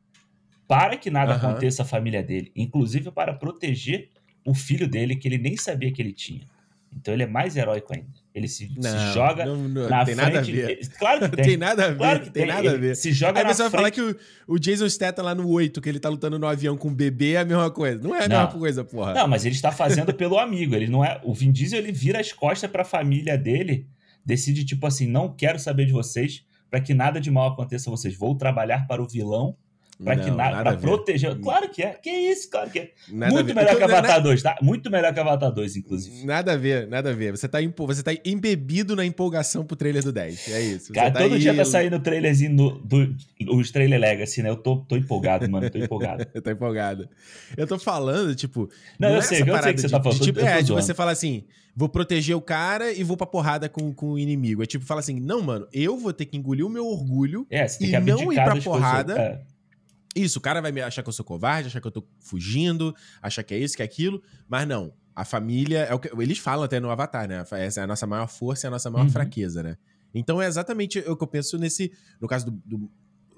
para que nada aconteça à família dele, inclusive para proteger o filho dele que ele nem sabia que ele tinha. Então ele é mais heróico ainda. Ele se, não, se joga não, não, na tem frente. Nada a ver. Claro que tem. tem nada a ver. Claro que tem, tem nada a ver. Se joga Aí você vai falar que o, o Jason Statham lá no 8, que ele tá lutando no avião com o bebê, é a mesma coisa. Não é a mesma coisa, porra. Não, mas ele está fazendo pelo amigo. Ele não é. O Vin Diesel ele vira as costas para a família dele, decide tipo assim, não quero saber de vocês, para que nada de mal aconteça a vocês. Vou trabalhar para o vilão Pra, que Não, na, nada pra proteger. Claro que é. Que isso, claro que é. Nada Muito melhor Eu que tô- Avatar 2, tá? Muito melhor que Avatar 2, inclusive. Nada a ver, nada a ver. Você tá, empo- você tá embebido na empolgação pro trailer do 10. É isso. Você Cara, tá todo aí- dia tá saindo trailerzinho no, do, os trailer Legacy, né? Eu tô, tô empolgado, mano. Tô empolgado. Eu tô empolgado. Eu tô falando, tipo. Não, eu é sei, eu sei que você de- tá falando, de, tipo, é, de zoando. você falar assim: vou proteger o cara e vou pra porrada com, com o inimigo. É tipo, fala assim: não, mano, eu vou ter que engolir o meu orgulho. É, E que não ir pra das coisas. porrada. É. Isso, o cara vai me achar que eu sou covarde, achar que eu tô fugindo, achar que é isso, que é aquilo. Mas não. A família. É o que, eles falam até no Avatar, né? Essa é a nossa maior força e a nossa maior Uhum. fraqueza, né? Então é exatamente o que eu penso nesse. No caso do. do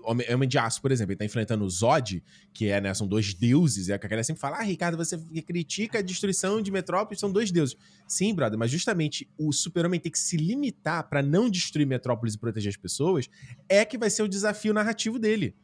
Homem, Homem de Aço, por exemplo, ele tá enfrentando o Zod, que é, né, são dois deuses, é que a galera sempre fala, ah, Ricardo, você critica a destruição de Metrópolis, são dois deuses. Sim, brother, mas justamente o super-homem tem que se limitar pra não destruir Metrópolis e proteger as pessoas, é que vai ser o desafio narrativo dele.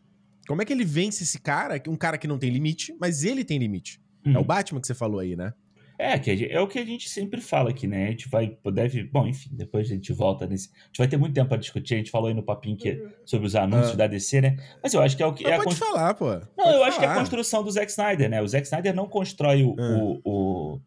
Como é que ele vence esse cara, um cara que não tem limite, mas ele tem limite? É Uhum. o Batman que você falou aí, né? É, que é o que a gente sempre fala aqui, né? A gente vai, deve, bom, enfim, depois a gente volta nesse. A gente vai ter muito tempo para discutir. A gente falou aí no papinho que, sobre os anúncios Ah. da DC, né? Mas eu acho que é o que Mas é a pode constru- falar, pô. Não, Pode eu acho que é a falar. construção do Zack Snyder, né? O Zack Snyder não constrói o, Ah. o, o,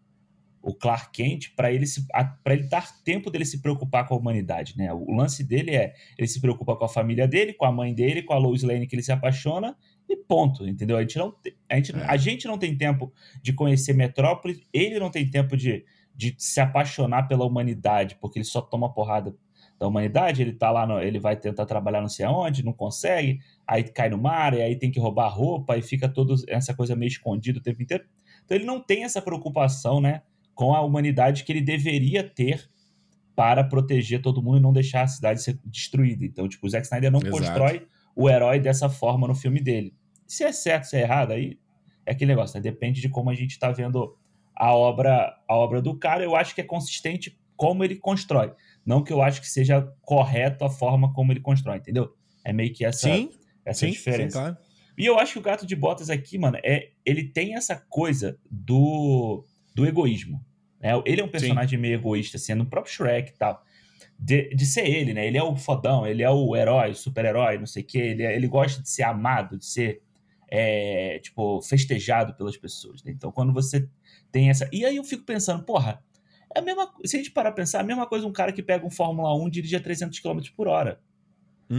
o Clark Kent para ele se para ele dar tempo dele se preocupar com a humanidade, né? O lance dele é ele se preocupa com a família dele, com a mãe dele, com a Lois Lane que ele se apaixona e ponto, entendeu? A gente não te- a gente, É. a gente não tem tempo de conhecer Metrópolis, ele não tem tempo de, de se apaixonar pela humanidade, porque ele só toma porrada da humanidade, ele tá lá, no- ele vai tentar trabalhar não sei aonde, não consegue, aí cai no mar, e aí tem que roubar roupa, e fica toda essa coisa meio escondida o tempo inteiro. Então ele não tem essa preocupação, né, com a humanidade que ele deveria ter para proteger todo mundo e não deixar a cidade ser destruída. Então, tipo, o Zack Snyder não Exato. constrói o herói dessa forma no filme dele. Se é certo, se é errado, aí é aquele negócio, né? Depende de como a gente tá vendo a obra, a obra do cara. Eu acho que é consistente como ele constrói. Não que eu acho que seja correto a forma como ele constrói, entendeu? É meio que essa, Sim, essa sim, sim, diferença. claro. E eu acho que o Gato de Botas aqui, mano, é, ele tem essa coisa do, do egoísmo. Né? Ele é um personagem meio egoísta, sendo o próprio Shrek e tal. De, de ser ele, né? Ele é o fodão, ele é o herói, o super-herói, não sei o quê. Ele, é- ele gosta de ser amado, de ser, é, tipo, festejado pelas pessoas. né? Então, quando você tem essa. E aí eu fico pensando, porra, é a mesma. Se a gente parar pra pensar, é a mesma coisa um cara que pega um Fórmula 1 e dirige a 300 km por hora.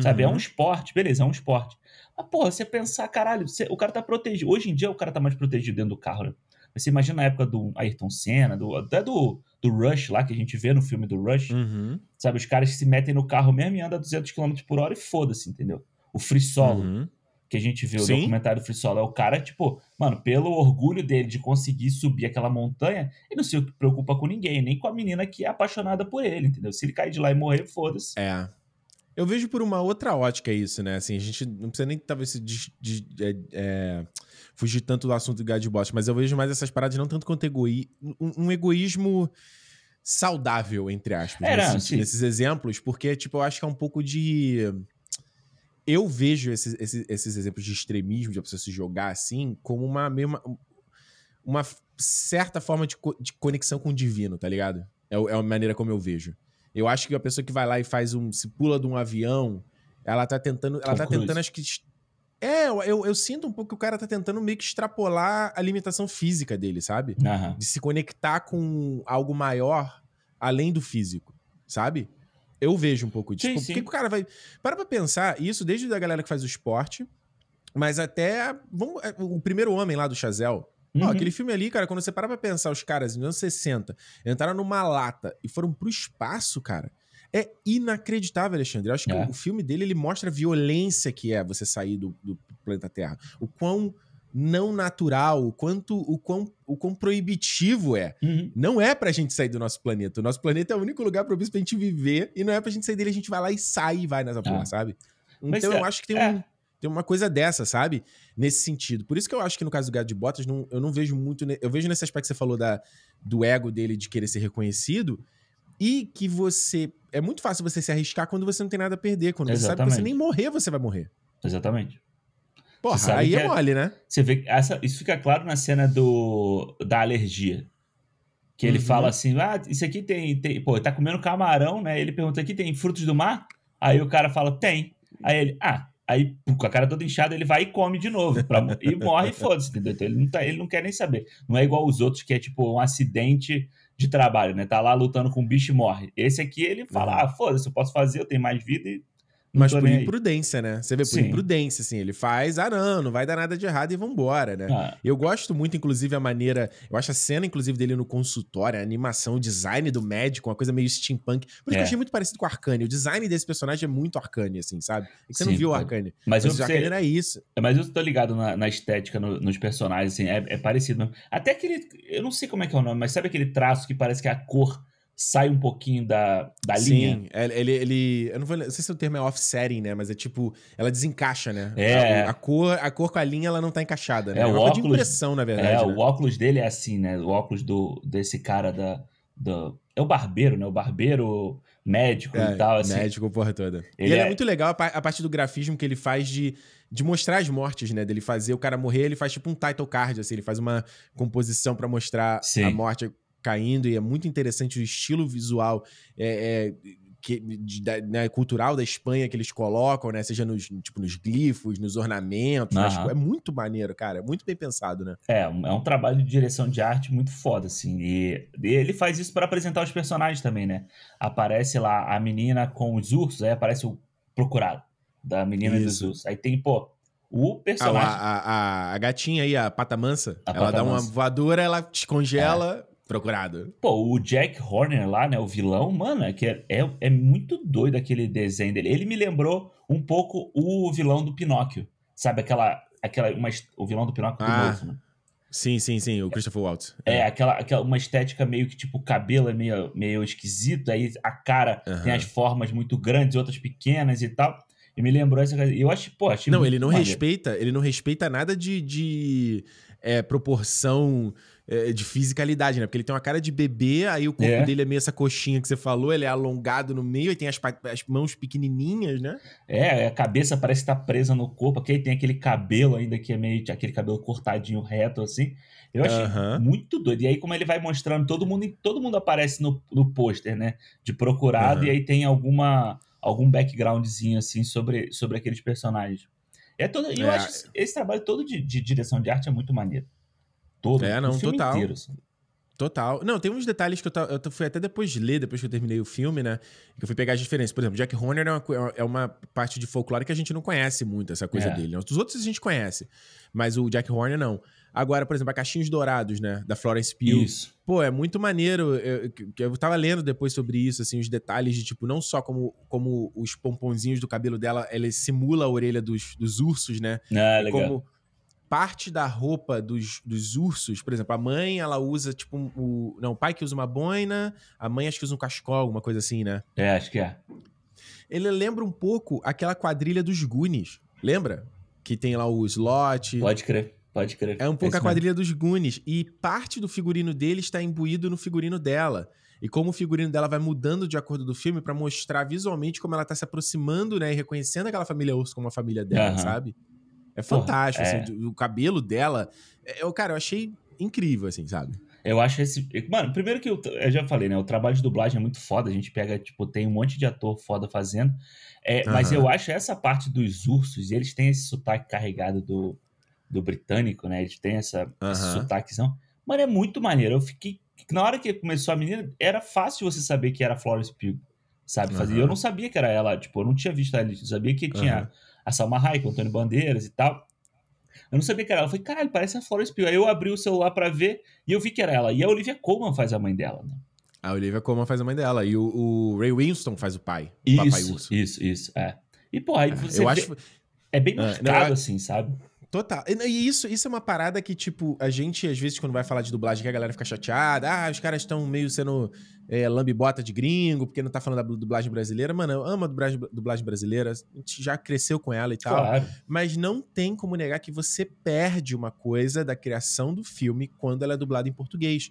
Sabe? É um Uhum. esporte, beleza, é um esporte. Mas, porra, você pensar, caralho, você- o cara tá protegido. Hoje em dia o cara tá mais protegido dentro do carro, né? Você imagina na época do Ayrton Senna, do, até do, do Rush lá, que a gente vê no filme do Rush, Uhum. sabe? Os caras que se metem no carro mesmo e andam a 200 km por hora e foda-se, entendeu? O Free Solo, Uhum. que a gente vê o Sim. documentário do Free Solo, é o cara, tipo, mano, pelo orgulho dele de conseguir subir aquela montanha, ele não se preocupa com ninguém, nem com a menina que é apaixonada por ele, entendeu? Se ele cair de lá e morrer, foda-se. É. Eu vejo por uma outra ótica isso, né? Assim, a gente não precisa nem talvez se des- des- é, é, fugir tanto do assunto do bosta, mas eu vejo mais essas paradas não tanto quanto egoí um, um egoísmo saudável, entre aspas, nesse- não, sim. nesses exemplos, porque, tipo, eu acho que é um pouco de. Eu vejo esses, esses, esses exemplos de extremismo, de a pessoa se jogar assim, como uma mesma. Uma certa forma de, co- de conexão com o divino, tá ligado? É, é a maneira como eu vejo. Eu acho que a pessoa que vai lá e faz um. se pula de um avião, ela tá tentando. Ela Tom tá Cruise. tentando, acho que. É, eu, eu, eu sinto um pouco que o cara tá tentando meio que extrapolar a limitação física dele, sabe? Aham. De se conectar com algo maior além do físico, sabe? Eu vejo um pouco disso. Sim, Tipo, sim. Por que, que o cara vai. Para pra pensar, isso desde a galera que faz o esporte, mas até. Vamos, é, o primeiro homem lá do Chazel. Uhum. aquele filme ali, cara, quando você para pra pensar, os caras nos anos 60 entraram numa lata e foram pro espaço, cara. É inacreditável, Alexandre. Eu acho que É. o, filme dele ele mostra a violência que é você sair do, do planeta Terra. O quão não natural, o quanto o quão, o quão proibitivo é. Uhum. Não é pra gente sair do nosso planeta. O nosso planeta é o único lugar propício pra gente viver e não é pra gente sair dele, a gente vai lá e sai e vai nessa porra, Ah. sabe? Mas Então é- eu acho que tem, é. um, tem uma coisa dessa, sabe? Nesse sentido. Por isso que eu acho que no caso do Gato de Botas, não- eu não vejo muito. Eu vejo nesse aspecto que você falou da, do ego dele de querer ser reconhecido e que você. É muito fácil você se arriscar quando você não tem nada a perder. Quando você sabe que você Exatamente. nem morrer, você vai morrer. Exatamente. Porra, aí é é- mole, né? Você vê que essa, isso fica claro na cena do da alergia. Que ele Uhum. fala assim: ah, isso aqui tem, tem. Pô, tá comendo camarão, né? Ele pergunta: aqui tem frutos do mar? Aí o cara fala: tem. Aí ele: ah, Aí, com a cara toda inchada, ele vai e come de novo. Pra, e morre e foda-se, entendeu? Então, ele não, tá, ele não quer nem saber. Não é igual os outros, que é tipo um acidente de trabalho, né? Tá lá lutando com um bicho e morre. Esse aqui, ele fala: uhum. ah, foda-se, eu posso fazer, eu tenho mais vida e mas por imprudência, né? Você vê por Sim. imprudência, assim. Ele faz, ah, não, não vai dar nada de errado e vambora, né? Ah. Eu gosto muito, inclusive, a maneira. Eu acho a cena, inclusive, dele no consultório, a animação, o design do médico, uma coisa meio steampunk. Por isso é. que eu achei muito parecido com o Arcane. O design desse personagem é muito Arcane, assim, sabe? É você Sim, não viu o Arcane. Mas, mas o Arcane era isso. É, mas eu tô ligado na, na estética no, nos personagens, assim, é, é parecido mesmo. Até aquele. Eu não sei como é que é o nome, mas sabe aquele traço que parece que é a cor sai um pouquinho da, da Sim, linha. Sim, ele, ele. Eu não, vou, não sei se o termo é offsetting, né? Mas é tipo. Ela desencaixa, né? É. A, a, cor, a cor com a linha ela não tá encaixada, né? É, é uma óculos, de impressão, na verdade. É, né? o óculos dele é assim, né? O óculos do, desse cara da. Do, é o barbeiro, né? O barbeiro médico é, e tal. Assim. Médico, porra toda. Ele e ele é... é... muito legal a parte do grafismo que ele faz de, de mostrar as mortes, né? Dele fazer o cara morrer, ele faz tipo um title card, assim. Ele faz uma composição para mostrar Sim. a morte caindo, e é muito interessante o estilo visual é, é, que, de, da, né, cultural da Espanha que eles colocam, né? Seja nos, tipo, nos glifos, nos ornamentos. Uhum. É muito maneiro, cara. É muito bem pensado, né? É, é um trabalho de direção de arte muito foda, assim. E, e ele faz isso para apresentar os personagens também, né? Aparece lá a menina com os ursos, aí aparece o procurado da menina isso. dos ursos. Aí tem, pô, o personagem. Ah, a, a, a, gatinha aí, a pata mansa, a ela pata dá mansa. uma voadora, ela descongela. É procurado. Pô, o Jack Horner lá, né, o vilão, mano, é, que é, é, é muito doido aquele desenho dele. Ele me lembrou um pouco o vilão do Pinóquio. Sabe aquela aquela uma, o vilão do Pinóquio ah, novo, né? Sim, sim, sim, o Christopher Waltz. É, é, aquela, aquela uma estética meio que tipo o cabelo é meio, meio esquisito, aí a cara uhum. tem as formas muito grandes, outras pequenas e tal. E me lembrou essa coisa. Eu acho, pô, achei Não, ele não maneiro. respeita, ele não respeita nada de, de é, proporção é, de fisicalidade, né? Porque ele tem uma cara de bebê, aí o corpo é. dele é meio essa coxinha que você falou, ele é alongado no meio, e tem as, as mãos pequenininhas, né? É, a cabeça parece estar presa no corpo, aqui tem aquele cabelo ainda que é meio aquele cabelo cortadinho reto assim. Eu achei uhum. muito doido. E aí, como ele vai mostrando, todo mundo, todo mundo aparece no, no pôster, né? De procurado, uhum. e aí tem alguma algum backgroundzinho assim sobre, sobre aqueles personagens. É todo, eu é. acho esse trabalho todo de, de direção de arte é muito maneiro todo. É, não, total. Inteiro, assim. Total. Não, tem uns detalhes que eu, eu fui até depois de ler, depois que eu terminei o filme, né? Que eu fui pegar as diferenças. Por exemplo, Jack Horner é uma, é uma parte de folclore que a gente não conhece muito, essa coisa é. dele. Né? Os outros a gente conhece, mas o Jack Horner não. Agora, por exemplo, a Caixinhos Dourados, né? Da Florence Pugh. Isso. Pô, é muito maneiro. Eu, eu tava lendo depois sobre isso, assim, os detalhes de, tipo, não só como, como os pomponzinhos do cabelo dela, ela simula a orelha dos, dos ursos, né? Ah, legal. Como parte da roupa dos, dos ursos, por exemplo, a mãe, ela usa, tipo, o. Não, o pai que usa uma boina, a mãe acho que usa um cachecol, alguma coisa assim, né? É, acho que é. Ele lembra um pouco aquela quadrilha dos Goonies. Lembra? Que tem lá o slot. Pode crer. Pode crer. É um pouco a quadrilha mesmo. dos Goonies. E parte do figurino dele está imbuído no figurino dela. E como o figurino dela vai mudando de acordo do filme para mostrar visualmente como ela tá se aproximando, né? E reconhecendo aquela família urso como a família dela, uhum. sabe? É fantástico, Porra, assim, é. o cabelo dela. É, eu, cara, eu achei incrível, assim, sabe? Eu acho esse. Mano, primeiro que eu, eu, já falei, né? O trabalho de dublagem é muito foda. A gente pega, tipo, tem um monte de ator foda fazendo. É, uhum. Mas eu acho essa parte dos ursos, eles têm esse sotaque carregado do, do britânico, né? Eles têm essa, uhum. esse sotaquezão. Mano, é muito maneiro. Eu fiquei. Na hora que começou a menina, era fácil você saber que era Florence Pugh, sabe? Uhum. Eu não sabia que era ela, tipo, eu não tinha visto ela, eu sabia que tinha a Salma Hayek, o Antônio Bandeiras e tal. Eu não sabia que era ela. Eu falei, caralho, parece a Florence Pugh. Aí eu abri o celular para ver e eu vi que era ela. E a Olivia Colman faz a mãe dela, né? A Olivia Colman faz a mãe dela. E o, o Ray Winston faz o pai. O isso, papai urso. Isso, isso, é. E, pô, aí é, você eu vê, acho... É bem marcado, é, não, assim, sabe? Total. E isso, isso é uma parada que, tipo, a gente, às vezes, quando vai falar de dublagem, que a galera fica chateada. Ah, os caras estão meio sendo é, lambibota de gringo, porque não tá falando da dublagem brasileira. Mano, eu amo a dublagem, dublagem brasileira. A gente já cresceu com ela e tal. Claro. Mas não tem como negar que você perde uma coisa da criação do filme quando ela é dublada em português.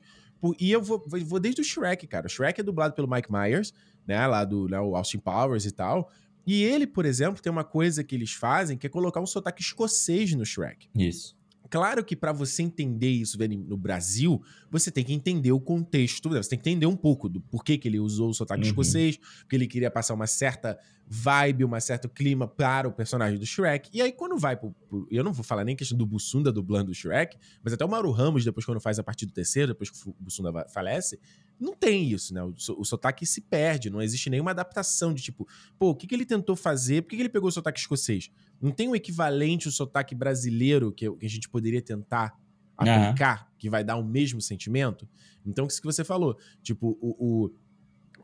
E eu vou, vou desde o Shrek, cara. O Shrek é dublado pelo Mike Myers, né? Lá do né, o Austin Powers e tal. E ele, por exemplo, tem uma coisa que eles fazem que é colocar um sotaque escocês no Shrek. Isso. Claro que para você entender isso no Brasil, você tem que entender o contexto, né? você tem que entender um pouco do porquê que ele usou o sotaque uhum. escocês, porque ele queria passar uma certa vibe, um certo clima para o personagem do Shrek. E aí, quando vai pro, pro, Eu não vou falar nem questão do Bussunda dublando o Shrek, mas até o Mauro Ramos, depois, quando faz a partir do terceiro, depois que o Bussunda falece, não tem isso, né? O, o sotaque se perde, não existe nenhuma adaptação de tipo, pô, o que, que ele tentou fazer? Por que, que ele pegou o sotaque escocês? Não tem um equivalente o sotaque brasileiro que, que a gente poderia tentar aplicar, uhum. que vai dar o mesmo sentimento? Então, isso que você falou. Tipo, o, o,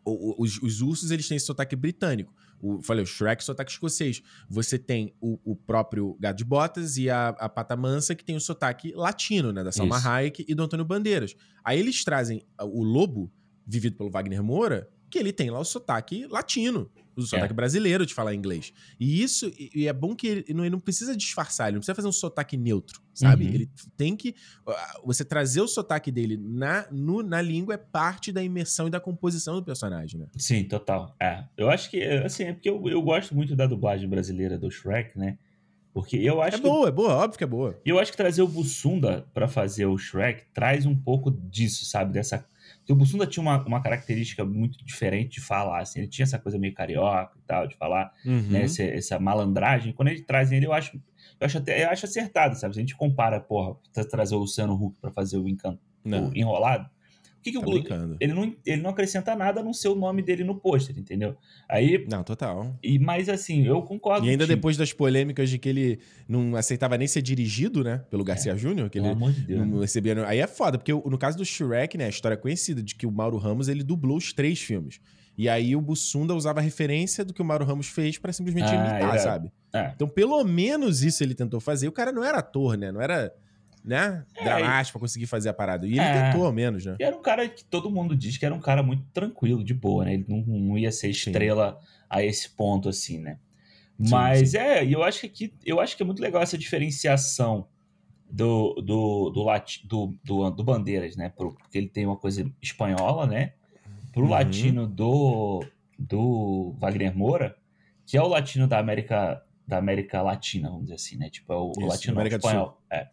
o os, os, ursos, eles têm esse sotaque britânico. O, falei, o Shrek sotaque escocês. Você tem o, o próprio Gato de Botas e a, a Pata Mansa, que tem o sotaque latino, né? Da Salma. Hayek e do Antônio Bandeiras. Aí eles trazem o lobo, vivido pelo Wagner Moura, que ele tem lá o sotaque latino o sotaque é. brasileiro de falar inglês. E isso, e é bom que ele não, ele não precisa disfarçar, ele não precisa fazer um sotaque neutro, sabe? Uhum. Ele tem que. Você trazer o sotaque dele na, no, na língua é parte da imersão e da composição do personagem, né? Sim, total. É. Eu acho que, assim, é porque eu, eu gosto muito da dublagem brasileira do Shrek, né? Porque eu acho é boa, é boa, óbvio que é boa. E eu acho que trazer o Bussunda para fazer o Shrek traz um pouco disso, sabe? Dessa porque o Bussunda tinha uma, uma característica muito diferente de falar, assim, ele tinha essa coisa meio carioca e tal, de falar, né, uhum. né, essa, essa, malandragem. Quando ele traz ele, eu acho, eu acho até, eu acho acertado, sabe? Se a gente compara, porra, trazer o Luciano Huck para fazer o, encanto, o enrolado, o que, que tá o ele não ele não acrescenta nada no seu nome dele no pôster, entendeu? Aí Não, total. E mas assim, eu concordo. E ainda depois das polêmicas de que ele não aceitava nem ser dirigido, né, pelo Garcia é. Júnior, que Pelo ele amor de Deus, não né? recebia. Aí é foda, porque no caso do Shrek, né, a história é conhecida de que o Mauro Ramos ele dublou os três filmes. E aí o Bussunda usava a referência do que o Mauro Ramos fez para simplesmente ah, imitar, é. sabe? É. Então, pelo menos isso ele tentou fazer. O cara não era ator, né? Não era né? É, dramático pra conseguir fazer a parada. E ele é, tentou, ao menos, né? E era um cara que todo mundo diz que era um cara muito tranquilo, de boa, né? Ele não, não ia ser estrela sim. a esse ponto, assim, né? Mas sim, sim. é, eu acho que aqui, eu acho que é muito legal essa diferenciação do, do, do, lati, do, do, do Bandeiras, né? Porque ele tem uma coisa espanhola, né? Pro uhum. latino do, do Wagner Moura, que é o latino da América da América Latina, vamos dizer assim, né? Tipo, é o, Isso, latino América espanhol. É.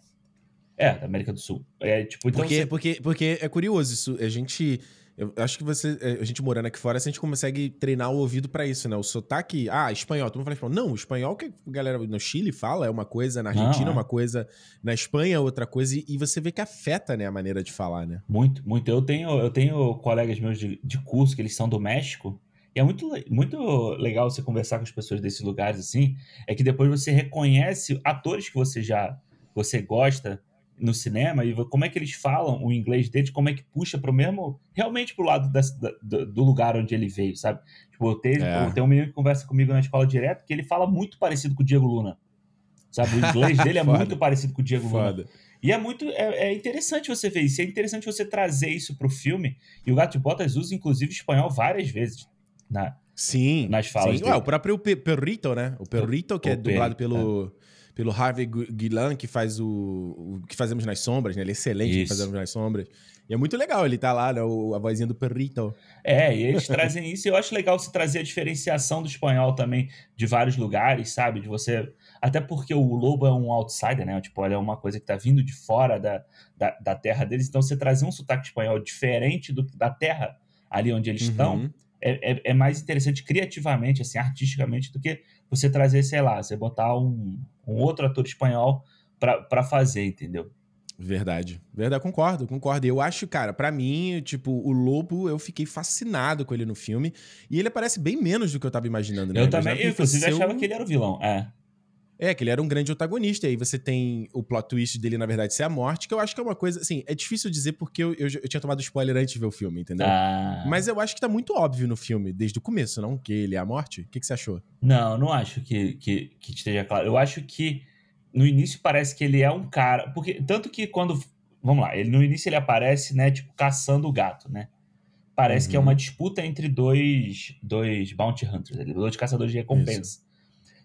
É, da América do Sul. É, tipo, então porque, você... porque, porque é curioso isso. A gente. Eu acho que você, é, a gente morando aqui fora, a gente consegue treinar o ouvido para isso, né? O sotaque, ah, espanhol, todo mundo fala espanhol. Não, o espanhol que a galera no Chile fala é uma coisa, na Argentina Não, é. uma coisa, na Espanha é outra coisa, e você vê que afeta, né, a maneira de falar, né? Muito, muito. Eu tenho, eu tenho colegas meus de, de curso que eles são do México, e é muito, muito legal você conversar com as pessoas desses lugares assim, é que depois você reconhece atores que você já você gosta no cinema e como é que eles falam o inglês deles, como é que puxa para o mesmo, realmente pro lado da, da, do lugar onde ele veio, sabe? Tipo, eu tenho, é. tem um menino que conversa comigo na escola direto que ele fala muito parecido com o Diego Luna, sabe? O inglês dele é muito parecido com o Diego Foda. Luna. E é muito é, é, interessante você ver isso, é interessante você trazer isso pro filme. E o Gato de Botas usa, inclusive, espanhol várias vezes na, sim, nas falas sim. Ué, o próprio Perrito, né? O Perrito, que o é dublado pelo... É pelo Harvey Guilan, que faz o, o, que fazemos nas sombras, né? Ele é excelente que fazemos nas sombras. E é muito legal ele tá lá, né? O, a vozinha do perrito. É, e eles trazem isso. E eu acho legal você trazer a diferenciação do espanhol também de vários lugares, sabe? De você. Até porque o lobo é um outsider, né? Tipo, ele é uma coisa que tá vindo de fora da, da, da terra deles. Então, você trazer um sotaque espanhol diferente do, da terra ali onde eles uhum. estão é, é, é, mais interessante criativamente, assim, artisticamente, do que você trazer, sei lá, você botar um, um outro ator espanhol para fazer, entendeu? Verdade. Verdade, concordo, concordo. Eu acho, cara, para mim, tipo, o Lobo, eu fiquei fascinado com ele no filme. E ele aparece bem menos do que eu tava imaginando, né? Eu também, eu, inclusive, achava que ele era o vilão, é. É, que ele era um grande antagonista. E aí você tem o plot twist dele, na verdade, ser a morte, que eu acho que é uma coisa. Assim, é difícil dizer porque eu, eu, eu tinha tomado spoiler antes de ver o filme, entendeu? Ah. Mas eu acho que tá muito óbvio no filme, desde o começo, não? Que ele é a morte. O que, que você achou? Não, não acho que, que, que esteja claro. Eu acho que no início parece que ele é um cara. Porque, tanto que quando. Vamos lá, ele, no início ele aparece, né, tipo, caçando o gato, né? Parece uhum. que é uma uhum. disputa entre dois, dois bounty hunters, dois caçadores de recompensa. Isso.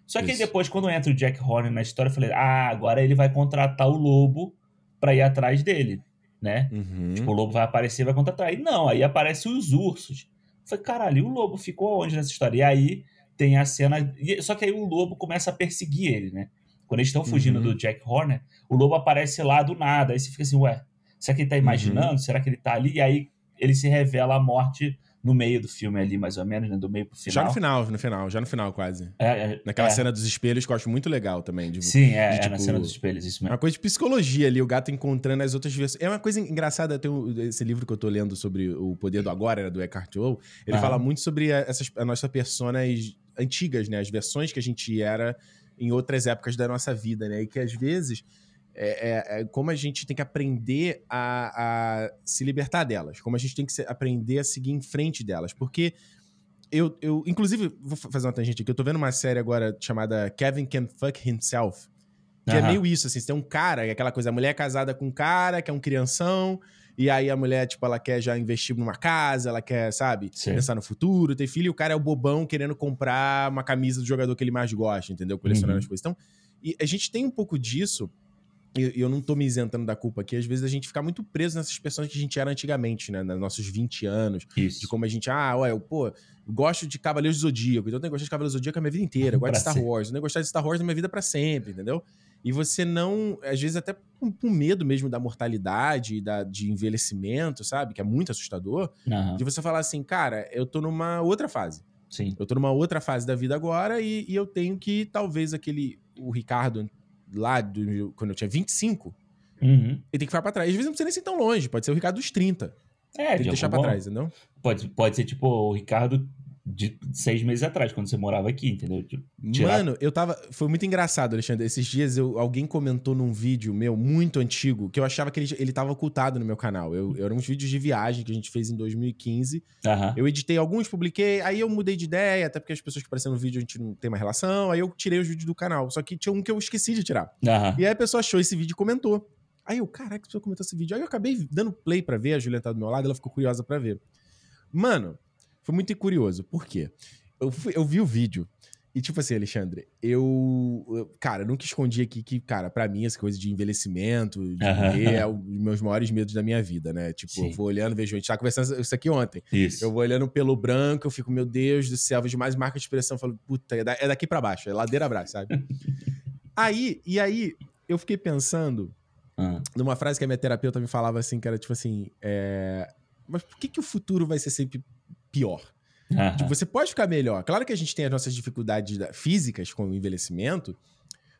Só que depois, quando entra o Jack Horner na história, eu falei, ah, agora ele vai contratar o lobo pra ir atrás dele, né? Uhum. Tipo, o lobo vai aparecer e vai contratar. E não, aí aparecem os ursos. Eu falei, caralho, e o lobo ficou onde nessa história? E aí tem a cena. Só que aí o lobo começa a perseguir ele, né? Quando eles estão fugindo Uhum. do Jack Horner, o lobo aparece lá do nada. Aí você fica assim, ué, será que ele tá imaginando? Uhum. Será que ele tá ali? E aí ele se revela a morte no meio do filme ali, mais ou menos, né? Do meio pro final. Já no final, no final, já no final quase. É, é, Naquela é. cena dos espelhos que eu acho muito legal também. de- Sim, é, de, é na tipo, cena dos espelhos, isso É uma mesmo. coisa de psicologia ali, o gato encontrando as outras versões. É uma coisa engraçada, tem esse livro que eu tô lendo sobre o poder do agora, né, do Eckhart Tolle. Ele fala muito sobre a- essas a nossas personas antigas, né? As versões que a gente era em outras épocas da nossa vida, né? E que às vezes é, é- é como a gente tem que aprender a, a se libertar delas, como a gente tem que se- aprender a seguir em frente delas, porque eu, eu, inclusive, vou fa- fazer uma tangente aqui. Eu tô vendo uma série agora chamada Kevin Can Fuck Himself. Que é Aham. meio isso, assim. Você tem um cara, é aquela coisa, a mulher é casada com um cara, que é um crianção, e aí a mulher, tipo, ela quer já investir numa casa, ela quer, sabe, Sim. pensar no futuro, ter filho, e o cara é o bobão querendo comprar uma camisa do jogador que ele mais gosta, entendeu? Colecionando Uhum. as coisas. Então, e a gente tem um pouco disso, e e eu não tô me isentando da culpa aqui, às vezes a gente fica muito preso nessas pessoas que a gente era antigamente, né? Nos nossos 20 anos, Isso. de como a gente, ah, ué, eu, pô, eu gosto de Cavaleiros do Zodíaco, então eu tenho que gostar de Cavaleiros do Zodíaco a minha vida inteira, eu gosto de Star sempre. Wars, eu tenho que gostar de Star Wars na minha vida pra sempre, entendeu? E você não, às vezes até com, com medo mesmo da mortalidade, e da, de envelhecimento, sabe? Que é muito assustador, Aham, de você falar assim, cara, eu tô numa outra fase. Sim. Eu tô numa outra fase da vida agora e, e eu tenho que, talvez, aquele, o Ricardo lá, do, quando eu tinha 25, Uhum. ele tem que ficar pra trás. Às vezes não precisa nem ser tão longe, pode ser o Ricardo dos 30. É, Tem que de deixar pra algum- trás, entendeu? Pode, pode ser tipo o Ricardo de seis meses atrás, quando você morava aqui, entendeu? Tirar- Mano, eu tava. Foi muito engraçado, Alexandre. Esses dias eu, alguém comentou num vídeo meu muito antigo que eu achava que ele, ele tava ocultado no meu canal. Eu, eu eram uns vídeos de viagem que a gente fez em 2015. Aham. Eu editei alguns, publiquei, aí eu mudei de ideia, até porque as pessoas que apareceram no vídeo a gente não tem uma relação. Aí eu tirei os vídeos do canal. Só que tinha um que eu esqueci de tirar. E aí a pessoa achou esse vídeo e comentou. Aí eu, caraca, a pessoa comentou esse vídeo. Aí eu acabei dando play pra ver, a Juliana tá do meu lado, ela ficou curiosa pra ver. Mano, foi muito curioso. Por quê? Eu, fui- eu vi o vídeo e, tipo assim, Alexandre, eu, eu- Cara, eu nunca escondi aqui que, cara, pra mim, essa coisa de envelhecimento, de morrer, é um dos meus maiores medos da minha vida, né? Tipo, Sim. eu vou olhando, vejo. A gente tava conversando isso aqui ontem. Isso. Eu vou olhando pelo branco, eu fico, meu Deus do céu, vejo mais marca de expressão, eu falo, puta, é, da- é daqui pra baixo, é ladeira abaixo, sabe? aí, e aí, eu fiquei pensando Ah, numa frase que a minha terapeuta me falava assim, que era tipo assim, é... mas por que, que o futuro vai ser sempre pior? aham. Tipo, você pode ficar melhor. Claro que a gente tem as nossas dificuldades da- físicas com o envelhecimento,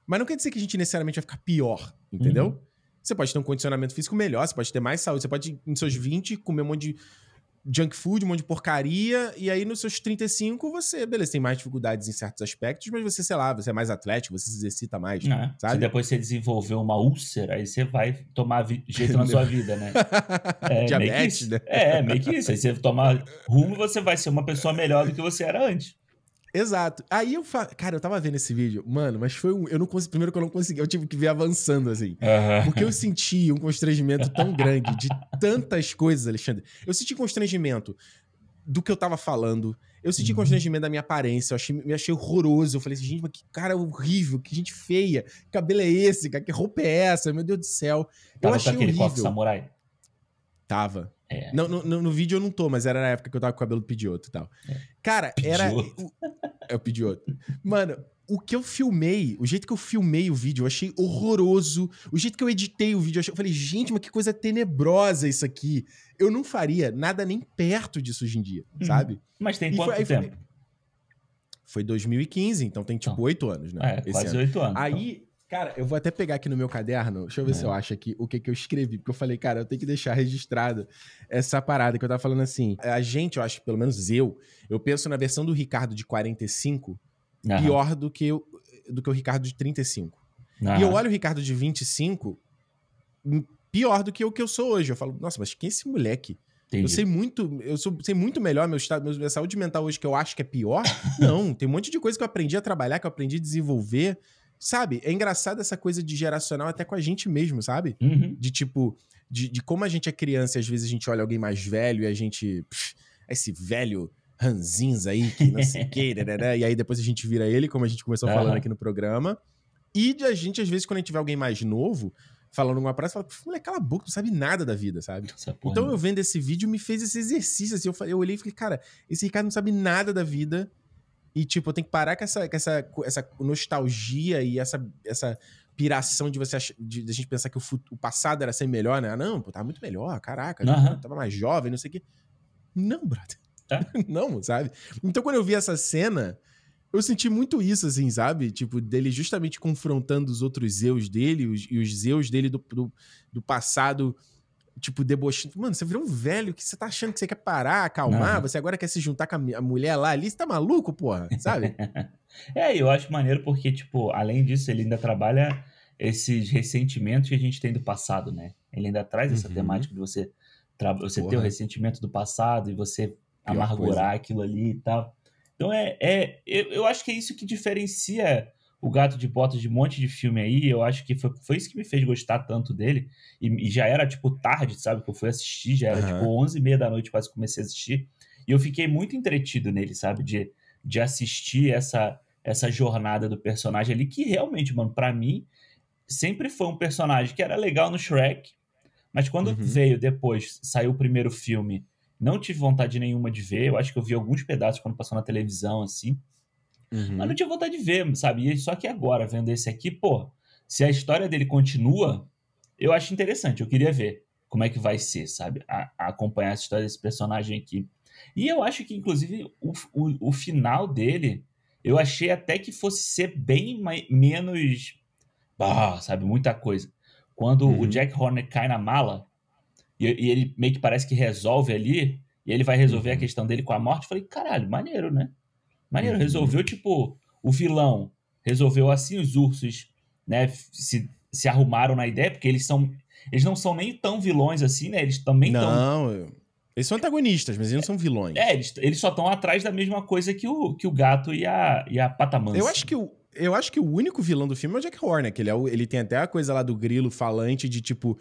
mas não quer dizer que a gente necessariamente vai ficar pior, entendeu? Uhum. Você pode ter um condicionamento físico melhor, você pode ter mais saúde, você pode, em seus 20, comer um monte de junk food, um monte de porcaria, e aí nos seus 35 você, beleza, tem mais dificuldades em certos aspectos, mas você, sei lá, você é mais atlético, você se exercita mais, É, Se sabe? depois você desenvolver uma úlcera, aí você vai tomar jeito na sua vida, né? É, meio que Diabetes, né? É, meio que isso. Aí você tomar rumo, você vai ser uma pessoa melhor do que você era antes. Exato. Aí eu fa... Cara, eu tava vendo esse vídeo, mano, mas foi um. Eu não consegui. Primeiro que eu não consegui, eu tive que ver avançando, assim. Porque eu senti um constrangimento tão grande de tantas coisas, Alexandre. Eu senti constrangimento do que eu tava falando. Eu senti Uhum. constrangimento da minha aparência. Eu achei, me achei horroroso. Eu falei assim, gente, mas que cara horrível, que gente feia. Que cabelo é esse, cara? Que roupa é essa? Meu Deus do céu. Eu Tava com achei horrível. samurai. Tava. É. Não, no, no- no vídeo eu não tô, mas era na época que eu tava com o cabelo do Pidioto e tal. Cara, era. Pidioto. o- É o Pidioto. Mano, o que eu filmei, o jeito que eu filmei o vídeo, eu achei horroroso. O jeito que eu editei o vídeo, eu, achei- eu falei, gente, mas que coisa tenebrosa isso aqui. Eu não faria nada nem perto disso hoje em dia, Uhum. sabe? Mas tem E quanto foi- aí foi- tempo? Foi 2015, então tem tipo Então. oito anos, né? É, quase oito anos. Aí, cara, eu vou até pegar aqui no meu caderno, deixa eu ver É. se eu acho aqui o que, que eu escrevi, porque eu falei, cara, eu tenho que deixar registrado essa parada que eu tava falando assim. A gente, eu acho, pelo menos eu, eu penso na versão do Ricardo de 45 então. Aham, pior do que, o- do que o Ricardo de 35. aham. E eu olho o Ricardo de 25 hum, pior do que o que eu sou hoje. Eu falo, nossa, mas quem é esse moleque? Eu Entendi. sei muito, eu sou, sei muito melhor meu estado, minha saúde mental hoje que eu acho que é pior. Não, tem um monte de coisa que eu aprendi a trabalhar, que eu aprendi a desenvolver. Sabe? É engraçado essa coisa de geracional até com a gente mesmo, sabe? Uhum. De tipo, de, de como a gente é criança e às vezes a gente olha alguém mais velho e a gente. "Pff, esse velho ranzinza aí, que não sei o quê, né, né, né?" E aí depois a gente vira ele, como a gente começou falando Aham. aqui no programa. E de a gente, às vezes, quando a gente vê alguém mais novo, falando uma frase, fala, "Pff, moleque, cala a boca, não sabe nada da vida, sabe? Então não- eu vendo esse vídeo me fez esse exercício, assim, eu, falei, eu olhei e falei, cara, esse Ricardo não sabe nada da vida E, tipo, tenho que parar com essa, com essa, com essa nostalgia e essa, essa piração de você de, de a gente pensar que o, o passado era sempre melhor, né? Ah, Não, pô, tava muito melhor, caraca, Aham. tava mais jovem, não sei o quê. Não, brother. É? não, sabe? Então, quando eu vi essa cena, eu senti muito isso, assim, sabe? Tipo, dele justamente confrontando os outros Zeus dele os- e os Zeus dele do, do, do passado, tipo, debochando. Mano, você virou um velho que você tá achando que você quer parar, acalmar, Aham. você agora quer se juntar com a, mulher lá ali, você tá maluco, porra, sabe? É, eu acho maneiro porque, tipo, além disso, ele ainda trabalha esses ressentimentos que a gente tem do passado, né? Ele ainda traz essa Uhum. temática de você, você ter o ressentimento do passado e você Pior amargurar aquilo ali e tal. Então é, é eu, eu acho que é isso que diferencia o Gato de Botas de um monte de filme aí. Eu acho que foi, foi isso que me fez gostar tanto dele. E, e já era, tipo, tarde, sabe? Que eu fui assistir, já era, Aham. tipo, 11 e meia da noite, quase comecei a assistir. E eu fiquei muito entretido nele, sabe? De, de assistir essa, essa jornada do personagem ali, que realmente, mano, pra mim, sempre foi um personagem que era legal no Shrek, mas quando Uhum. veio depois, saiu o primeiro filme, não tive vontade nenhuma de ver. Eu acho que eu vi alguns pedaços quando passou na televisão, assim. Uhum. Mas não tinha vontade de ver, sabe? Só que agora, vendo esse aqui, pô, se a história dele continua, eu acho interessante. Eu queria ver como é que vai ser, sabe? A, a acompanhar essa história desse personagem aqui. E eu acho que, inclusive, o, o, o final dele, eu achei até que fosse ser bem mai- menos. Ah, sabe? Muita coisa. Quando Uhum. o Jack Horner cai na mala e, e ele meio que parece que resolve ali, e ele vai resolver a Uhum. questão dele com a morte, eu falei, caralho, maneiro, né? Maneiro, Uhum. resolveu, tipo, o vilão resolveu assim, os ursos, né, se, se arrumaram na ideia, porque eles são. Eles não são nem tão vilões assim, né? Eles também estão. Não, eu- eles são antagonistas, mas eles não são vilões. É, eles, eles só estão atrás da mesma coisa que o, que o gato e a, e a patamansa. Eu acho que o. Eu acho que o único vilão do filme é o Jack Horner, que ele, é o- ele tem até a coisa lá do grilo falante de, tipo,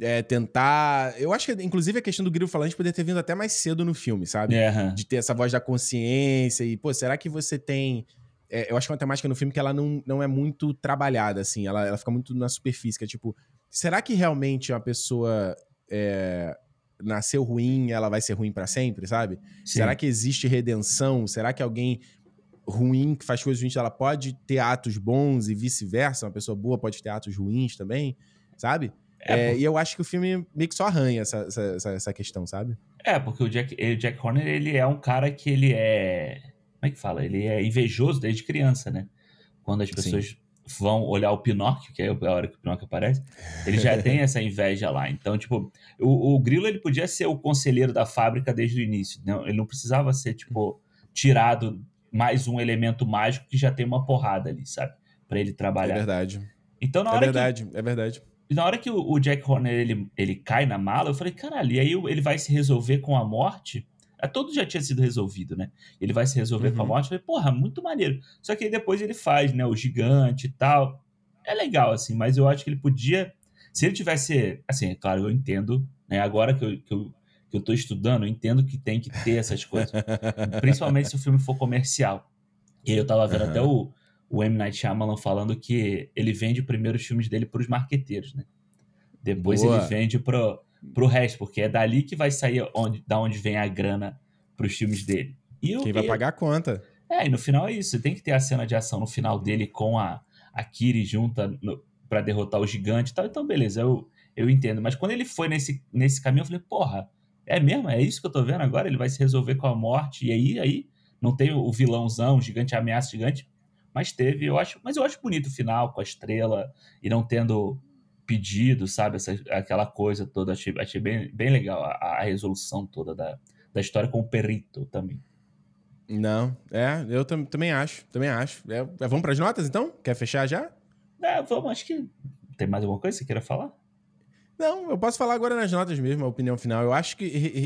é, tentar. Eu acho que, inclusive, a questão do grilo falante poderia ter vindo até mais cedo no filme, sabe? Aham. De ter essa voz da consciência e, pô, será que você tem. é, eu acho que é uma temática no filme que ela não, não é muito trabalhada, assim, ela, ela fica muito na superfície, é tipo, será que realmente uma pessoa é, nasceu ruim ela vai ser ruim pra sempre, sabe? Sim. Será que existe redenção? Será que alguém ruim que faz coisas ruins, ela pode ter atos bons e vice-versa? Uma pessoa boa pode ter atos ruins também, sabe? É, É, e eu acho que o filme meio que só arranha essa, essa, essa, questão, sabe? É, porque o Jack, o Jack Horner, ele é um cara que ele é. Como é que fala? Ele é invejoso desde criança, né? Quando as Sim. pessoas vão olhar o Pinóquio, que é a hora que o Pinóquio aparece, ele já tem essa inveja lá. Então, tipo, o, o Grilo ele podia ser o conselheiro da fábrica desde o início. Não, ele não precisava ser, tipo, tirado mais um elemento mágico que já tem uma porrada ali, sabe? Pra ele É trabalhar. verdade. então, na É hora que verdade, é verdade. E na hora que o, o Jack Horner ele, ele cai na mala, eu falei, caralho, e aí ele vai se resolver com a morte? É, Tudo já tinha sido resolvido, né? Ele vai se resolver com a Uhum. morte. Eu falei, porra, muito maneiro. Só que aí depois ele faz, né? O gigante e tal. É legal, assim, mas eu acho que ele podia. Se ele tivesse. Assim, é claro, eu entendo, né? Agora que eu, que eu, que eu tô estudando, eu entendo que tem que ter essas coisas. Principalmente se o filme for comercial. E aí eu tava vendo Aham. até o, o M. Night Shyamalan falando que ele vende primeiro os filmes dele pros marqueteiros, né? Depois Boa. ele vende pro, pro resto, porque é dali que vai sair onde, da onde vem a grana pros filmes dele. E o- Quem vai pagar a conta. É, e no final é isso. Tem que ter a cena de ação no final dele com a, a Kiri junta pra derrotar o gigante e tal. Então, beleza, eu, eu entendo. Mas quando ele foi nesse, nesse caminho, eu falei, porra, é mesmo? É isso que eu tô vendo agora? Ele vai se resolver com a morte. E aí, aí não tem o vilãozão, o gigante, ameaça gigante. Mas teve, eu acho. Mas eu acho bonito o final, com a estrela e não tendo pedido, sabe? Essa, aquela coisa toda. Achei, achei bem, bem legal a, a resolução toda da, da história com o perito também. Não, é, eu tam- também acho, também acho. É, é, vamos pras notas, então? Quer fechar já? É, vamos, acho que. Tem mais alguma coisa que você queira falar? Não, eu posso falar agora nas notas mesmo, a opinião final. Eu acho que,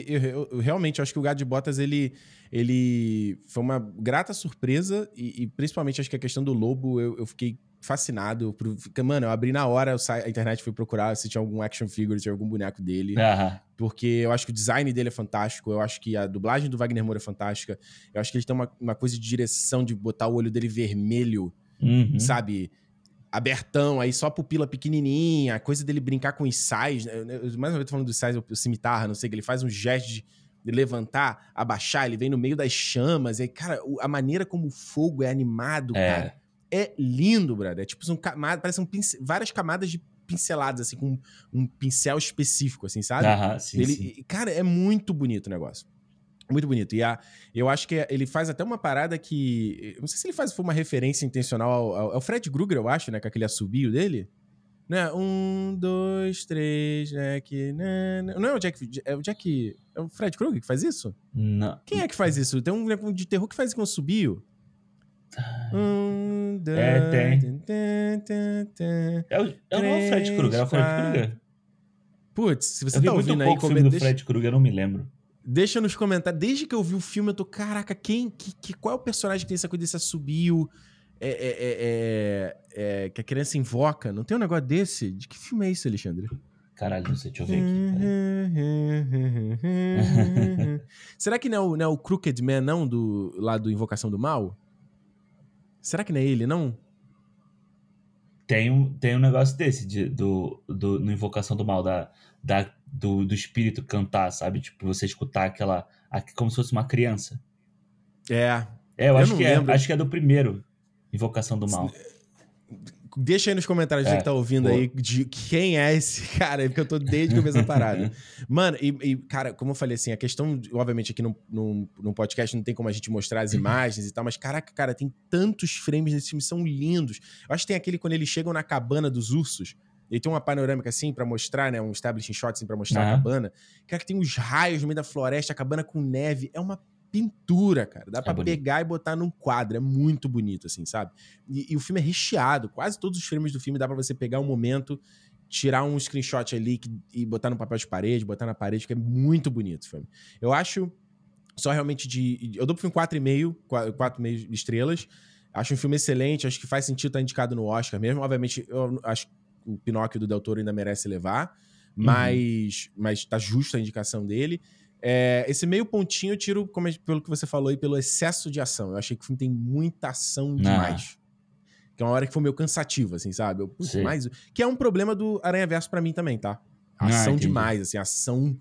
eu, eu- eu realmente acho que o Gato de Botas, ele, ele foi uma grata surpresa e, e principalmente acho que a questão do lobo, eu, eu fiquei fascinado. Por, porque, mano, eu abri na hora, eu sa- a internet foi procurar se tinha algum action figure, se tinha algum boneco dele. Porque eu acho que o design dele é fantástico, eu acho que a dublagem do Wagner Moura é fantástica, eu acho que ele tem uma, uma coisa de direção de botar o olho dele vermelho, Uhum. sabe? Abertão, aí só pupila pequenininha, a coisa dele brincar com os sais. né? Eu- eu- Mais uma vez tô falando dos sais, o cimitarra, não sei, que ele faz um gesto de, levantar, abaixar, ele vem no meio das chamas. E, cara, a maneira como o fogo é animado, É. cara, é lindo, brother. É tipo, são camadas, parecem pince- várias camadas de pinceladas, assim, com um pincel específico, assim, sabe? Aham, sim, ele, sim. Cara, é muito bonito o negócio. Muito bonito. E a, eu acho que ele faz até uma parada que. Não sei se ele faz foi uma referência intencional ao, ao, ao Fred Krueger, eu acho, né? Com aquele assobio dele. Né? Um, dois, três, Jack. né, né. Não é o Jack. É o Jack. É o Fred Krueger que faz isso? Não. Quem é que faz isso? Tem um boneco de terror que faz isso com assobio. Um, dois, É, tem. É o, é o não é o Fred Krueger, é o Fred. Krueger. Putz, se você Eu tá muito ouvindo aí, pouco come- filme do deixa- Fred Krueger, eu não me lembro. Deixa nos comentários. Desde que eu vi o filme, eu tô, caraca, quem. Que, que- qual é o personagem que tem essa coisa desse assobio? É, é, é, é, é, que a criança invoca? Não tem um negócio desse? De que filme é isso, Alexandre? Caralho, não sei, deixa eu ver aqui. Será que não é, o, não é o Crooked Man, não? Do, lá do Invocação do Mal? Será que não é ele, não? Tem um, tem um negócio desse, de, do, do, no Invocação do Mal, da, da, do, do espírito cantar, sabe? Tipo, você escutar aquela. Como se fosse uma criança. É. É, eu, Eu acho que é, lembro. acho que é do primeiro Invocação do Mal. Deixa aí nos comentários, É, você que tá ouvindo boa. aí, de quem é esse cara porque eu tô desde que eu fiz a parada. Mano, e, e, cara, como eu falei assim, a questão, obviamente, aqui no, no, no podcast não tem como a gente mostrar as imagens e tal, mas caraca, cara, tem tantos frames nesse filme, são lindos. Eu acho que tem aquele quando eles chegam na cabana dos ursos, e tem uma panorâmica assim pra mostrar, né, um establishing shot assim pra mostrar a Aham. cabana. Cara, que tem uns raios no meio da floresta, a cabana com neve, é uma pintura, cara. Dá pra bonito. pegar e botar num quadro, é muito bonito assim, sabe? E, e o filme é recheado. Quase todos os frames do filme dá pra você pegar um momento, tirar um screenshot ali que- e botar no papel de parede, botar na parede, que é muito bonito o filme. Eu acho só realmente de. Eu dou pro filme 4,5, 4,5 estrelas. Acho um filme excelente, acho que faz sentido estar indicado no Oscar mesmo. Obviamente, eu acho o Pinóquio do Del Toro ainda merece levar, mas, mas tá justa a indicação dele. É, esse meio pontinho eu tiro, como pelo que você falou aí, pelo excesso de ação. Eu achei que o filme tem muita ação demais. Que é uma hora que foi meio cansativo, assim, sabe? Eu, mais... Que é um problema do Aranha Verso pra mim também, tá? Ah, Ação entendi. demais, assim, ação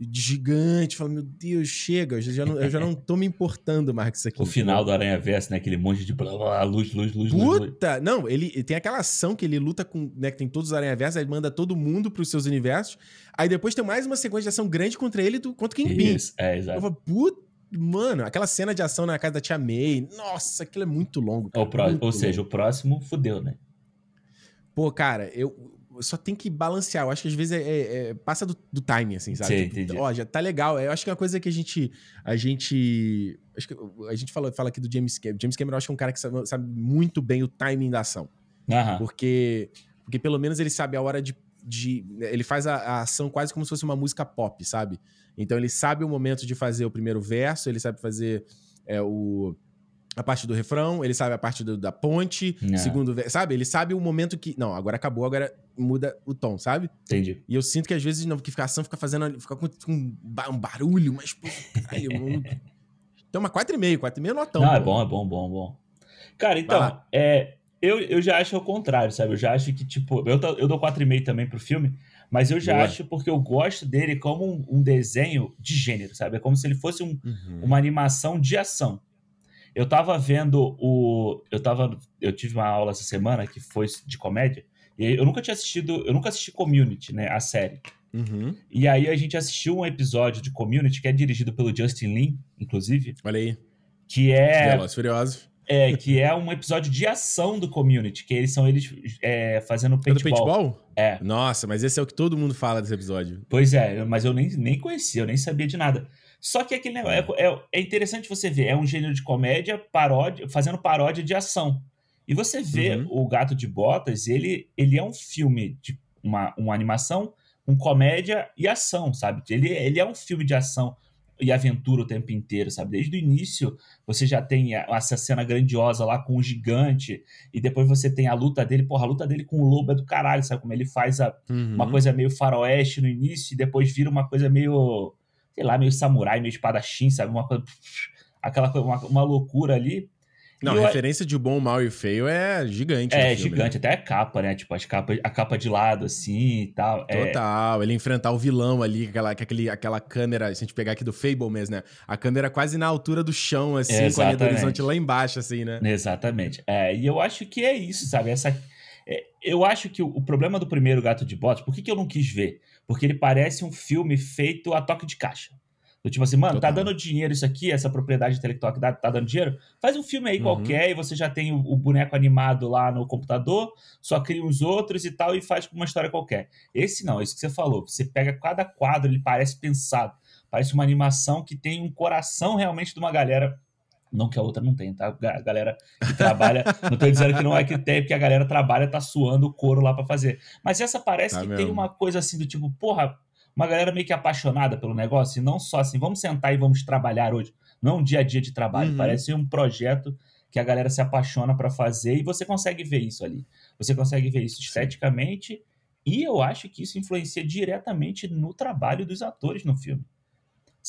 gigante. Fala, meu Deus, chega. Eu já não, eu já não tô me importando mais com isso aqui. O final do? Aranha Verso, né? Aquele monte de blá, blá, luz, luz, luz, luz, luz. Puta! Não, ele tem aquela ação que ele luta com. Né, que tem todos os aranha-versos, aí ele manda todo mundo pros seus universos. Aí depois tem mais uma sequência de ação grande contra ele do, contra Kingpin. Isso, é, Eu exato. falo, puta. Mano, aquela cena de ação na casa da tia May. Nossa, aquilo é muito longo. O cara, pró- muito ou seja, longo. o próximo fudeu, né? Pô, cara, eu eu só tem que balancear. Eu acho que às vezes é, é- é- passa do, do timing, assim, sabe? Sim, Tipo, entendi. ó, já tá legal. Eu acho que é uma coisa que a gente. A gente. Acho que a gente fala, fala aqui do James Cameron. James Cameron eu acho que é um cara que sabe, sabe muito bem o timing da ação. Aham. Porque, porque pelo menos ele sabe a hora de. de ele faz a, a ação quase como se fosse uma música pop, sabe? Então ele sabe o momento de fazer o primeiro verso, ele sabe fazer é, o, a parte do refrão, ele sabe a parte do- da ponte, É. segundo sabe? Ele sabe o momento que. Não, agora acabou, agora muda o tom, sabe? Entendi. E eu sinto que às vezes não, que a ação fica fazendo. Fica com, com um ba- barulho, mas. Pô, caralho, um- então, uma 4,5, 4,5 notão. Não, é pô. bom, é bom, bom, bom. Cara, então, é, eu, eu já acho ao contrário, sabe? Eu já acho que, tipo, eu, eu dou 4,5 também pro filme, mas eu já Boa. acho porque eu gosto dele como um, um desenho de gênero, sabe? É como se ele fosse um, Uhum. uma animação de ação. Eu tava vendo o. Eu tava. Eu tive uma aula essa semana que foi de comédia. E eu nunca tinha assistido. Eu nunca assisti Community, né? A série. Uhum. E aí a gente assistiu um episódio de Community que é dirigido pelo Justin Lin, inclusive, Olha aí. que é, Velozes Furiosos. é que é um episódio de ação do Community, que eles são eles é, fazendo É do paintball. paintball? É. Nossa, mas esse é o que todo mundo fala desse episódio. Pois é, mas eu nem, nem conhecia, eu nem sabia de nada. Só que aquele negócio é, é, é interessante você ver, é um gênero de comédia paródia, fazendo paródia de ação. E você vê Uhum. o Gato de Botas, ele, ele é um filme de uma, uma animação com comédia e ação, sabe? Ele, ele é um filme de ação e aventura o tempo inteiro, sabe? Desde o início você já tem a- essa cena grandiosa lá com o gigante, e depois você tem a luta dele, porra, a luta dele com o lobo é do caralho, sabe? Como ele faz a, Uhum. uma coisa meio faroeste no início e depois vira uma coisa meio, sei lá, meio samurai, meio espadachim, sabe? Uma coisa, aquela coisa, uma, uma loucura ali. Não, a referência de bom, mal e feio é gigante. É, filme, gigante. Né? Até a capa, né? Tipo, as capa, a capa de lado, assim e tal. É Total. É... Ele enfrentar o vilão ali, aquela, aquele, aquela câmera, se a gente pegar aqui do Fablemans, né? A câmera quase na altura do chão, assim, com a linha do horizonte lá embaixo, assim, né? Exatamente. É, e eu acho que é isso, sabe? Essa... É, eu acho que o, o, problema do primeiro Gato de Botas, por que, que eu não quis ver? Porque ele parece um filme feito a toque de caixa. Do tipo assim, mano, tá Total. tá dando dinheiro isso aqui, essa propriedade intelectual que dá, tá dando dinheiro? Faz um filme aí uhum. qualquer e você já tem o, o, boneco animado lá no computador, só cria uns outros e tal e faz uma história qualquer. Esse não, isso que você falou. Você pega cada quadro, ele parece pensado. Parece uma animação que tem um coração realmente de uma galera não que a outra não tenha, tá? A galera que trabalha. não tô dizendo que não é que tem, porque a galera trabalha, tá suando o couro lá para fazer. Mas essa parece tá que mesmo. tem uma coisa assim do tipo, porra, uma galera meio que apaixonada pelo negócio, e não só assim, vamos sentar e vamos trabalhar hoje. Não um dia a dia de trabalho, uhum. parece um projeto que a galera se apaixona para fazer e você consegue ver isso ali. Você consegue ver isso esteticamente e eu acho que isso influencia diretamente no trabalho dos atores no filme.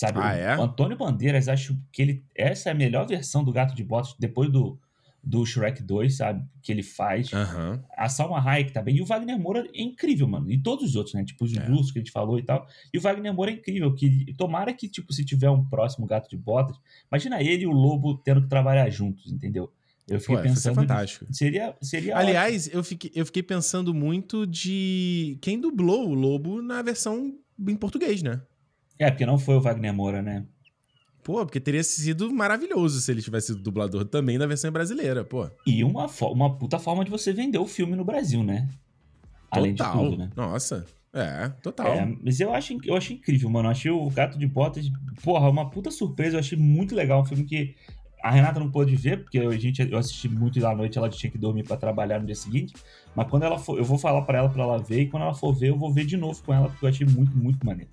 Sabe? Ah, é? O Antônio Bandeiras, acho que ele essa é a melhor versão do Gato de Botas depois do do Shrek 2, sabe? Que ele faz. Uhum. A Salma Hayek também. E o Wagner Moura é incrível, mano. E todos os outros, né? Tipo os é. russos que a gente falou e tal. E o Wagner Moura é incrível. Que, tomara que, tipo, se tiver um próximo Gato de Botas, imagina ele e o Lobo tendo que trabalhar juntos, entendeu? Eu fiquei Pô, pensando. fantástico. Seria, seria Aliás, eu fiquei, eu fiquei pensando muito de quem dublou o Lobo na versão em português, né? É, porque não foi o Wagner Moura, né? Pô, porque teria sido maravilhoso se ele tivesse sido dublador também da versão brasileira, pô. E uma, uma puta forma de você vender o filme no Brasil, né? Além total. de tudo, né? Nossa. É, total. É, mas eu acho, eu acho incrível, mano. Eu achei o Gato de Botas, porra, uma puta surpresa. Eu achei muito legal. Um filme que a Renata não pôde ver, porque a gente, eu assisti muito da noite, ela tinha que dormir para trabalhar no dia seguinte. Mas quando ela for, eu vou falar para ela para ela ver, e quando ela for ver, eu vou ver de novo com ela, porque eu achei muito, muito maneiro.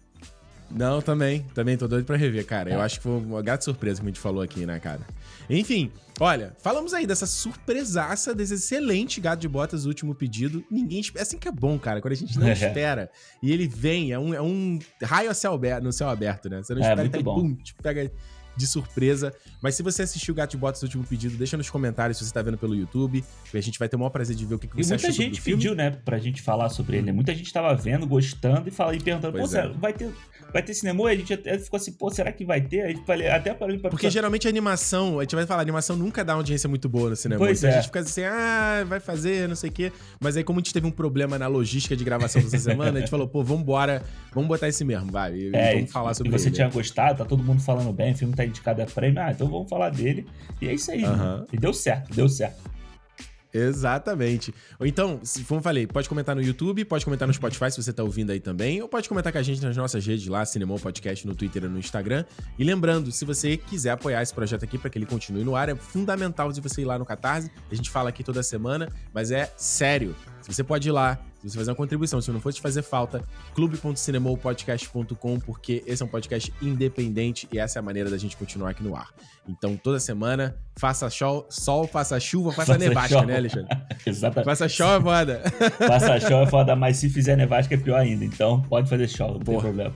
Não, também. Também tô doido pra rever, cara. Eu é. acho que foi uma gata surpresa que a gente falou aqui, né, cara? Enfim, olha, falamos aí dessa surpresaça, desse excelente gato de botas, último pedido. Ninguém espera. É assim que é bom, cara, quando a gente não espera e ele vem, é um, é um raio céu aberto, no céu aberto, né? Você não é, espera e tá aí, pum, te pega de surpresa. Mas se você assistiu o Gato de Botas, último pedido, deixa nos comentários se você tá vendo pelo YouTube. E a gente vai ter o maior prazer de ver o que, que você achou muita gente pediu, né, pra gente falar sobre ele. Né? Muita gente tava vendo, gostando e, fala, e perguntando, pois pô, é. vai ter vai ter cinema? E a gente até ficou assim, pô, será que vai ter? Aí falei, até parei pra Porque geralmente a animação, a gente vai falar, a animação nunca dá uma audiência muito boa no cinema. Pois então é. a gente fica assim, ah, vai fazer, não sei o quê. Mas aí, como a gente teve um problema na logística de gravação dessa semana, a gente falou, pô, vambora, vamos botar esse mesmo, vai. E é, vamos falar sobre. E você ele. tinha gostado, tá todo mundo falando bem, o filme tá indicado a prêmio, ah, então vamos falar dele. E é isso aí, né? E deu certo, deu certo. Exatamente. Ou então, como eu falei, pode comentar no YouTube, pode comentar no Spotify se você tá ouvindo aí também, ou pode comentar com a gente nas nossas redes lá, Cinemon Podcast no Twitter e no Instagram. E lembrando, se você quiser apoiar esse projeto aqui para que ele continue no ar, é fundamental de você ir lá no Catarse. A gente fala aqui toda semana, mas é sério. Você pode ir lá, se você fazer uma contribuição, se não fosse fazer falta, clube.cinemopodcast.com, porque esse é um podcast independente e essa é a maneira da gente continuar aqui no ar. Então, toda semana, faça sol, sol faça chuva, faça, faça nevasca, né, Alexandre? Exatamente. Faça show é foda. faça show é foda, mas se fizer nevasca é pior ainda. Então, pode fazer show, não Porra. tem problema.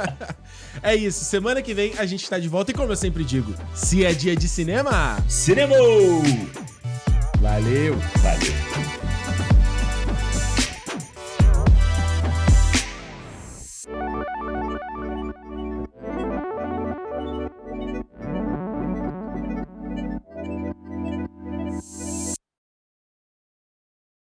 é isso. Semana que vem a gente está de volta e, como eu sempre digo, se é dia de cinema, cinema! Valeu! Valeu!